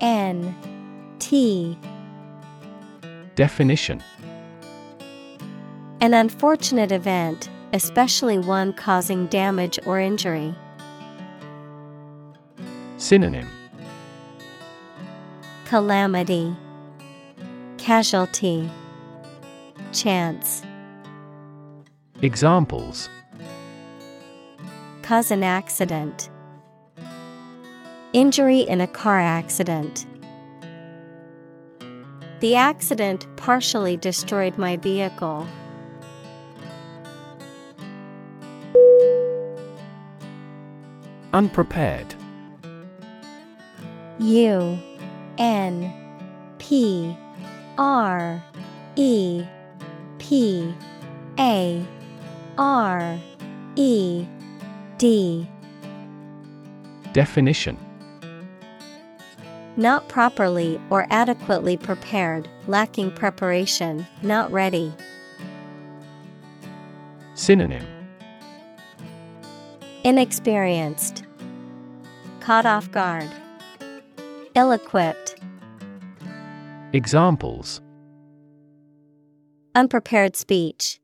N T. Definition. An unfortunate event, especially one causing damage or injury. Synonym. Calamity, Casualty, Chance. Examples Cause an accident. Injury in a car accident. The accident partially destroyed my vehicle. Unprepared U N P R E P A R E D. Definition. Not properly or adequately prepared, lacking preparation, not ready. Synonym. Inexperienced, Caught off guard, Ill equipped, Examples. Unprepared speech,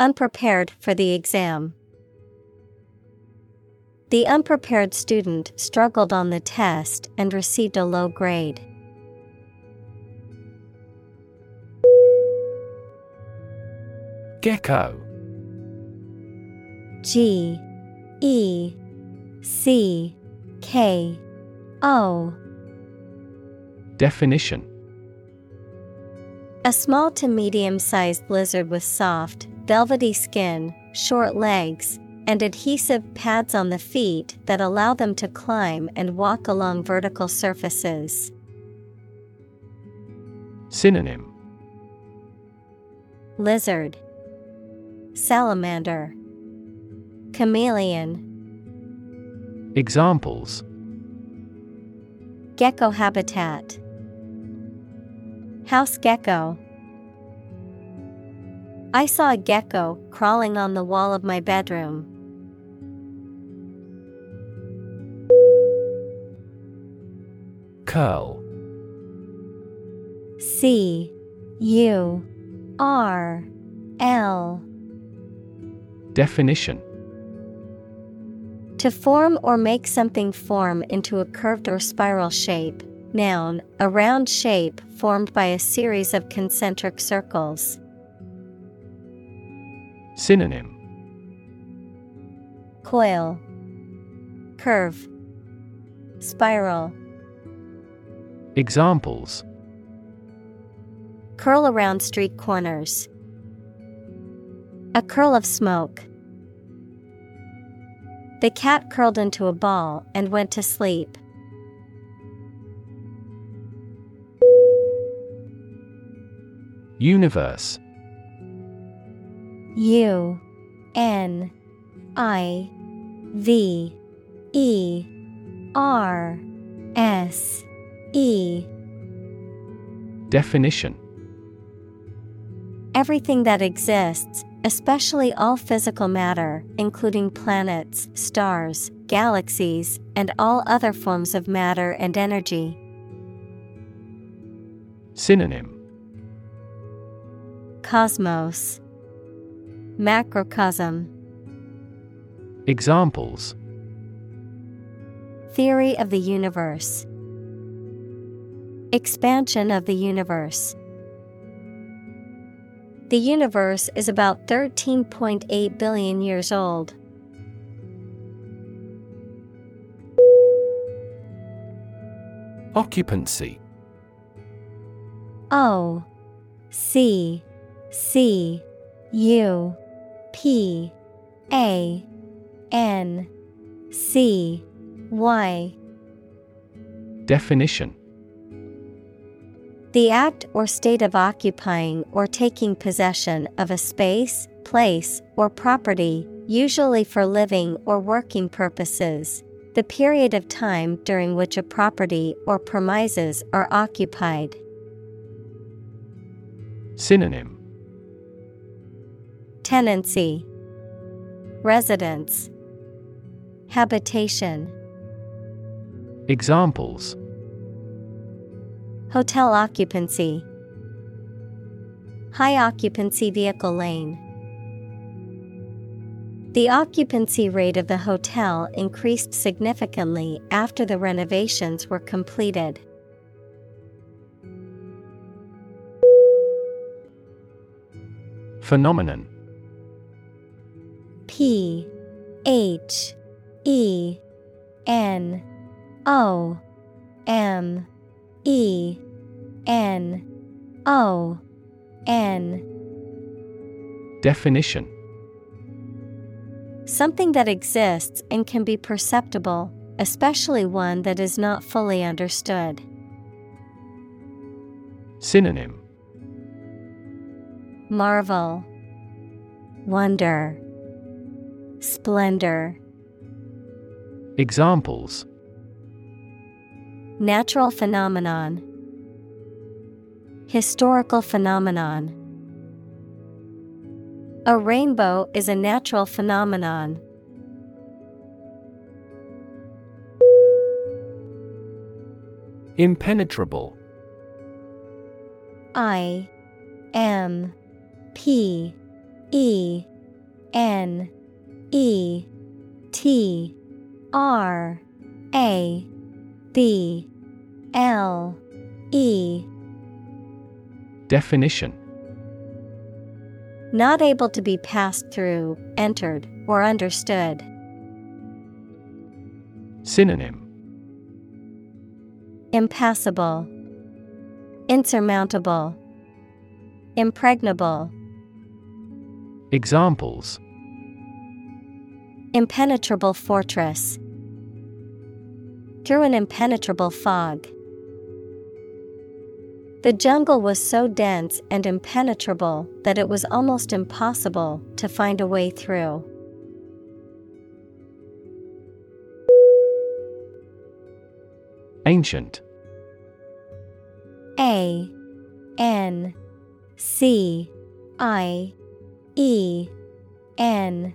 Unprepared for the exam. The unprepared student struggled on the test and received a low grade. Gecko G E C K O Definition A small to medium sized lizard with soft, velvety skin, short legs, and adhesive pads on the feet that allow them to climb and walk along vertical surfaces. Synonym. Lizard, Salamander, Chameleon, Examples. Gecko habitat, House gecko. I saw a gecko crawling on the wall of my bedroom. Curl C U R L Definition To form or make something form into a curved or spiral shape. Noun, a round shape formed by a series of concentric circles. Synonym Coil, Curve, Spiral. Examples Curl around street corners. A curl of smoke. The cat curled into a ball and went to sleep. Universe U N I V E R S E. Definition. Everything that exists, especially all physical matter, including planets, stars, galaxies, and all other forms of matter and energy. Synonym. Cosmos Macrocosm. Examples. Theory of the universe. Expansion of the universe. The universe is about 13.8 billion years old. Occupancy. O C C U P A N C Y Definition The act or state of occupying or taking possession of a space, place, or property, usually for living or working purposes. The period of time during which a property or premises are occupied. Synonym Tenancy, Residence, Habitation, Examples Hotel occupancy, High occupancy vehicle lane. The occupancy rate of the hotel increased significantly after the renovations were completed. Phenomenon P H E N O M E N O N Definition. Something that exists and can be perceptible, especially one that is not fully understood. Synonym. Marvel, Wonder, Splendor. Examples Natural phenomenon, Historical phenomenon. A rainbow is a natural phenomenon. Impenetrable I M P E N E T R A B L E. Definition. Not able to be passed through, entered, or understood. Synonym. Impassable, Insurmountable, Impregnable. Examples Impenetrable fortress. Through an impenetrable fog. The jungle was so dense and impenetrable that it was almost impossible to find a way through. Ancient A N C I E N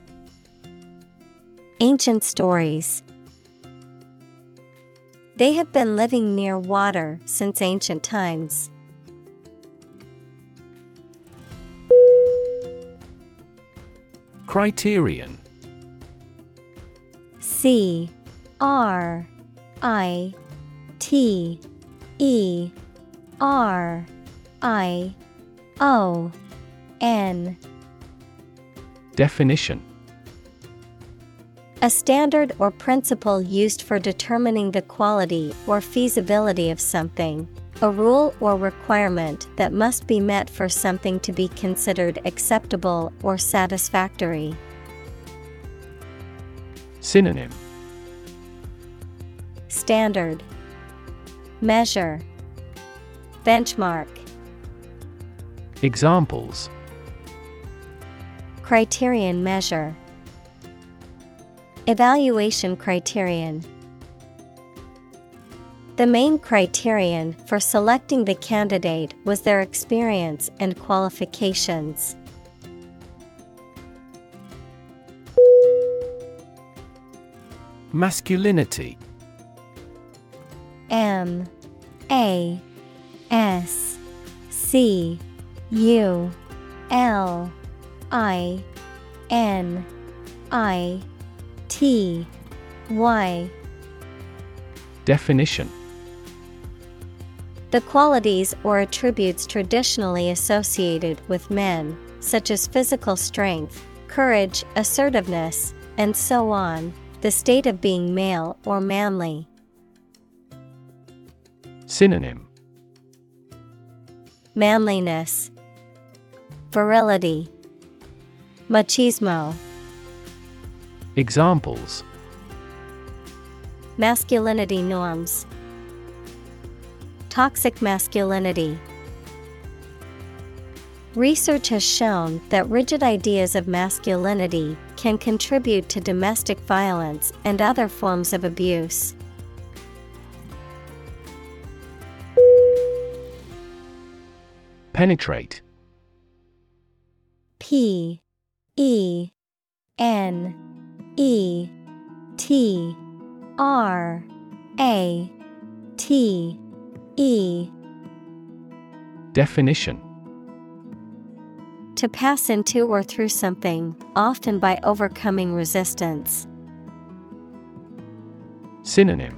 Ancient stories. They have been living near water since ancient times. Criterion C R I T E R I O N Definition A standard or principle used for determining the quality or feasibility of something. A rule or requirement that must be met for something to be considered acceptable or satisfactory. Synonym. Standard. Measure. Benchmark. Examples. Criterion measure Evaluation criterion. The main criterion for selecting the candidate was their experience and qualifications. Masculinity. M A S C U L I N I T Y. Definition. The qualities or attributes traditionally associated with men, such as physical strength, courage, assertiveness, and so on, the state of being male or manly. Synonym. Manliness, Virility, Machismo, Examples Masculinity norms, Toxic masculinity. Research has shown that rigid ideas of masculinity can contribute to domestic violence and other forms of abuse. Penetrate P E N E T R A T E. Definition. To pass into or through something, often by overcoming resistance. Synonym.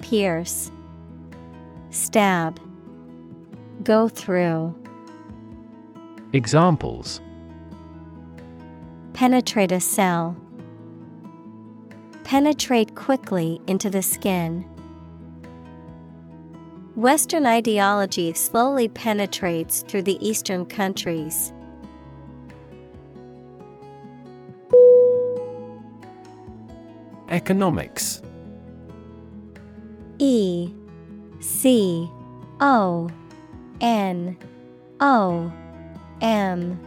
Pierce, Stab, Go through, Examples Penetrate a cell. Penetrate quickly into the skin. Western ideology slowly penetrates through the Eastern countries. Economics E C O N O M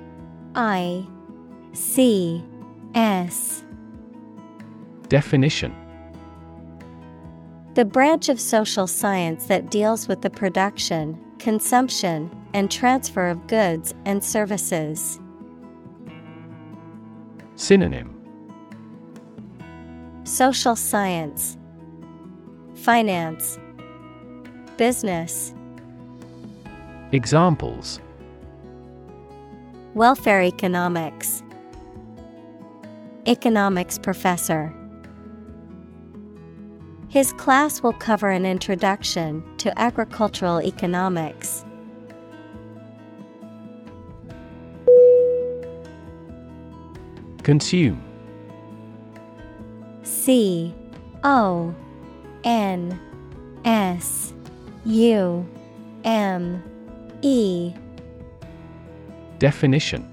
I C S. Definition. The branch of social science that deals with the production, consumption, and transfer of goods and services. Synonym. Social science, Finance, Business, Examples. Welfare economics, Economics professor. His class will cover an introduction to agricultural economics. Consume C O N S U M E Definition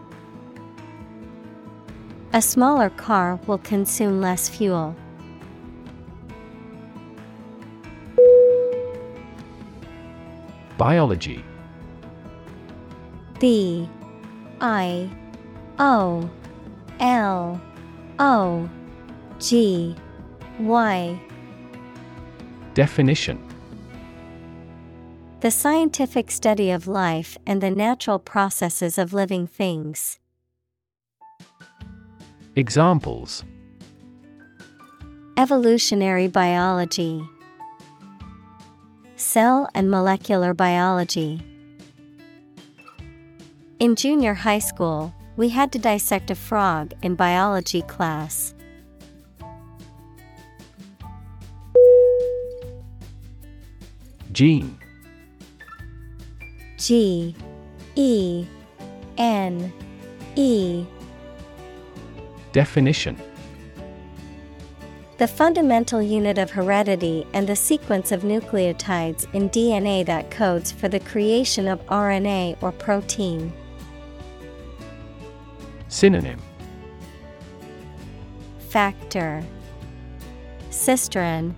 A smaller car will consume less fuel. Biology B I O L O G Y Definition The scientific study of life and the natural processes of living things. Examples Evolutionary biology, Cell and molecular biology. In junior high school, we had to dissect a frog in biology class. Gene G E N E Definition. The fundamental unit of heredity and the sequence of nucleotides in DNA that codes for the creation of RNA or protein. Synonym. Factor. Cistron.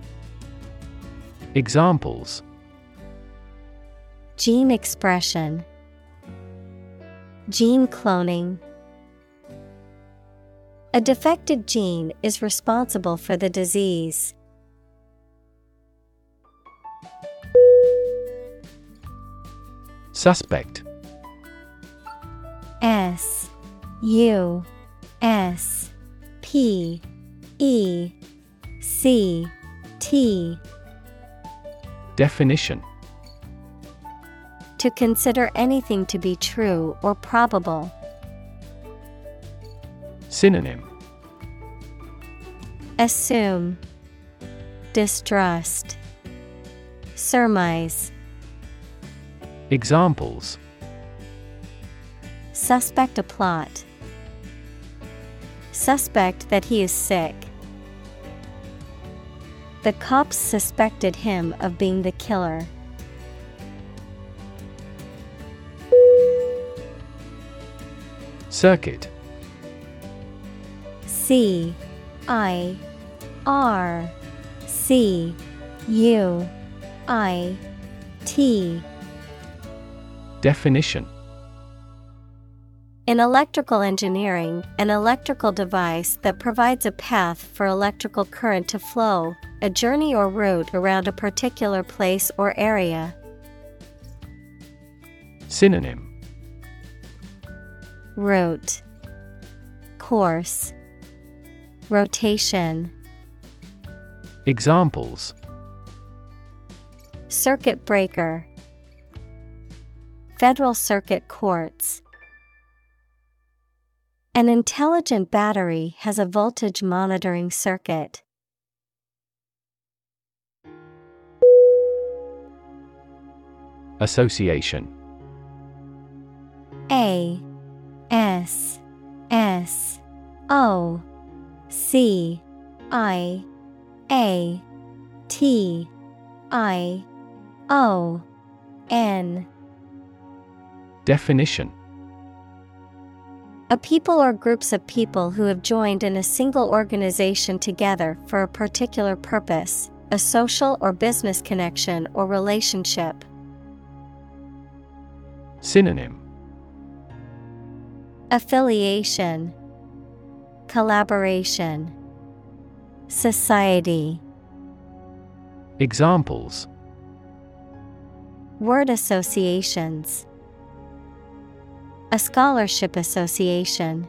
Examples. Gene expression. Gene cloning A defective gene is responsible for the disease. Suspect S U S P E C T Definition To consider anything to be true or probable. Synonym Assume Distrust Surmise Examples Suspect a plot. Suspect that he is sick. The cops suspected him of being the killer. Circuit C I R C U I T. Definition. In electrical engineering, an electrical device that provides a path for electrical current to flow, a journey or route around a particular place or area. Synonym. Route. Course Rotation. Examples. Circuit breaker. Federal Circuit Courts. An intelligent battery has a voltage monitoring circuit. Association. A S S O C I A T I O N. Definition. A people or groups of people who have joined in a single organization together for a particular purpose, a social or business connection or relationship. Synonym. Affiliation, Collaboration, Society. Examples Word associations. A scholarship association.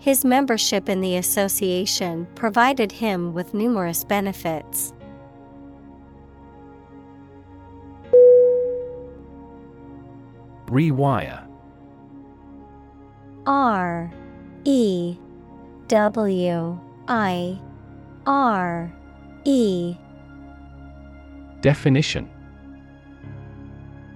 His membership in the association provided him with numerous benefits. Rewire R E W I R E. Definition.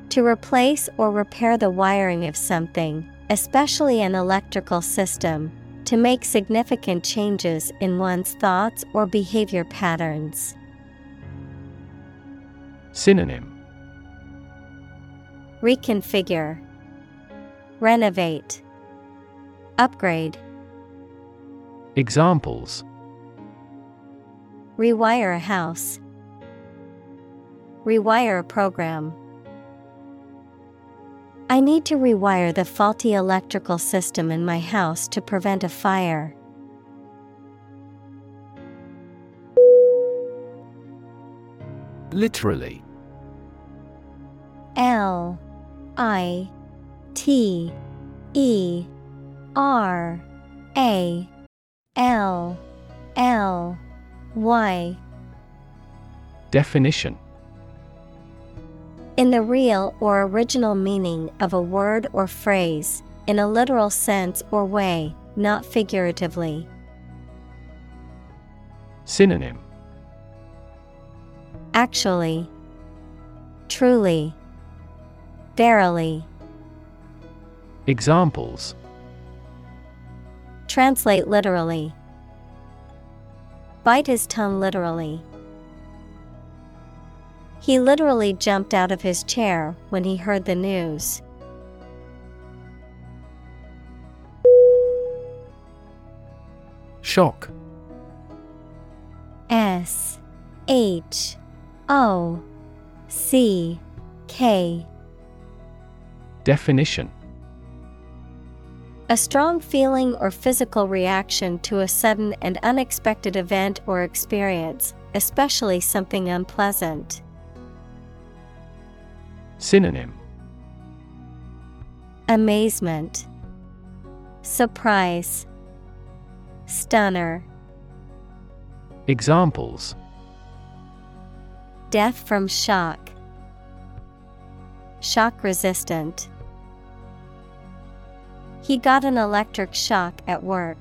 To replace or repair the wiring of something, especially an electrical system, to make significant changes in one's thoughts or behavior patterns. Synonym. Reconfigure, Renovate, Upgrade. Examples Rewire a house, Rewire a program. I need to rewire the faulty electrical system in my house to prevent a fire. Literally L I T E R A L L Y. Definition. In the real or original meaning of a word or phrase, in a literal sense or way, not figuratively. Synonym. Actually, truly, verily. Examples Translate literally. Bite his tongue literally. He literally jumped out of his chair when he heard the news. Shock S H O C K Definition A strong feeling or physical reaction to a sudden and unexpected event or experience, especially something unpleasant. Synonym. Amazement, Surprise, Stunner, Examples. Death from shock, Shock resistant. He got an electric shock at work.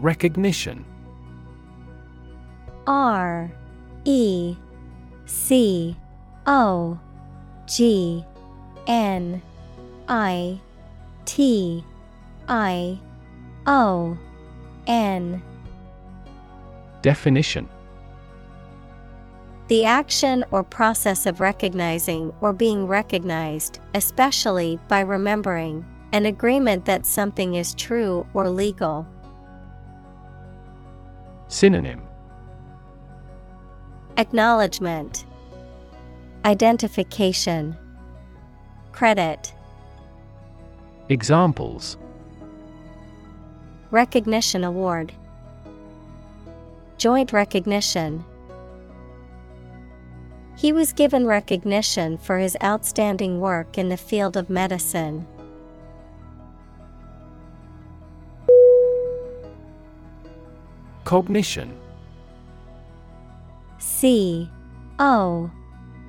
Recognition. R E C O G N I T I O N. Definition The action or process of recognizing or being recognized, especially by remembering, an agreement that something is true or legal. Synonym. Acknowledgement, Identification, Credit, Examples. Recognition Award, Joint Recognition. He was given recognition for his outstanding work in the field of medicine. Cognition. C O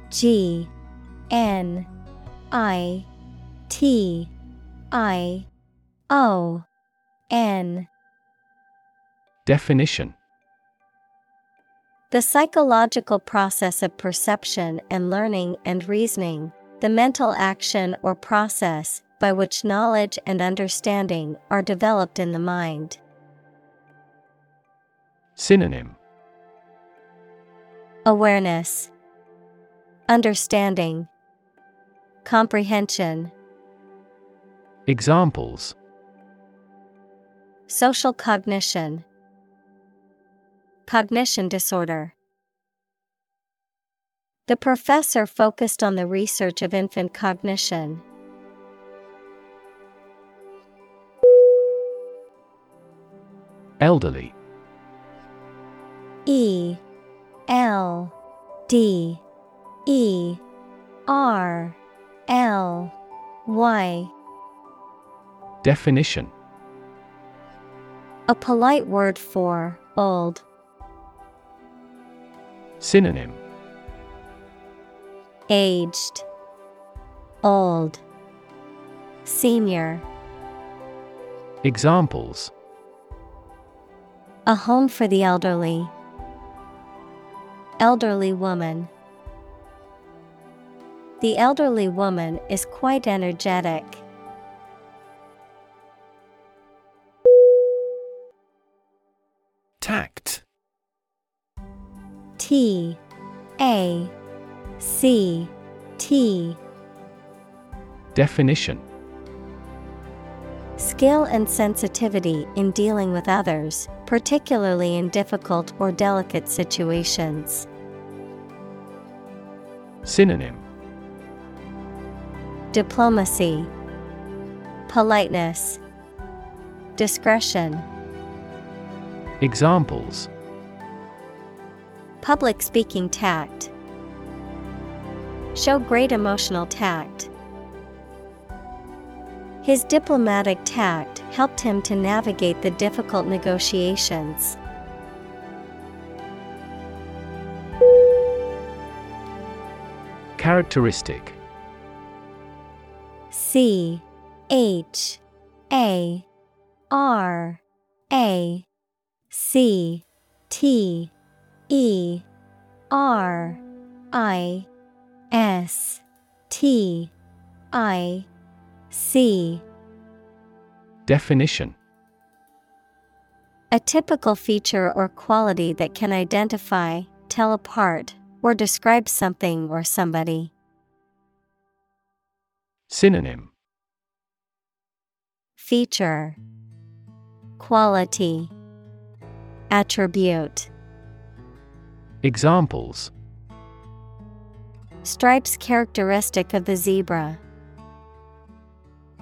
G N I T I O N. Definition The psychological process of perception and learning and reasoning, the mental action or process by which knowledge and understanding are developed in the mind. Synonym. Awareness, Understanding, Comprehension, Examples. Social cognition, Cognition disorder. The professor focused on the research of infant cognition. Elderly E L D E R L Y Definition A polite word for old. Synonym Aged, Old, Senior. Examples A home for the elderly. Elderly woman. The elderly woman is quite energetic. Tact. T A C T Definition. Skill and sensitivity in dealing with others, particularly in difficult or delicate situations. Synonym. Diplomacy, Politeness, Discretion. Examples Public speaking tact. Show great emotional tact. His diplomatic tact helped him to navigate the difficult negotiations. Characteristic C H A R A C T E R I S T I C. Definition. A typical feature or quality that can identify, tell apart, or describe something or somebody. Synonym. Feature. Quality. Attribute Examples Stripes characteristic of the zebra.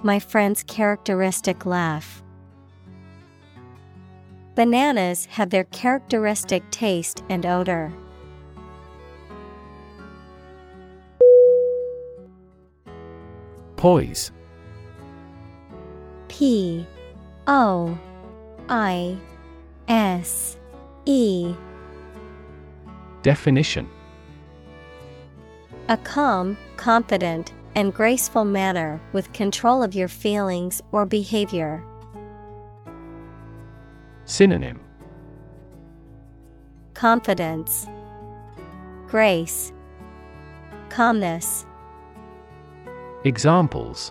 My friend's characteristic laugh. Bananas have their characteristic taste and odor. Poise P O I S E Definition A calm, confident, and graceful manner with control of your feelings or behavior. Synonym Confidence, Grace, Calmness. Examples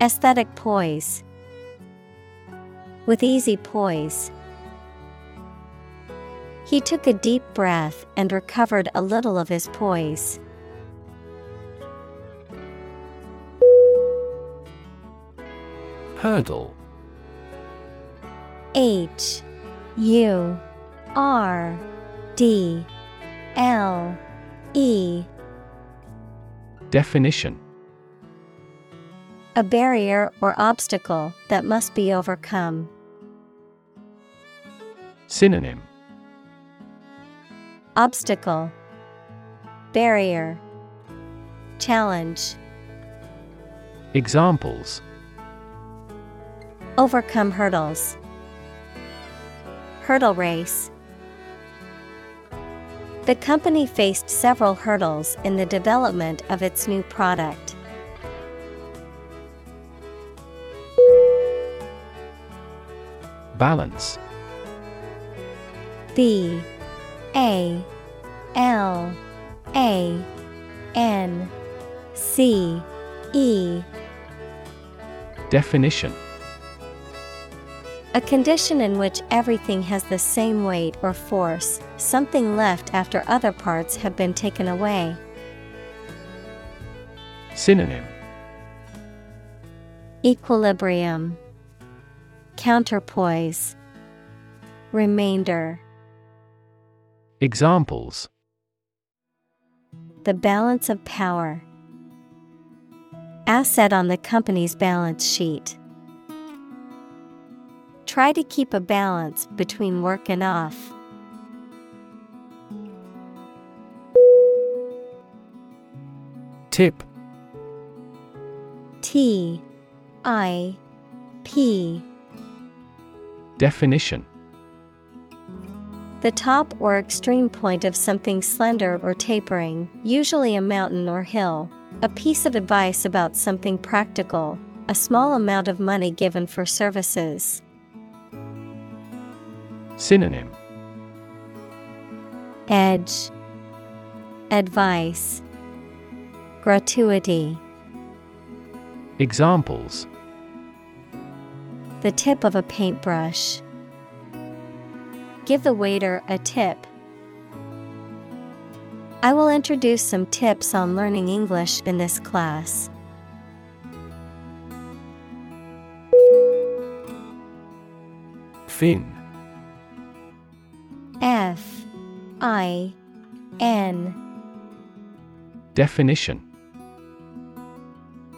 Aesthetic poise. With easy poise. He took a deep breath and recovered a little of his poise. Hurdle H U R D L E Definition A barrier or obstacle that must be overcome. Synonym Obstacle Barrier Challenge Examples Overcome hurdles. Hurdle race. The company faced several hurdles in the development of its new product. Balance B A L A N C E. Definition. A condition in which everything has the same weight or force, something left after other parts have been taken away. Synonym. Equilibrium, Counterpoise, Remainder. Examples The balance of power. Asset on the company's balance sheet. Try to keep a balance between work and off. Tip T I P Definition The top or extreme point of something slender or tapering, usually a mountain or hill. A piece of advice about something practical, a small amount of money given for services. Synonym Edge, Advice, Gratuity. Examples The tip of a paintbrush. Give the waiter a tip. I will introduce some tips on learning English in this class. Fin. F I N Definition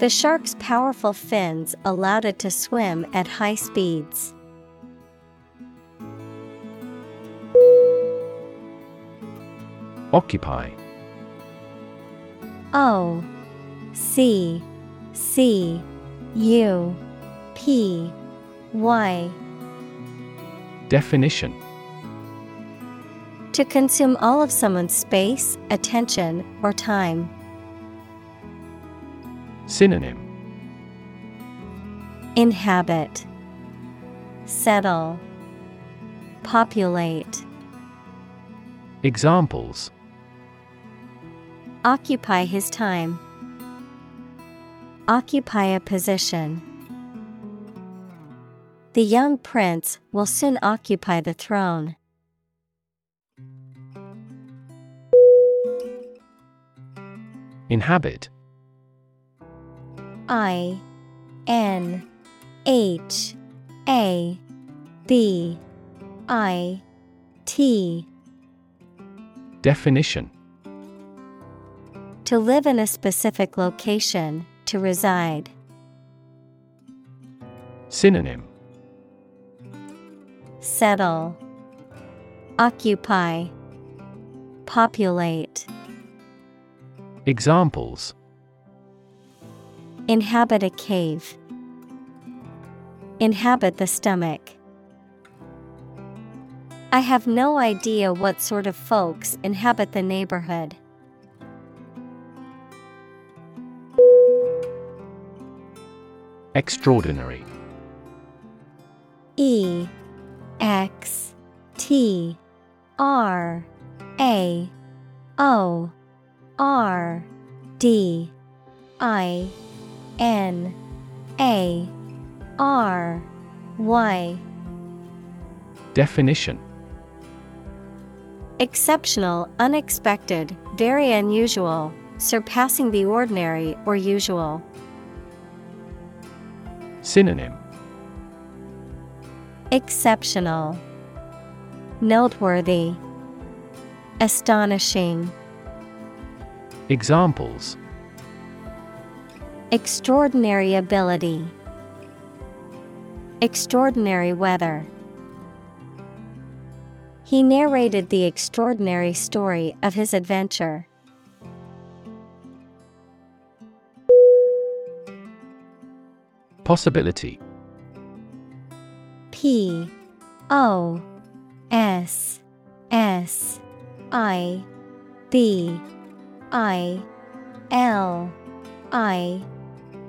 The shark's powerful fins allowed it to swim at high speeds. Occupy O C C U P Y Definition To consume all of someone's space, attention, or time. Synonym Inhabit, Settle, Populate. Examples Occupy his time. Occupy a position. The young prince will soon occupy the throne. Inhabit I N H A B I T. Definition. To live in a specific location, to reside. Synonym. Settle, Occupy, Populate. Examples Inhabit a cave. Inhabit the stomach. I have no idea what sort of folks inhabit the neighborhood. Extraordinary E X T R A O R D I N A R Y. Definition. Exceptional, unexpected, very unusual, surpassing the ordinary or usual. Synonym. Exceptional, Noteworthy, Astonishing, Examples Extraordinary ability, Extraordinary weather. He narrated the extraordinary story of his adventure. Possibility P O S S I B I L I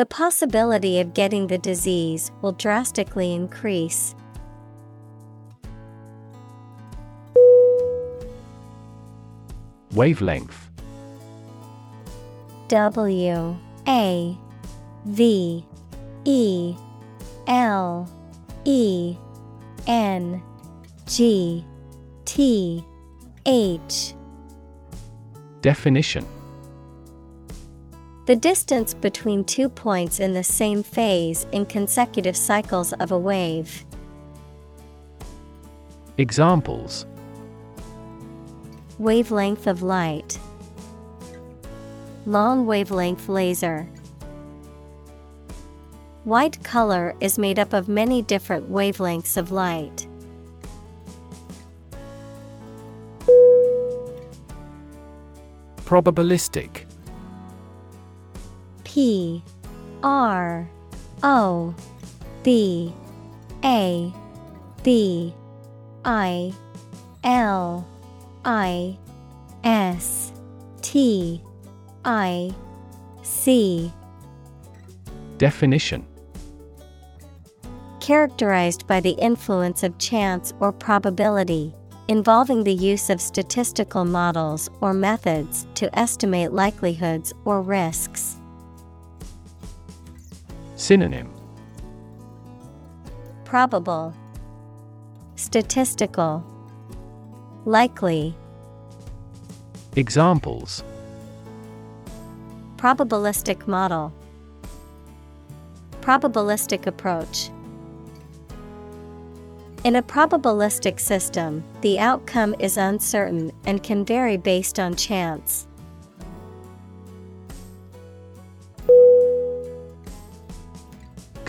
The possibility of getting the disease will drastically increase. Wavelength. W A V E L E N G T H. Definition The distance between two points in the same phase in consecutive cycles of a wave. Examples Wavelength of light. Long wavelength laser. White color is made up of many different wavelengths of light. Probabilistic. P R O B A B I L I S T I C Definition Characterized by the influence of chance or probability, involving the use of statistical models or methods to estimate likelihoods or risks. Synonym Probable, Statistical, Likely. Examples Probabilistic model, Probabilistic approach. In a probabilistic system, the outcome is uncertain and can vary based on chance.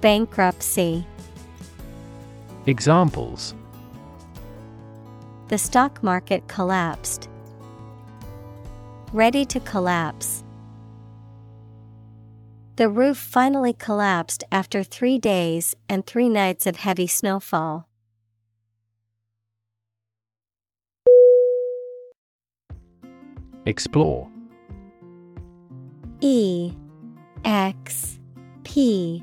Bankruptcy. Examples The stock market collapsed. Ready to collapse. The roof finally collapsed after three days and three nights of heavy snowfall. Explore E X P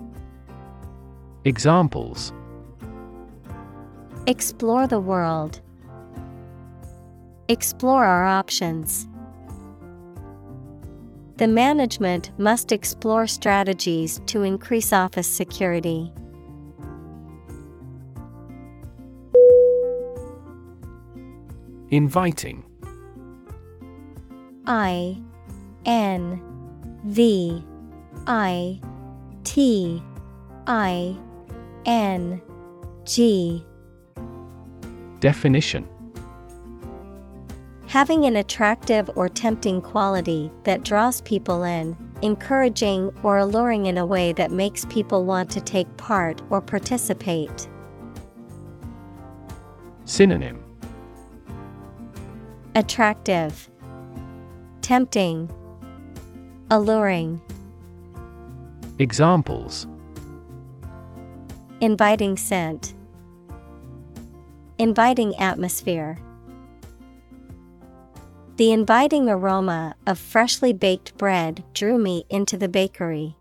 Examples Explore the world, Explore our options. The management must explore strategies to increase office security. Inviting I N V I T I N G. Definition. Having an attractive or tempting quality that draws people in, encouraging or alluring in a way that makes people want to take part or participate. Synonym. Attractive, Tempting, Alluring, Examples Inviting scent, Inviting atmosphere. The inviting aroma of freshly baked bread drew me into the bakery.